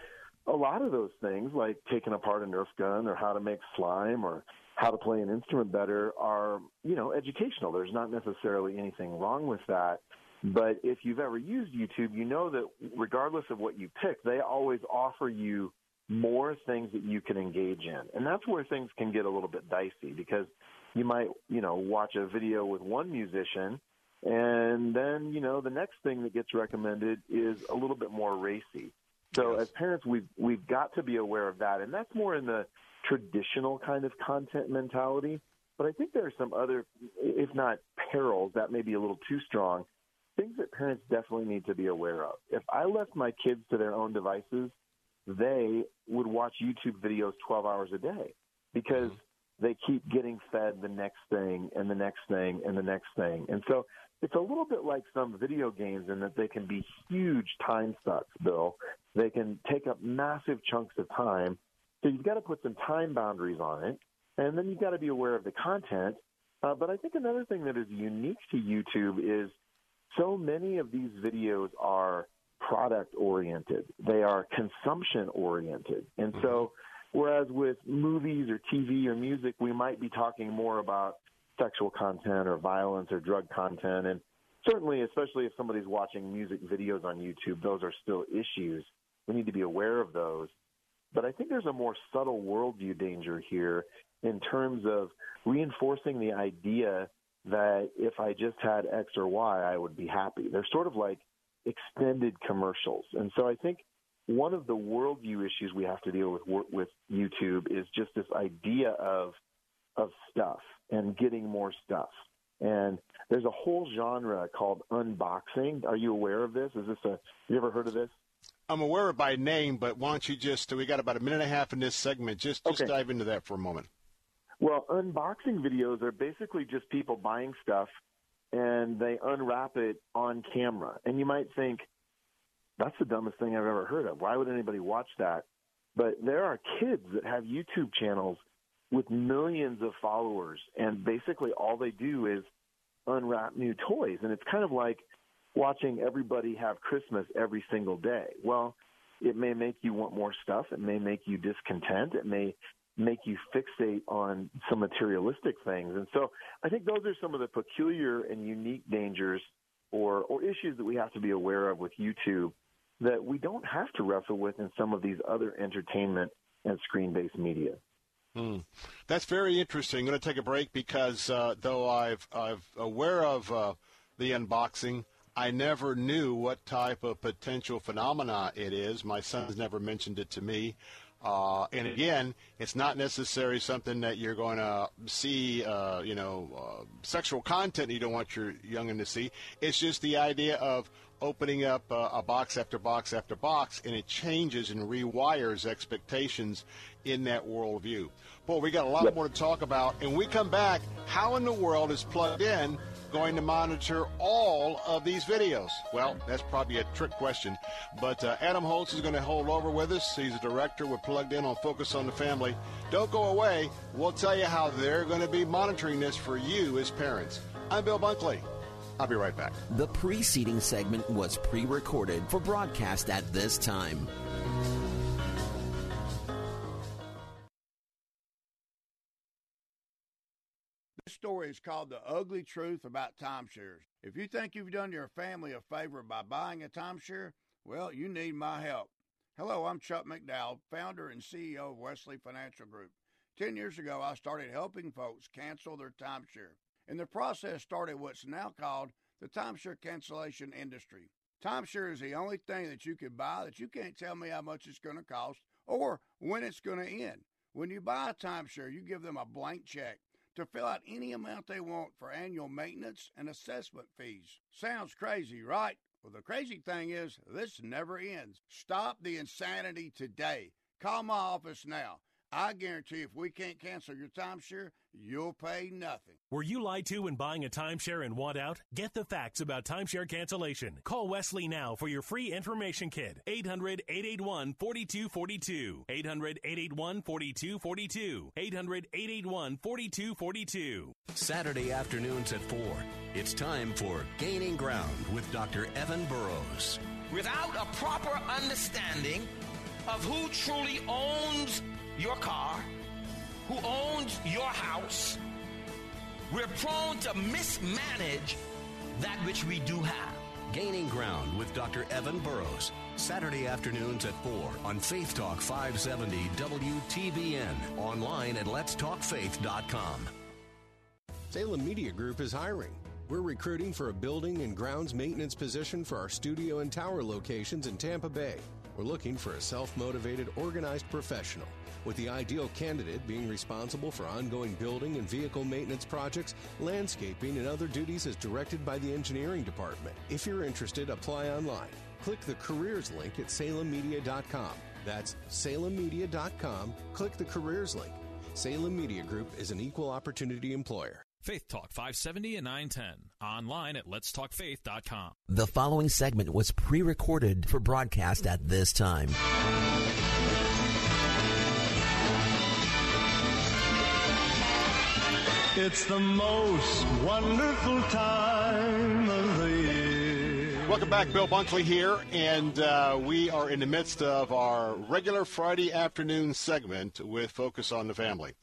a lot of those things, like taking apart a Nerf gun or how to make slime or how to play an instrument better, are, you know, educational. There's not necessarily anything wrong with that. But if you've ever used YouTube, you know that regardless of what you pick, they always offer you more things that you can engage in. And that's where things can get a little bit dicey because you might, you know, watch a video with one musician and then, you know, the next thing that gets recommended is a little bit more racy. So yes. as parents, we've we've got to be aware of that, and that's more in the traditional kind of content mentality. But I think there are some other, if not perils, that may be a little too strong things that parents definitely need to be aware of. If I left my kids to their own devices, they would watch YouTube videos 12 hours a day because mm-hmm. they keep getting fed the next thing and the next thing and the next thing. And so it's a little bit like some video games in that they can be huge time sucks, Bill. They can take up massive chunks of time. So you've got to put some time boundaries on it. And then you've got to be aware of the content. Uh, but I think another thing that is unique to YouTube is – so many of these videos are product oriented. They are consumption oriented. And so, mm-hmm. whereas with movies or TV or music, we might be talking more about sexual content or violence or drug content. And certainly, especially if somebody's watching music videos on YouTube, those are still issues. We need to be aware of those. But I think there's a more subtle worldview danger here in terms of reinforcing the idea that if I just had X or Y, I would be happy. They're sort of like extended commercials. And so I think one of the worldview issues we have to deal with with YouTube is just this idea of of stuff and getting more stuff. And there's a whole genre called unboxing. Are you aware of this? Is this a? You ever heard of this? I'm aware of by name, but why don't you just? We got about a minute and a half in this segment. Just just okay. dive into that for a moment. Well, unboxing videos are basically just people buying stuff and they unwrap it on camera. And you might think, that's the dumbest thing I've ever heard of. Why would anybody watch that? But there are kids that have YouTube channels with millions of followers, and basically all they do is unwrap new toys. And it's kind of like watching everybody have Christmas every single day. Well, it may make you want more stuff. It may make you discontent. It may make you fixate on some materialistic things. And so I think those are some of the peculiar and unique dangers or, or issues that we have to be aware of with YouTube that we don't have to wrestle with in some of these other entertainment and screen based media. Hmm. That's very interesting. I'm going to take a break because uh, though I've I'm aware of uh, the unboxing, I never knew what type of potential phenomena it is. My son's never mentioned it to me. Uh, and again, it's not necessarily something that you're going to see, uh, you know, uh, sexual content you don't want your youngin to see. It's just the idea of opening up uh, a box after box after box, and it changes and rewires expectations in that worldview. Boy, we got a lot more to talk about. And we come back, how in the world is plugged in going to monitor all of these videos? Well, that's probably a trick question. But uh, Adam Holz is going to hold over with us. He's a director with Plugged In on Focus on the Family. Don't go away. We'll tell you how they're going to be monitoring this for you as parents. I'm Bill Bunkley. I'll be right back. The preceding segment was pre recorded for broadcast at this time. Story is called The Ugly Truth About Timeshares. If you think you've done your family a favor by buying a timeshare, well, you need my help. Hello, I'm Chuck McDowell, founder and CEO of Wesley Financial Group. Ten years ago, I started helping folks cancel their timeshare. And the process started what's now called the timeshare cancellation industry. Timeshare is the only thing that you can buy that you can't tell me how much it's going to cost or when it's going to end. When you buy a timeshare, you give them a blank check to fill out any amount they want for annual maintenance and assessment fees. Sounds crazy, right? Well, the crazy thing is, this never ends. Stop the insanity today. Call my office now. I guarantee if we can't cancel your timeshare, you'll pay nothing. Were you lied to when buying a timeshare and want out? Get the facts about timeshare cancellation. Call Wesley now for your free information kit. 800 881 4242. 800 881 4242. 800 881 4242. Saturday afternoons at 4. It's time for Gaining Ground with Dr. Evan Burrows. Without a proper understanding of who truly owns your car, who owns your house, we're prone to mismanage that which we do have. Gaining Ground with Dr. Evan Burrows. Saturday afternoons at 4 on Faith Talk 570 WTBN. Online at letstalkfaith.com. Salem Media Group is hiring. We're recruiting for a building and grounds maintenance position for our studio and tower locations in Tampa Bay. We're looking for a self motivated, organized professional with the ideal candidate being responsible for ongoing building and vehicle maintenance projects, landscaping, and other duties as directed by the engineering department. If you're interested, apply online. Click the careers link at salemmedia.com. That's salemmedia.com. Click the careers link. Salem Media Group is an equal opportunity employer. Faith Talk 570 and 910. Online at letstalkfaith.com. The following segment was pre recorded for broadcast at this time. It's the most wonderful time of the year. Welcome back, Bill Bunkley here, and uh, we are in the midst of our regular Friday afternoon segment with Focus on the Family.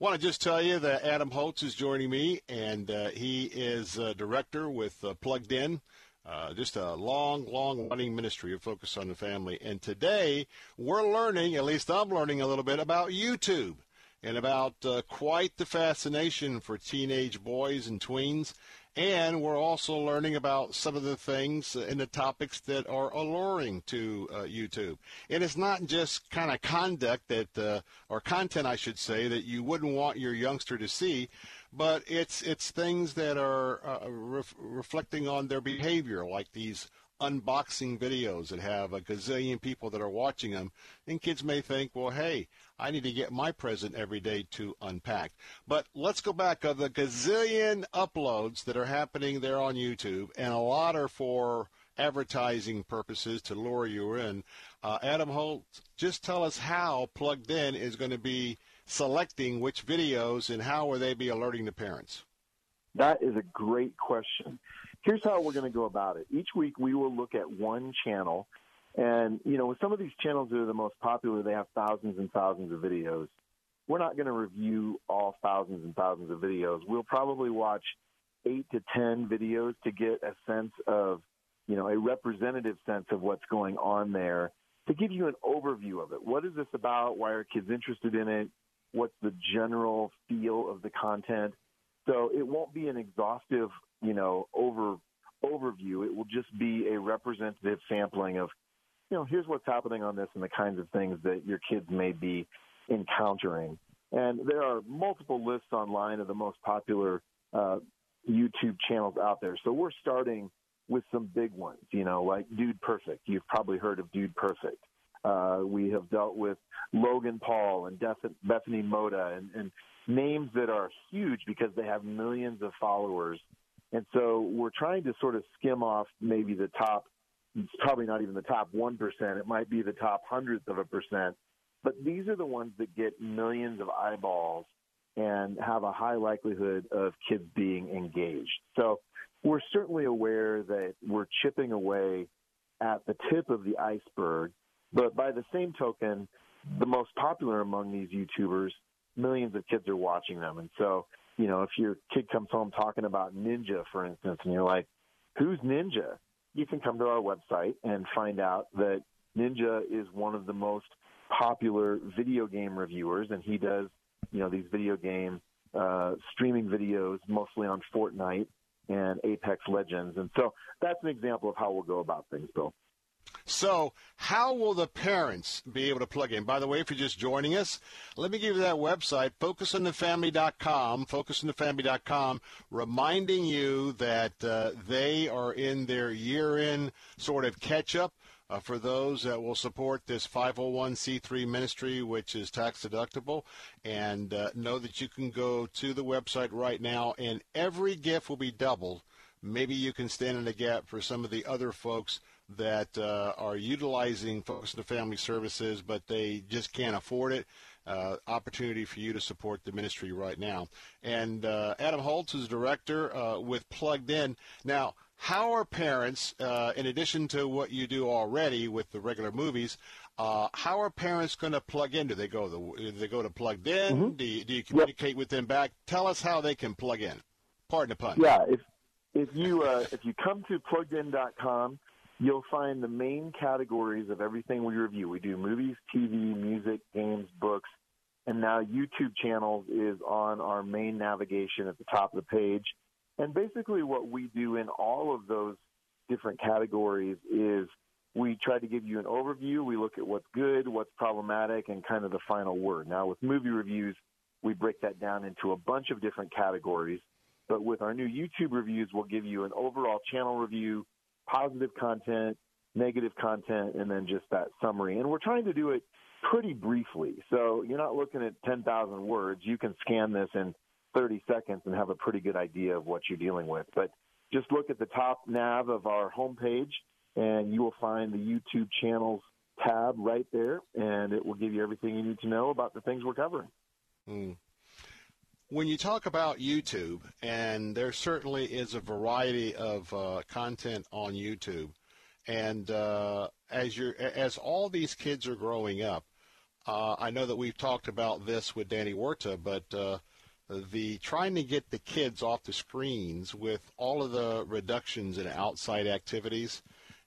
Want to just tell you that Adam Holz is joining me, and uh, he is a director with uh, Plugged In. Uh, just a long, long running ministry of Focus on the Family. And today we're learning, at least I'm learning a little bit about YouTube and about uh, quite the fascination for teenage boys and tweens. And we're also learning about some of the things and the topics that are alluring to uh, YouTube. And it's not just kind of conduct that, uh, or content, I should say, that you wouldn't want your youngster to see, but it's it's things that are uh, ref- reflecting on their behavior, like these unboxing videos that have a gazillion people that are watching them. And kids may think, well, hey, I need to get my present every day to unpack. But let's go back of the gazillion uploads that are happening there on YouTube, and a lot are for advertising purposes to lure you in. Uh, Adam Holz, just tell us how Plugged In is going to be selecting which videos and how will they be alerting the parents? That is a great question. Here's how we're going to go about it. Each week we will look at one channel and, you know, with some of these channels that are the most popular, they have thousands and thousands of videos. We're not going to review all thousands and thousands of videos. We'll probably watch eight to 10 videos to get a sense of, you know, a representative sense of what's going on there to give you an overview of it. What is this about? Why are kids interested in it? What's the general feel of the content? So it won't be an exhaustive, you know, over overview. It will just be a representative sampling of you know, here's what's happening on this and the kinds of things that your kids may be encountering. And there are multiple lists online of the most popular uh, YouTube channels out there. So we're starting with some big ones, you know, like Dude Perfect. You've probably heard of Dude Perfect. Uh, we have dealt with Logan Paul and Bethany Mota and, and names that are huge because they have millions of followers. And so we're trying to sort of skim off maybe the top, it's probably not even the top 1%. It might be the top hundredth of a percent. But these are the ones that get millions of eyeballs and have a high likelihood of kids being engaged. So we're certainly aware that we're chipping away at the tip of the iceberg. But by the same token, the most popular among these YouTubers, millions of kids are watching them. And so, you know, if your kid comes home talking about Ninja, for instance, and you're like, who's Ninja? You can come to our website and find out that Ninja is one of the most popular video game reviewers, and he does, you know, these video game uh, streaming videos mostly on Fortnite and Apex Legends. And so that's an example of how we'll go about things, Bill. So, how will the parents be able to plug in? By the way, if you're just joining us, let me give you that website, focusonthefamily.com, focusonthefamily.com, reminding you that uh, they are in their year end sort of catch up uh, for those that will support this 501c3 ministry, which is tax deductible. And uh, know that you can go to the website right now, and every gift will be doubled. Maybe you can stand in the gap for some of the other folks that uh, are utilizing Focus on the Family services, but they just can't afford it. Uh, opportunity for you to support the ministry right now. And uh, Adam Holz is director uh, with Plugged In. Now, how are parents, uh, in addition to what you do already with the regular movies, uh, how are parents going to plug in? Do they go the, do they go to plugged in? Mm-hmm. Do, you, do you communicate yep. with them back? Tell us how they can plug in. Pardon the pun. Yeah, if if you uh, if you come to pluggedin.com, you'll find the main categories of everything we review. We do movies, TV, music, games, books, and now YouTube channels is on our main navigation at the top of the page. And basically, what we do in all of those different categories is we try to give you an overview. We look at what's good, what's problematic, and kind of the final word. Now, with movie reviews, we break that down into a bunch of different categories. But with our new YouTube reviews, we'll give you an overall channel review, positive content, negative content, and then just that summary. And we're trying to do it pretty briefly. So you're not looking at 10,000 words. You can scan this in 30 seconds and have a pretty good idea of what you're dealing with. But just look at the top nav of our homepage, and you will find the YouTube channels tab right there, and it will give you everything you need to know about the things we're covering. Mm. When you talk about YouTube, and there certainly is a variety of uh, content on YouTube, and uh, as you as all these kids are growing up, uh, I know that we've talked about this with Danny Huerta, but uh, the trying to get the kids off the screens with all of the reductions in outside activities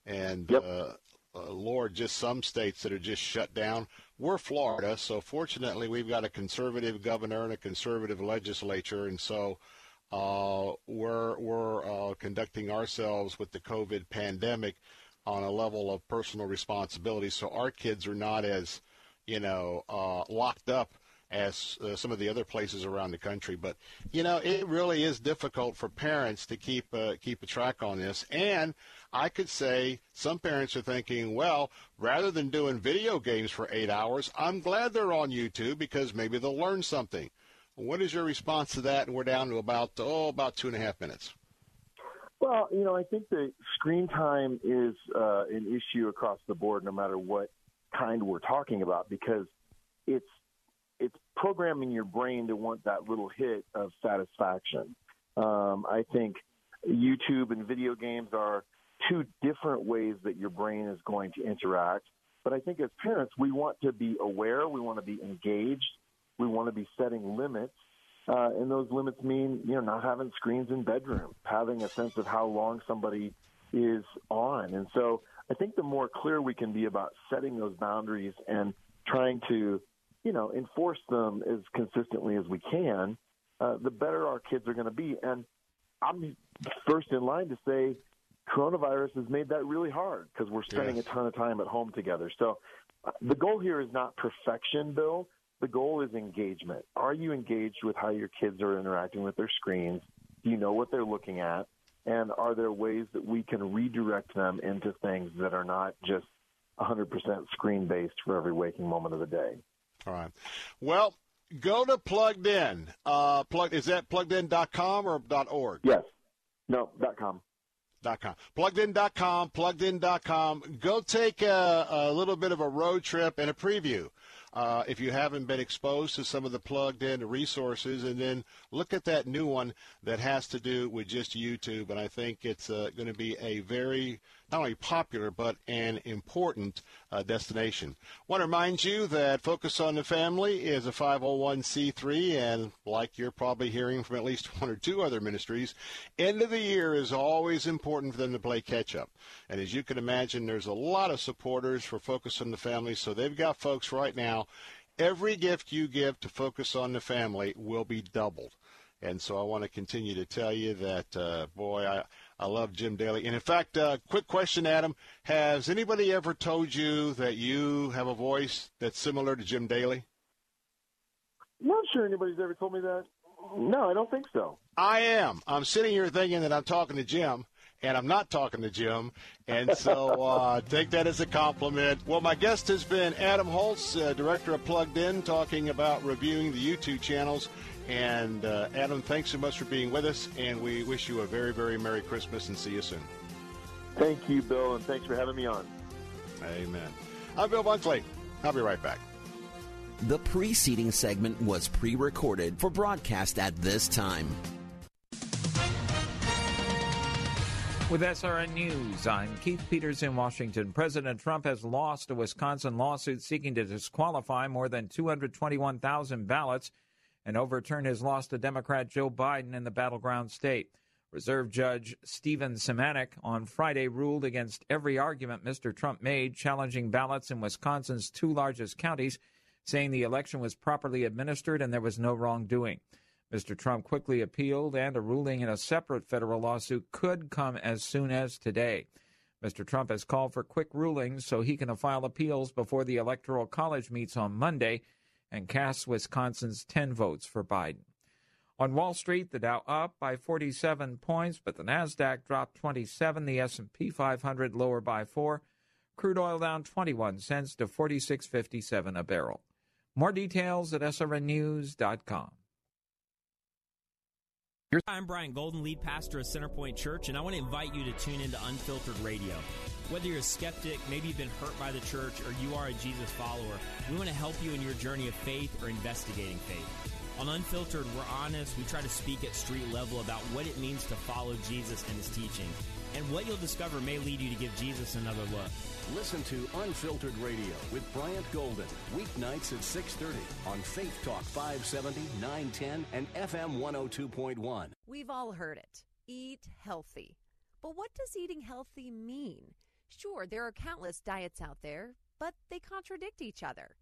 and yep. uh, uh, Lord, just some states that are just shut down. We're Florida, so fortunately we've got a conservative governor and a conservative legislature, and so uh, we're we're uh, conducting ourselves with the COVID pandemic on a level of personal responsibility. So our kids are not as you know uh, locked up as uh, some of the other places around the country. But you know, it really is difficult for parents to keep uh, keep a track on this. And I could say some parents are thinking, well, rather than doing video games for eight hours, I'm glad they're on YouTube because maybe they'll learn something. What is your response to that? And we're down to about oh about two and a half minutes. Well, you know, I think the screen time is uh, an issue across the board, no matter what kind we're talking about, because it's it's programming your brain to want that little hit of satisfaction. Um, I think YouTube and video games are two different ways that your brain is going to interact. But I think as parents, we want to be aware, we want to be engaged, we want to be setting limits. Uh, and those limits mean, you know, not having screens in bedrooms, having a sense of how long somebody is on. And so I think the more clear we can be about setting those boundaries and trying to you know, enforce them as consistently as we can, uh, the better our kids are going to be. And I'm first in line to say, coronavirus has made that really hard because we're spending Yes. a ton of time at home together. So uh, the goal here is not perfection, Bill. The goal is engagement. Are you engaged with how your kids are interacting with their screens? Do you know what they're looking at? And are there ways that we can redirect them into things that are not just 100% screen based for every waking moment of the day? All right. Well, go to Plugged In. Uh, plug, is that pluggedin.com or .org? Yes. No, dot .com. Dot com. Pluggedin.com, pluggedin.com. Go take a, a little bit of a road trip and a preview. Uh, if you haven't been exposed to some of the plugged in resources, and then look at that new one that has to do with just YouTube. And I think it's uh, going to be a very, not only popular, but an important uh, destination. want to remind you that Focus on the Family is a 501c3, and like you're probably hearing from at least one or two other ministries, end of the year is always important for them to play catch up. And as you can imagine, there's a lot of supporters for Focus on the Family, so they've got folks right now. Every gift you give to Focus on the Family will be doubled. And so I want to continue to tell you that, uh, boy, I, I love Jim Daly. And in fact, uh, quick question, Adam. Has anybody ever told you that you have a voice that's similar to Jim Daly? Not sure anybody's ever told me that. No, I don't think so. I am. I'm sitting here thinking that I'm talking to Jim, and I'm not talking to Jim. And so uh, take that as a compliment. Well, my guest has been Adam Holz, uh, director of Plugged In, talking about reviewing the YouTube channels. And uh, Adam, thanks so much for being with us, and we wish you a very, very Merry Christmas and see you soon. Thank you, Bill, and thanks for having me on. Amen. I'm Bill Bunkley. I'll be right back. The preceding segment was pre recorded for broadcast at this time. With SRN News, I'm Keith Peters in Washington. President Trump has lost a Wisconsin lawsuit seeking to disqualify more than 221,000 ballots and overturn his loss to Democrat Joe Biden in the battleground state. Reserve Judge Stephen Simanek on Friday ruled against every argument Mr. Trump made challenging ballots in Wisconsin's two largest counties, saying the election was properly administered and there was no wrongdoing. Mr. Trump quickly appealed, and a ruling in a separate federal lawsuit could come as soon as today. Mr. Trump has called for quick rulings so he can file appeals before the Electoral College meets on Monday and casts Wisconsin's 10 votes for Biden. On Wall Street, the Dow up by 47 points, but the Nasdaq dropped 27, the S&P 500 lower by 4, crude oil down 21 cents to 46.57 a barrel. More details at srnnews.com. I'm Bryant Golden, lead pastor of Centerpoint Church, and I want to invite you to tune into Unfiltered Radio. Whether you're a skeptic, maybe you've been hurt by the church, or you are a Jesus follower, we want to help you in your journey of faith or investigating faith. On Unfiltered, we're honest. We try to speak at street level about what it means to follow Jesus and his teaching. And what you'll discover may lead you to give Jesus another look. Listen to Unfiltered Radio with Bryant Golden, weeknights at 6.30 on Faith Talk 570, 910, and FM 102.1. We've all heard it. Eat healthy. But what does eating healthy mean? Sure, there are countless diets out there, but they contradict each other.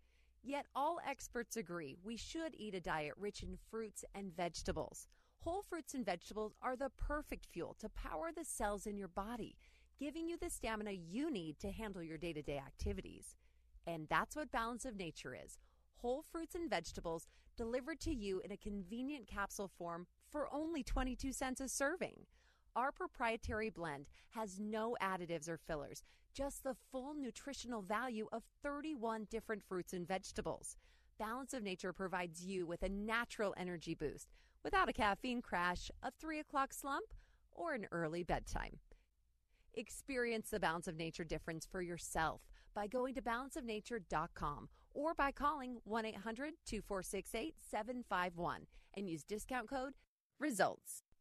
Yet all experts agree we should eat a diet rich in fruits and vegetables. Whole fruits and vegetables are the perfect fuel to power the cells in your body, giving you the stamina you need to handle your day to day activities. And that's what Balance of Nature is whole fruits and vegetables delivered to you in a convenient capsule form for only 22 cents a serving. Our proprietary blend has no additives or fillers, just the full nutritional value of 31 different fruits and vegetables. Balance of Nature provides you with a natural energy boost without a caffeine crash, a 3 o'clock slump, or an early bedtime. Experience the Balance of Nature difference for yourself by going to balanceofnature.com or by calling 1 800 246 8751 and use discount code RESULTS.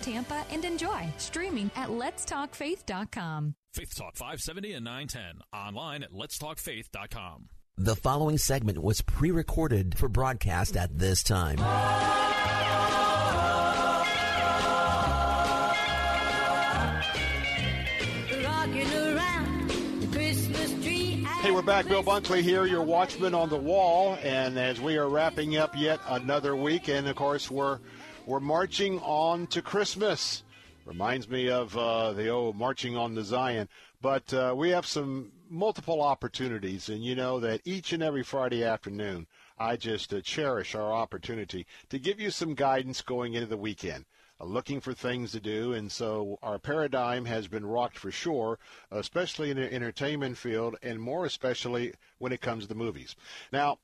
Tampa and enjoy streaming at letstalkfaith.com. Faith Talk 570 and 910. Online at letstalkfaith.com. The following segment was pre recorded for broadcast at this time. Hey, we're back. Bill Bunkley here, your watchman on the wall. And as we are wrapping up yet another week, and of course, we're, we're marching on to Christmas. Reminds me of uh, the old marching on to Zion. But uh, we have some multiple opportunities, and you know that each and every Friday afternoon, I just uh, cherish our opportunity to give you some guidance going into the weekend. Uh, looking for things to do, and so our paradigm has been rocked for sure, especially in the entertainment field, and more especially when it comes to movies. Now,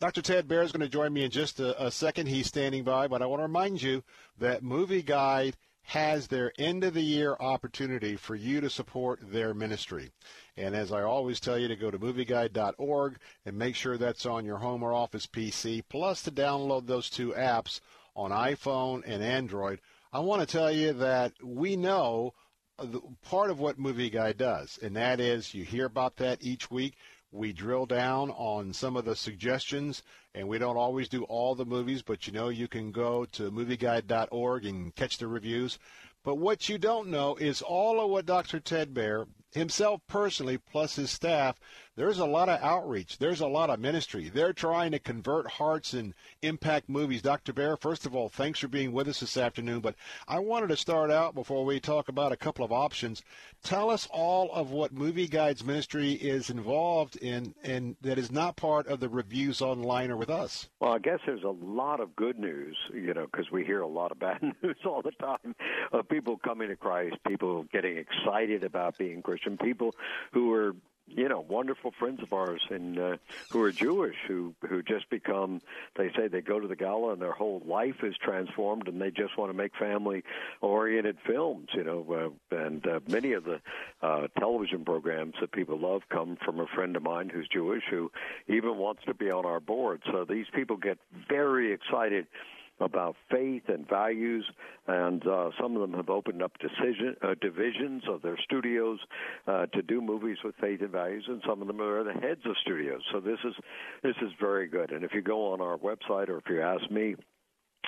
Dr. Ted Baehr is going to join me in just a, a second. He's standing by, but I want to remind you that Movie Guide has their end of the year opportunity for you to support their ministry. And as I always tell you to go to movieguide.org and make sure that's on your home or office PC, plus to download those two apps on iPhone and Android. I want to tell you that we know uh, part of what Movie Guide does, and that is you hear about that each week. We drill down on some of the suggestions, and we don't always do all the movies, but you know you can go to movieguide.org and catch the reviews. But what you don't know is all of what Dr. Ted Baehr himself personally, plus his staff, there's a lot of outreach. There's a lot of ministry. They're trying to convert hearts and impact movies. Dr. Baehr, first of all, thanks for being with us this afternoon. But I wanted to start out before we talk about a couple of options. Tell us all of what Movie Guides Ministry is involved in and that is not part of the reviews online or with us. Well, I guess there's a lot of good news, you know, because we hear a lot of bad news all the time of people coming to Christ, people getting excited about being Christian, people who are you know, wonderful friends of ours and uh, who are Jewish who who just become. They say they go to the gala and their whole life is transformed, and they just want to make family-oriented films. You know, uh, and uh, many of the uh, television programs that people love come from a friend of mine who's Jewish who even wants to be on our board. So these people get very excited about faith and values, and uh, some of them have opened up decision, uh, divisions of their studios uh, to do movies with faith and values, and some of them are the heads of studios. So this is this is very good. And if you go on our website, or if you ask me,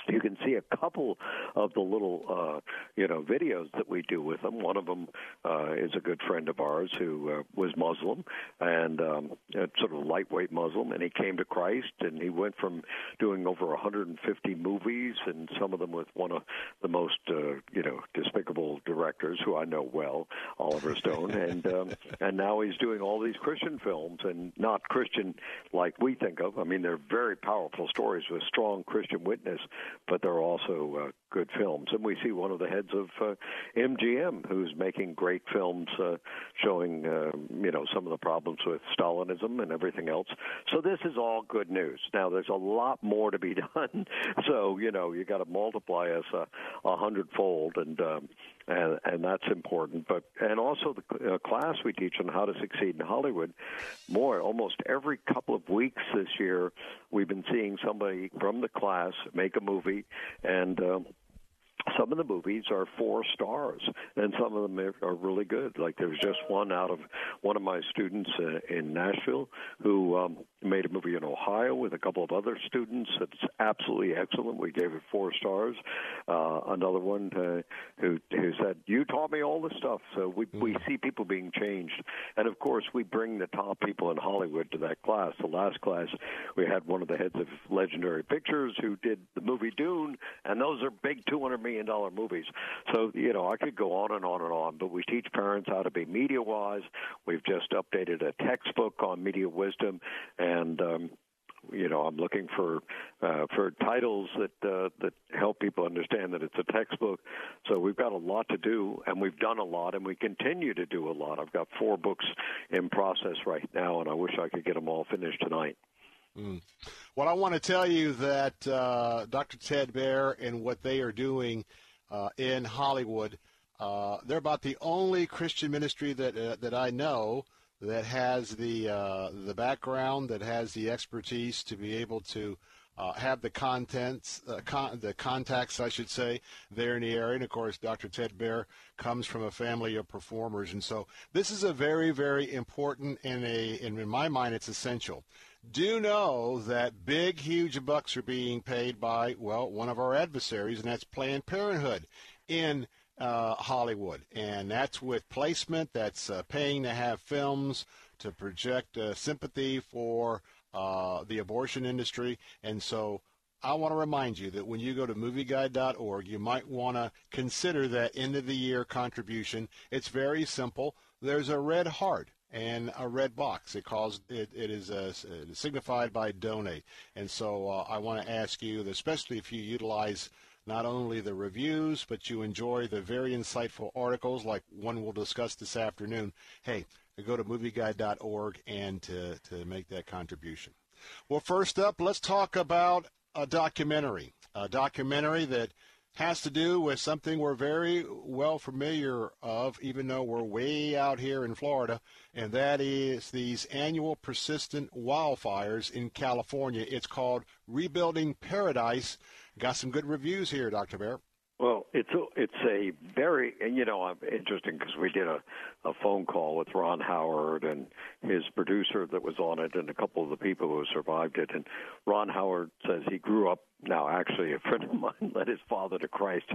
you can see a couple of the little uh you know videos that we do with them. One of them uh is a good friend of ours who uh, was muslim and um sort of lightweight muslim and he came to christ and he went from doing over 150 movies and some of them with one of the most uh you know despicable directors who I know well Oliver Stone and um and now he's doing all these christian films and not christian like we think of. I mean they're very powerful stories with strong christian witness but they're also uh, good films. And we see one of the heads of uh, MGM who's making great films uh, showing, uh, you know, some of the problems with Stalinism and everything else. So this is all good news. Now there's a lot more to be done. So you know you got to multiply us a, a hundredfold, and um, and and that's important. But and also the uh, class we teach on how to succeed in Hollywood. More almost every couple of weeks this year, we've been seeing somebody from the class make a movie, and. Um, some of the movies are four stars, and some of them are really good. Like there was just one out of one of my students uh, in Nashville who um, made a movie in Ohio with a couple of other students. It's absolutely excellent. We gave it four stars. Uh, another one uh, who who said, "You taught me all this stuff." So we we see people being changed, and of course we bring the top people in Hollywood to that class. The last class we had one of the heads of Legendary Pictures who did the movie Dune, and those are big two hundred million dollar movies. So you know I could go on and on and on, but we teach parents how to be media wise. We've just updated a textbook on media wisdom and um, you know I'm looking for uh, for titles that uh, that help people understand that it's a textbook. So we've got a lot to do, and we've done a lot, and we continue to do a lot. I've got four books in process right now, and I wish I could get them all finished tonight. Mm. Well, I want to tell you that uh, Dr. Ted Baehr and what they are doing uh, in Hollywood, uh, they're about the only Christian ministry that uh, that I know that has the uh, the background, that has the expertise to be able to uh, have the contents, uh, con- the contacts, I should say, there in the area. And of course, Dr. Ted Baehr comes from a family of performers, and so this is a very, very important and a, and in my mind, it's essential. Do know that big, huge bucks are being paid by well, one of our adversaries, and that's Planned Parenthood in uh, Hollywood, and that's with placement. That's uh, paying to have films to project uh, sympathy for uh, the abortion industry, and so. I want to remind you that when you go to movieguide.org, you might want to consider that end of the year contribution. It's very simple. There's a red heart and a red box. It calls it, it is uh, signified by donate. And so uh, I want to ask you, especially if you utilize not only the reviews, but you enjoy the very insightful articles like one we'll discuss this afternoon, hey, go to movieguide.org and to, to make that contribution. Well, first up, let's talk about a documentary. A documentary that has to do with something we're very well familiar of, even though we're way out here in Florida, and that is these annual persistent wildfires in California. It's called Rebuilding Paradise. Got some good reviews here, Dr. Baehr. Well, it's a, it's a very you know interesting because we did a a phone call with Ron Howard and his producer that was on it and a couple of the people who survived it. And Ron Howard says he grew up. Now, actually, a friend of mine led his father to Christ.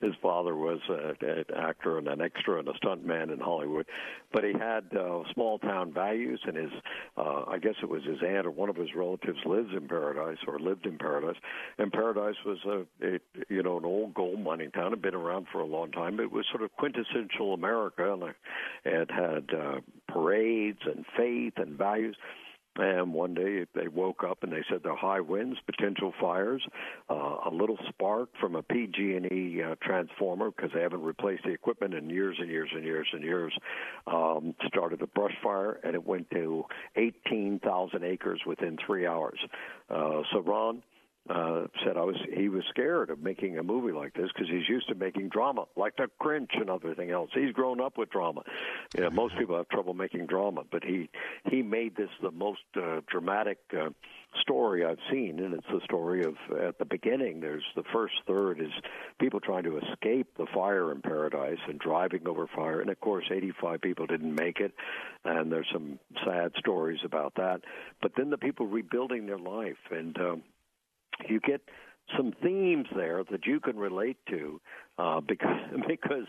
His father was a, an actor and an extra and a stuntman in Hollywood, but he had uh, small town values. And his, uh, I guess it was his aunt or one of his relatives lives in Paradise or lived in Paradise. And Paradise was a, a you know, an old gold mining town. Had been around for a long time. It was sort of quintessential America, and it had uh, parades and faith and values. And one day they woke up and they said there are high winds, potential fires, uh, a little spark from a PG&E uh, transformer because they haven't replaced the equipment in years and years and years and years. Um, started a brush fire and it went to 18,000 acres within three hours. Uh, so Ron uh, said I was he was scared of making a movie like this because he's used to making drama, like The Grinch and everything else. He's grown up with drama. You know, most people have trouble making drama, but he he made this the most uh, dramatic uh, story I've seen, and it's the story of at the beginning. There's the first third is people trying to escape the fire in paradise and driving over fire, and of course, 85 people didn't make it, and there's some sad stories about that. But then the people rebuilding their life and. Um, you get some themes there that you can relate to uh, because because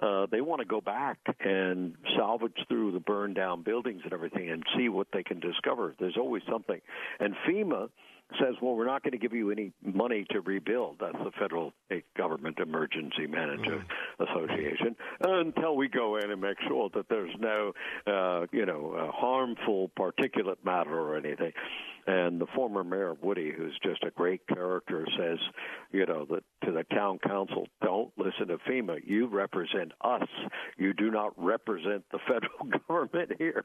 uh, they want to go back and salvage through the burned down buildings and everything and see what they can discover. There's always something, and FEMA says, "Well, we're not going to give you any money to rebuild." That's the federal government emergency manager mm. association until we go in and make sure that there's no, uh, you know, uh, harmful particulate matter or anything. And the former mayor of Woody, who's just a great character, says, you know, that to the town council, don't listen to FEMA. You represent us. You do not represent the federal government here.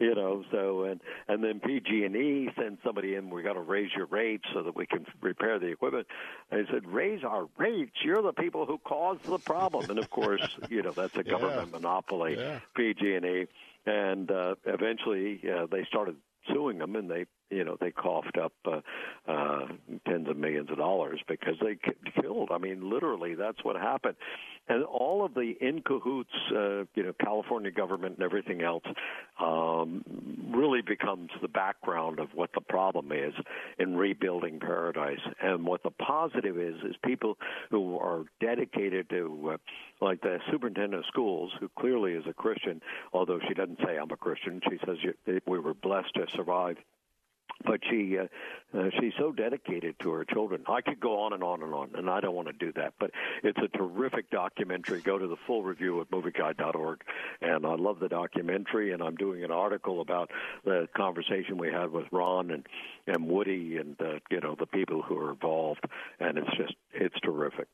You know, so and and then PG&E sends somebody in. We got to raise your rates so that we can repair the equipment. And he said, raise our rates. You're the people who caused the problem. And of course, you know, that's a government yeah. monopoly. Yeah. PG&E and uh, eventually uh, they started suing them, and they you know they coughed up uh, uh, tens of millions of dollars because they killed. I mean, literally, that's what happened. And all of the in cahoots, uh, you know, California government and everything else, um, really becomes the background of what the problem is in rebuilding paradise. And what the positive is is people who are dedicated to, uh, like the superintendent of schools, who clearly is a Christian, although she doesn't say I'm a Christian. She says we were blessed to survive but she uh, uh, she's so dedicated to her children. I could go on and on and on, and I don't want to do that. But it's a terrific documentary. Go to the full review at movieguide.org, and I love the documentary. And I'm doing an article about the conversation we had with Ron and and Woody, and uh, you know the people who are involved, and it's just it's terrific.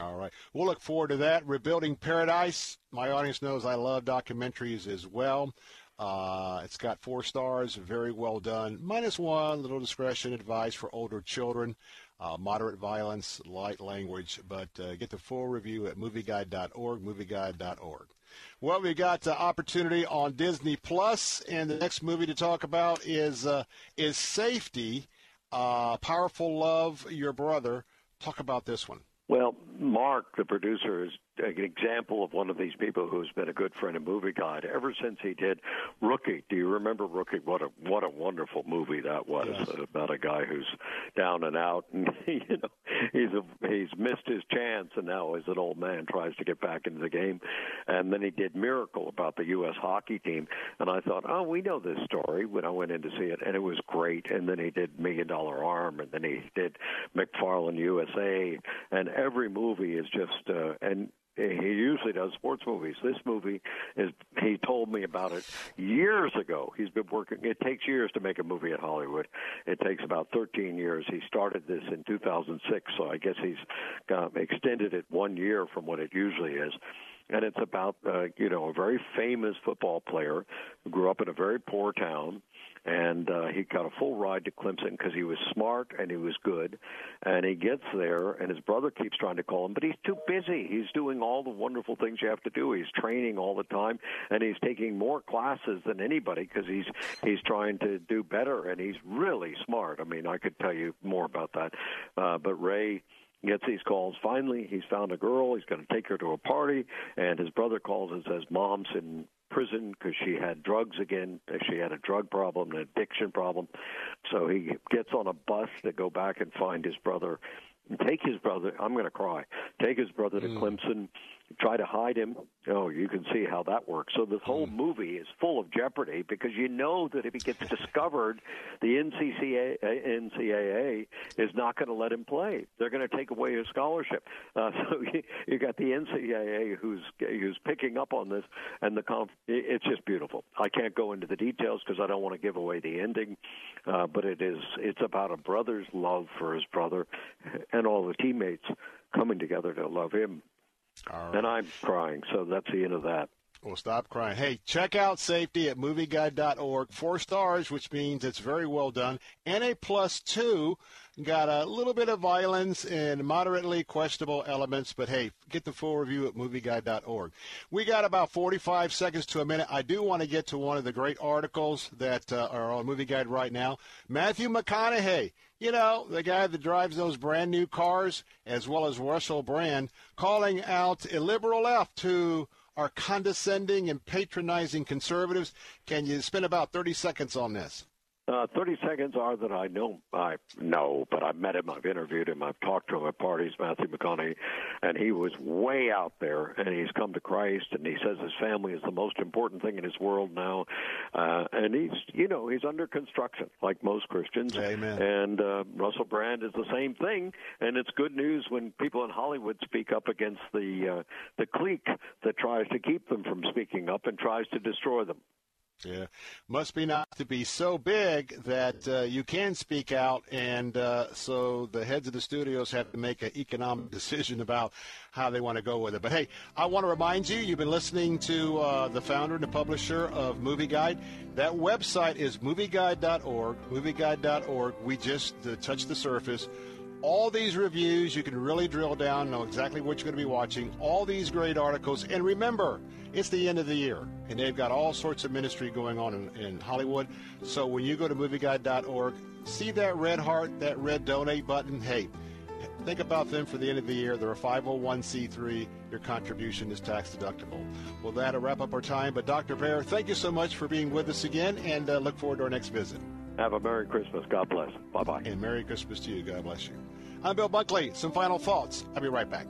All right. We'll look forward to that. Rebuilding Paradise. My audience knows I love documentaries as well. Uh, it's got four stars, very well done. Minus one, little discretion advised for older children. Uh, moderate violence, light language. But uh, get the full review at movieguide.org, movieguide.org. Well, we got uh, opportunity on Disney Plus, and the next movie to talk about is uh, is Safety. Uh, Powerful Love, Your Brother. Talk about this one. Well, Mark, the producer, is an example of one of these people who's been a good friend of Movie Guide ever since he did Rookie. Do you remember Rookie? What a what a wonderful movie that was yes. about a guy who's down and out, and you know he's a, he's missed his chance, and now as an old man tries to get back into the game. And then he did Miracle about the U.S. hockey team, and I thought, oh, we know this story when I went in to see it, and it was great. And then he did Million Dollar Arm, and then he did McFarland USA, and every movie is just uh, and he usually does sports movies. This movie is he told me about it years ago. He's been working it takes years to make a movie at Hollywood. It takes about 13 years. He started this in 2006, so I guess he's uh, extended it 1 year from what it usually is and it's about uh, you know a very famous football player who grew up in a very poor town and uh, he got a full ride to Clemson because he was smart and he was good. And he gets there, and his brother keeps trying to call him, but he's too busy. He's doing all the wonderful things you have to do. He's training all the time, and he's taking more classes than anybody because he's he's trying to do better, and he's really smart. I mean, I could tell you more about that, uh, but Ray gets these calls. Finally, he's found a girl. He's going to take her to a party, and his brother calls and says, "Mom's in prison because she had drugs again. She had a drug problem, an addiction problem. So he gets on a bus to go back and find his brother. Take his brother. I'm going to cry. Take his brother to mm. Clemson try to hide him. Oh, you can see how that works. So this whole hmm. movie is full of jeopardy because you know that if he gets discovered, the NCCA, NCAA is not going to let him play. They're going to take away his scholarship. Uh, so you, you got the NCAA who's who's picking up on this, and the conf- it's just beautiful. I can't go into the details because I don't want to give away the ending, uh, but it is it's about a brother's love for his brother, and all the teammates coming together to love him Right. And I'm crying, so that's the end of that. Well, stop crying. Hey, check out Safety at movieguide.org. Four stars, which means it's very well done. And a plus two. Got a little bit of violence and moderately questionable elements, but hey, get the full review at movieguide.org. We got about 45 seconds to a minute. I do want to get to one of the great articles that uh, are on Movie Guide right now. Matthew McConaughey you know, the guy that drives those brand new cars, as well as Russell Brand, calling out a liberal left who are condescending and patronizing conservatives. Can you spend about 30 seconds on this? Uh, 30 seconds are that I know, I know, but I've met him, I've interviewed him, I've talked to him at parties, Matthew McConaughey, and he was way out there, and he's come to Christ, and he says his family is the most important thing in his world now, uh, and he's, you know, he's under construction, like most Christians. Amen. And uh, Russell Brand is the same thing, and it's good news when people in Hollywood speak up against the uh, the clique that tries to keep them from speaking up and tries to destroy them. Yeah, must be not to be so big that uh, you can speak out, and uh, so the heads of the studios have to make an economic decision about how they want to go with it. But hey, I want to remind you, you've been listening to uh, the founder and the publisher of Movie Guide. That website is movieguide.org. Movieguide.org. We just uh, touched the surface all these reviews. You can really drill down, know exactly what you're going to be watching, all these great articles. And remember, it's the end of the year, and they've got all sorts of ministry going on in, in Hollywood. So when you go to movieguide.org, see that red heart, that red donate button. Hey, think about them for the end of the year. They're a 501c3. Your contribution is tax deductible. Well, that'll wrap up our time. But Dr. Baehr, thank you so much for being with us again, and uh, look forward to our next visit. Have a Merry Christmas. God bless. Bye bye. And Merry Christmas to you. God bless you. I'm Bill Bunkley. Some final thoughts. I'll be right back.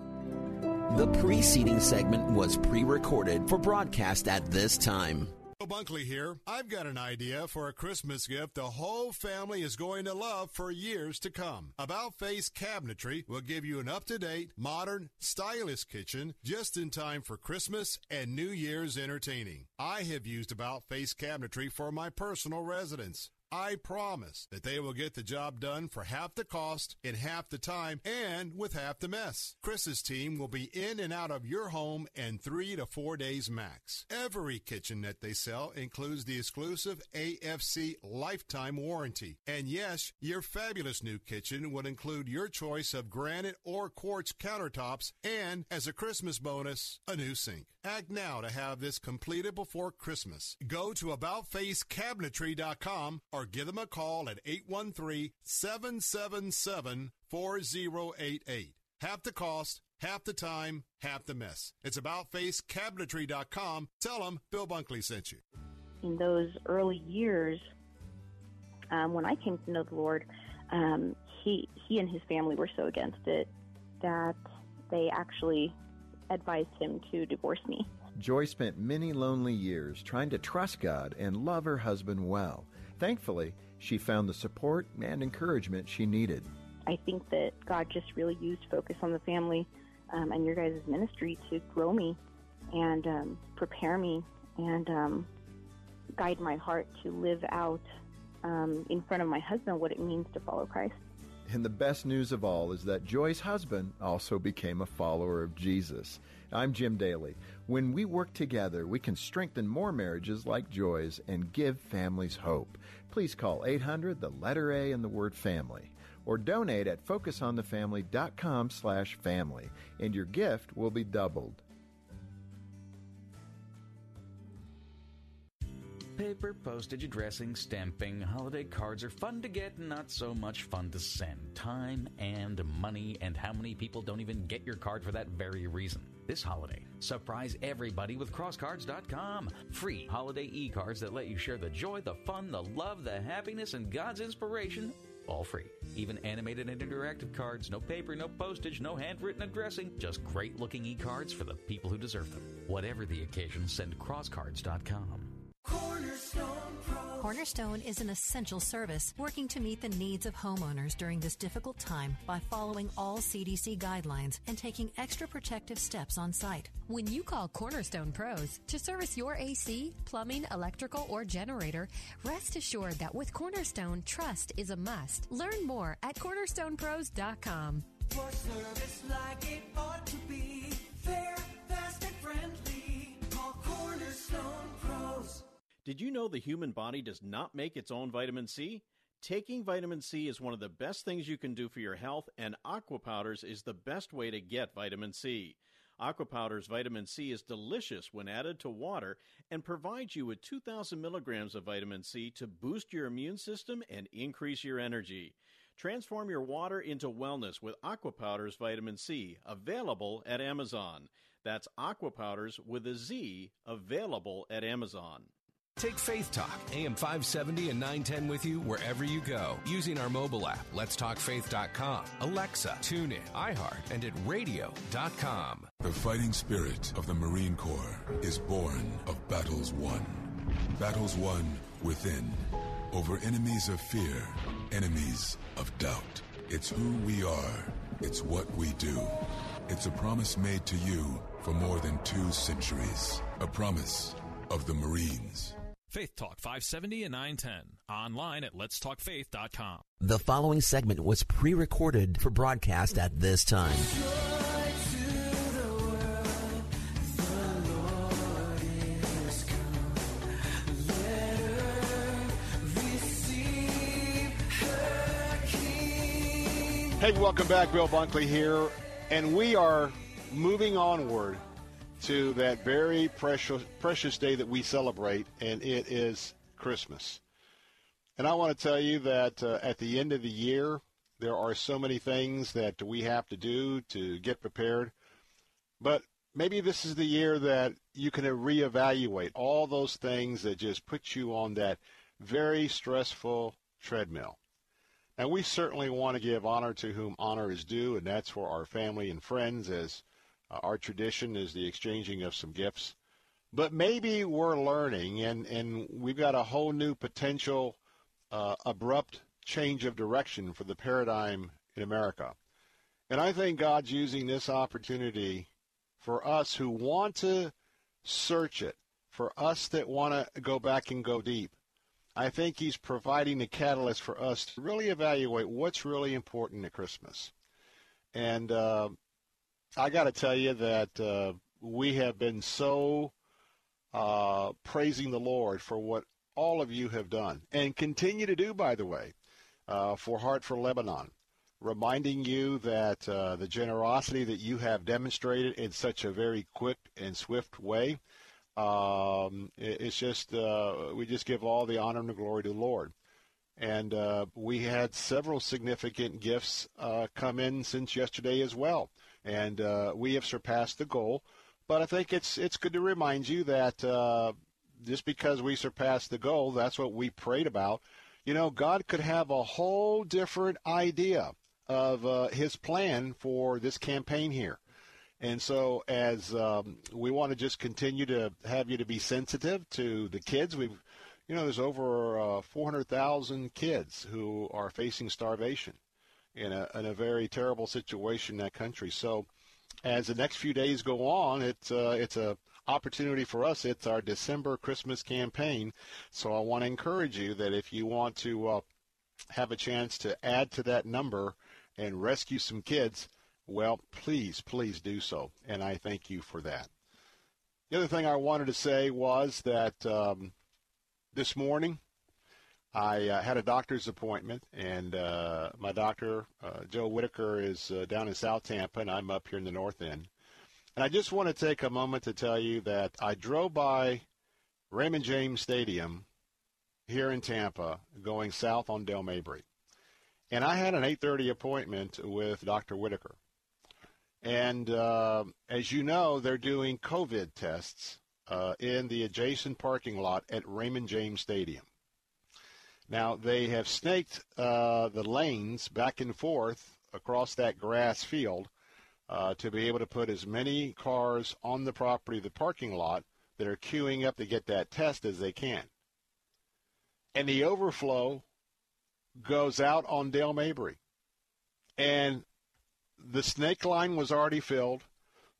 The preceding segment was pre recorded for broadcast at this time. Bill Bunkley here. I've got an idea for a Christmas gift the whole family is going to love for years to come. About Face Cabinetry will give you an up to date, modern, stylish kitchen just in time for Christmas and New Year's entertaining. I have used About Face Cabinetry for my personal residence. I promise that they will get the job done for half the cost in half the time and with half the mess. Chris's team will be in and out of your home in three to four days max. Every kitchen that they sell includes the exclusive AFC lifetime warranty. And yes, your fabulous new kitchen will include your choice of granite or quartz countertops and, as a Christmas bonus, a new sink. Act now to have this completed before Christmas. Go to AboutFaceCabinetry.com or give them a call at 813 777 4088. Half the cost, half the time, half the mess. It's AboutFaceCabinetry.com. Tell them Bill Bunkley sent you. In those early years, um, when I came to know the Lord, um, he he and his family were so against it that they actually advised him to divorce me. Joy spent many lonely years trying to trust God and love her husband well. Thankfully, she found the support and encouragement she needed. I think that God just really used Focus on the Family um, and your guys' ministry to grow me and um, prepare me and um, guide my heart to live out um, in front of my husband what it means to follow Christ. And the best news of all is that Joy's husband also became a follower of Jesus. I'm Jim Daly. When we work together, we can strengthen more marriages like Joy's and give families hope. Please call 800 the letter A and the word family or donate at focusonthefamily.com slash family and your gift will be doubled. Paper, postage, addressing, stamping, holiday cards are fun to get not so much fun to send. Time and money, and how many people don't even get your card for that very reason. This holiday, surprise everybody with crosscards.com. Free holiday e-cards that let you share the joy, the fun, the love, the happiness, and God's inspiration all free. Even animated and interactive cards, no paper, no postage, no handwritten addressing, just great looking e cards for the people who deserve them. Whatever the occasion, send crosscards.com. Cornerstone Pros. Cornerstone is an essential service working to meet the needs of homeowners during this difficult time by following all CDC guidelines and taking extra protective steps on site. When you call Cornerstone Pros to service your AC, plumbing, electrical, or generator, rest assured that with Cornerstone, trust is a must. Learn more at cornerstonepros.com. For service like it ought to be, fair, fast, and friendly. Call Cornerstone Pros. Did you know the human body does not make its own vitamin C? Taking vitamin C is one of the best things you can do for your health, and Aqua Powders is the best way to get vitamin C. Aqua Powders vitamin C is delicious when added to water and provides you with 2,000 milligrams of vitamin C to boost your immune system and increase your energy. Transform your water into wellness with Aqua Powders vitamin C, available at Amazon. That's Aqua Powders with a Z, available at Amazon. Take Faith Talk, AM 570 and 910 with you wherever you go using our mobile app, letstalkfaith.com, Alexa, TuneIn, iHeart, and at radio.com. The fighting spirit of the Marine Corps is born of battles won. Battles won within, over enemies of fear, enemies of doubt. It's who we are, it's what we do. It's a promise made to you for more than two centuries. A promise of the Marines. Faith Talk 570 and 910. Online at letstalkfaith.com. The following segment was pre recorded for broadcast at this time. Hey, welcome back. Bill Bunkley here. And we are moving onward to that very precious, precious day that we celebrate, and it is Christmas. And I want to tell you that uh, at the end of the year, there are so many things that we have to do to get prepared. But maybe this is the year that you can reevaluate all those things that just put you on that very stressful treadmill. And we certainly want to give honor to whom honor is due, and that's for our family and friends, as uh, our tradition is the exchanging of some gifts. But maybe we're learning, and, and we've got a whole new potential uh, abrupt change of direction for the paradigm in America. And I think God's using this opportunity for us who want to search it, for us that want to go back and go deep, I think he's providing the catalyst for us to really evaluate what's really important at Christmas. And uh, I got to tell you that uh, we have been so uh, praising the Lord for what all of you have done and continue to do, by the way, uh, for Heart for Lebanon. Reminding you that uh, the generosity that you have demonstrated in such a very quick and swift way um, it's just uh, we just give all the honor and the glory to the Lord. And uh, we had several significant gifts uh, come in since yesterday as well, and uh, we have surpassed the goal. But I think it's it's good to remind you that uh, just because we surpassed the goal, that's what we prayed about. You know, God could have a whole different idea of uh, His plan for this campaign here. And so, as um, we want to just continue to have you to be sensitive to the kids, we've, you know, there's over uh, 400,000 kids who are facing starvation in a, in a very terrible situation in that country. So, as the next few days go on, it's uh, it's a opportunity for us. It's our December Christmas campaign. So, I want to encourage you that if you want to uh, have a chance to add to that number and rescue some kids well, please, please do so. And I thank you for that. The other thing I wanted to say was that um, this morning I uh, had a doctor's appointment, and uh, my doctor, uh, Joe Whitaker, is uh, down in South Tampa, and I'm up here in the North End. And I just want to take a moment to tell you that I drove by Raymond James Stadium here in Tampa going south on Dale Mabry. And I had an 8:30 appointment with Dr. Whitaker. And uh, as you know, they're doing COVID tests uh, in the adjacent parking lot at Raymond James Stadium. Now, they have snaked uh, the lanes back and forth across that grass field uh, to be able to put as many cars on the property, the parking lot, that are queuing up to get that test as they can. And the overflow goes out on Dale Mabry. And the snake line was already filled.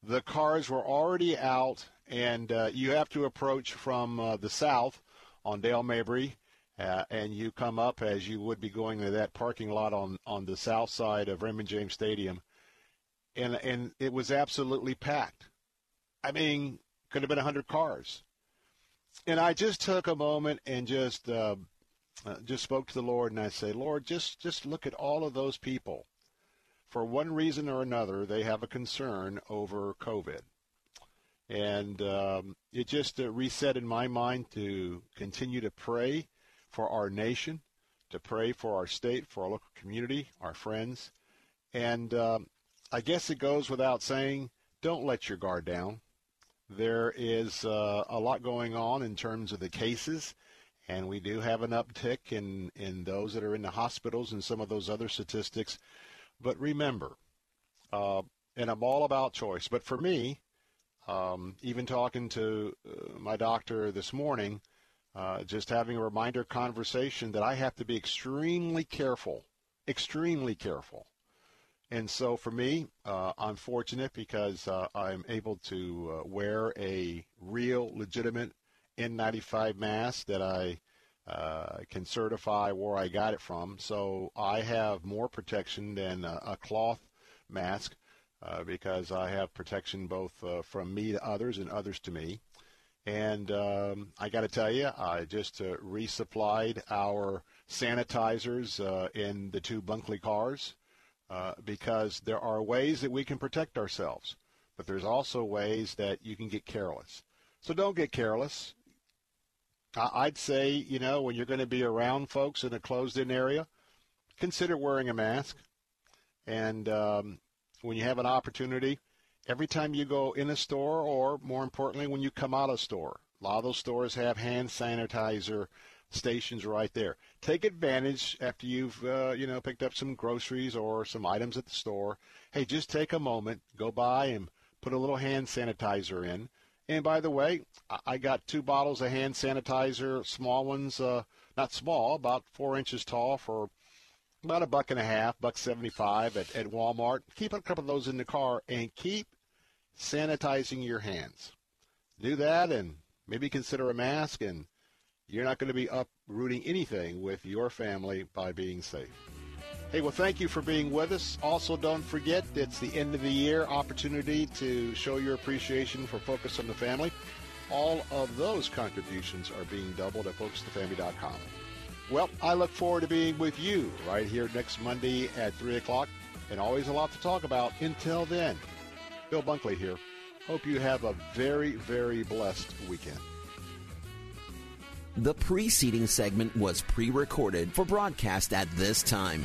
The cars were already out, and uh, you have to approach from uh, the south on Dale Mabry, uh, and you come up as you would be going to that parking lot on, on the south side of Raymond James Stadium, and and it was absolutely packed. I mean, could have been 100 cars. And I just took a moment and just uh, uh, just spoke to the Lord, and I say, Lord, just just look at all of those people for one reason or another, they have a concern over COVID. And um, it just uh, reset in my mind to continue to pray for our nation, to pray for our state, for our local community, our friends. And um, I guess it goes without saying, don't let your guard down. There is uh, a lot going on in terms of the cases, and we do have an uptick in, in those that are in the hospitals and some of those other statistics. But remember, uh, and I'm all about choice, but for me, um, even talking to uh, my doctor this morning, uh, just having a reminder conversation that I have to be extremely careful, extremely careful. And so for me, uh, I'm fortunate because uh, I'm able to uh, wear a real, legitimate N95 mask that I uh, can certify where I got it from. So I have more protection than a, a cloth mask uh, because I have protection both from me to others and others to me. And um, I got to tell you, I just uh, resupplied our sanitizers uh, in the two Bunkley cars. uh, because there are ways that we can protect ourselves, but there's also ways that you can get careless. So don't get careless. I'd say, you know, when you're going to be around folks in a closed-in area, consider wearing a mask. And um, when you have an opportunity, every time you go in a store, or more importantly, when you come out of store, a lot of those stores have hand sanitizer stations right there. Take advantage after you've uh, you know picked up some groceries or some items at the store. Hey, just take a moment, go by and put a little hand sanitizer in. And by the way, I got two bottles of hand sanitizer, small ones, uh, not small, about four inches tall, for about a buck and a half, buck seventy-five at, at Walmart. Keep a couple of those in the car and keep sanitizing your hands. Do that and maybe consider a mask and you're not going to be uprooting anything with your family by being safe. Hey, well, thank you for being with us. Also, don't forget it's the end of the year opportunity to show your appreciation for Focus on the Family. All of those contributions are being doubled at focusthefamily.com. Well, I look forward to being with you right here next Monday at 3 o'clock, and always a lot to talk about. Until then, Bill Bunkley here. Hope you have a very, very blessed weekend. The preceding segment was pre recorded for broadcast at this time.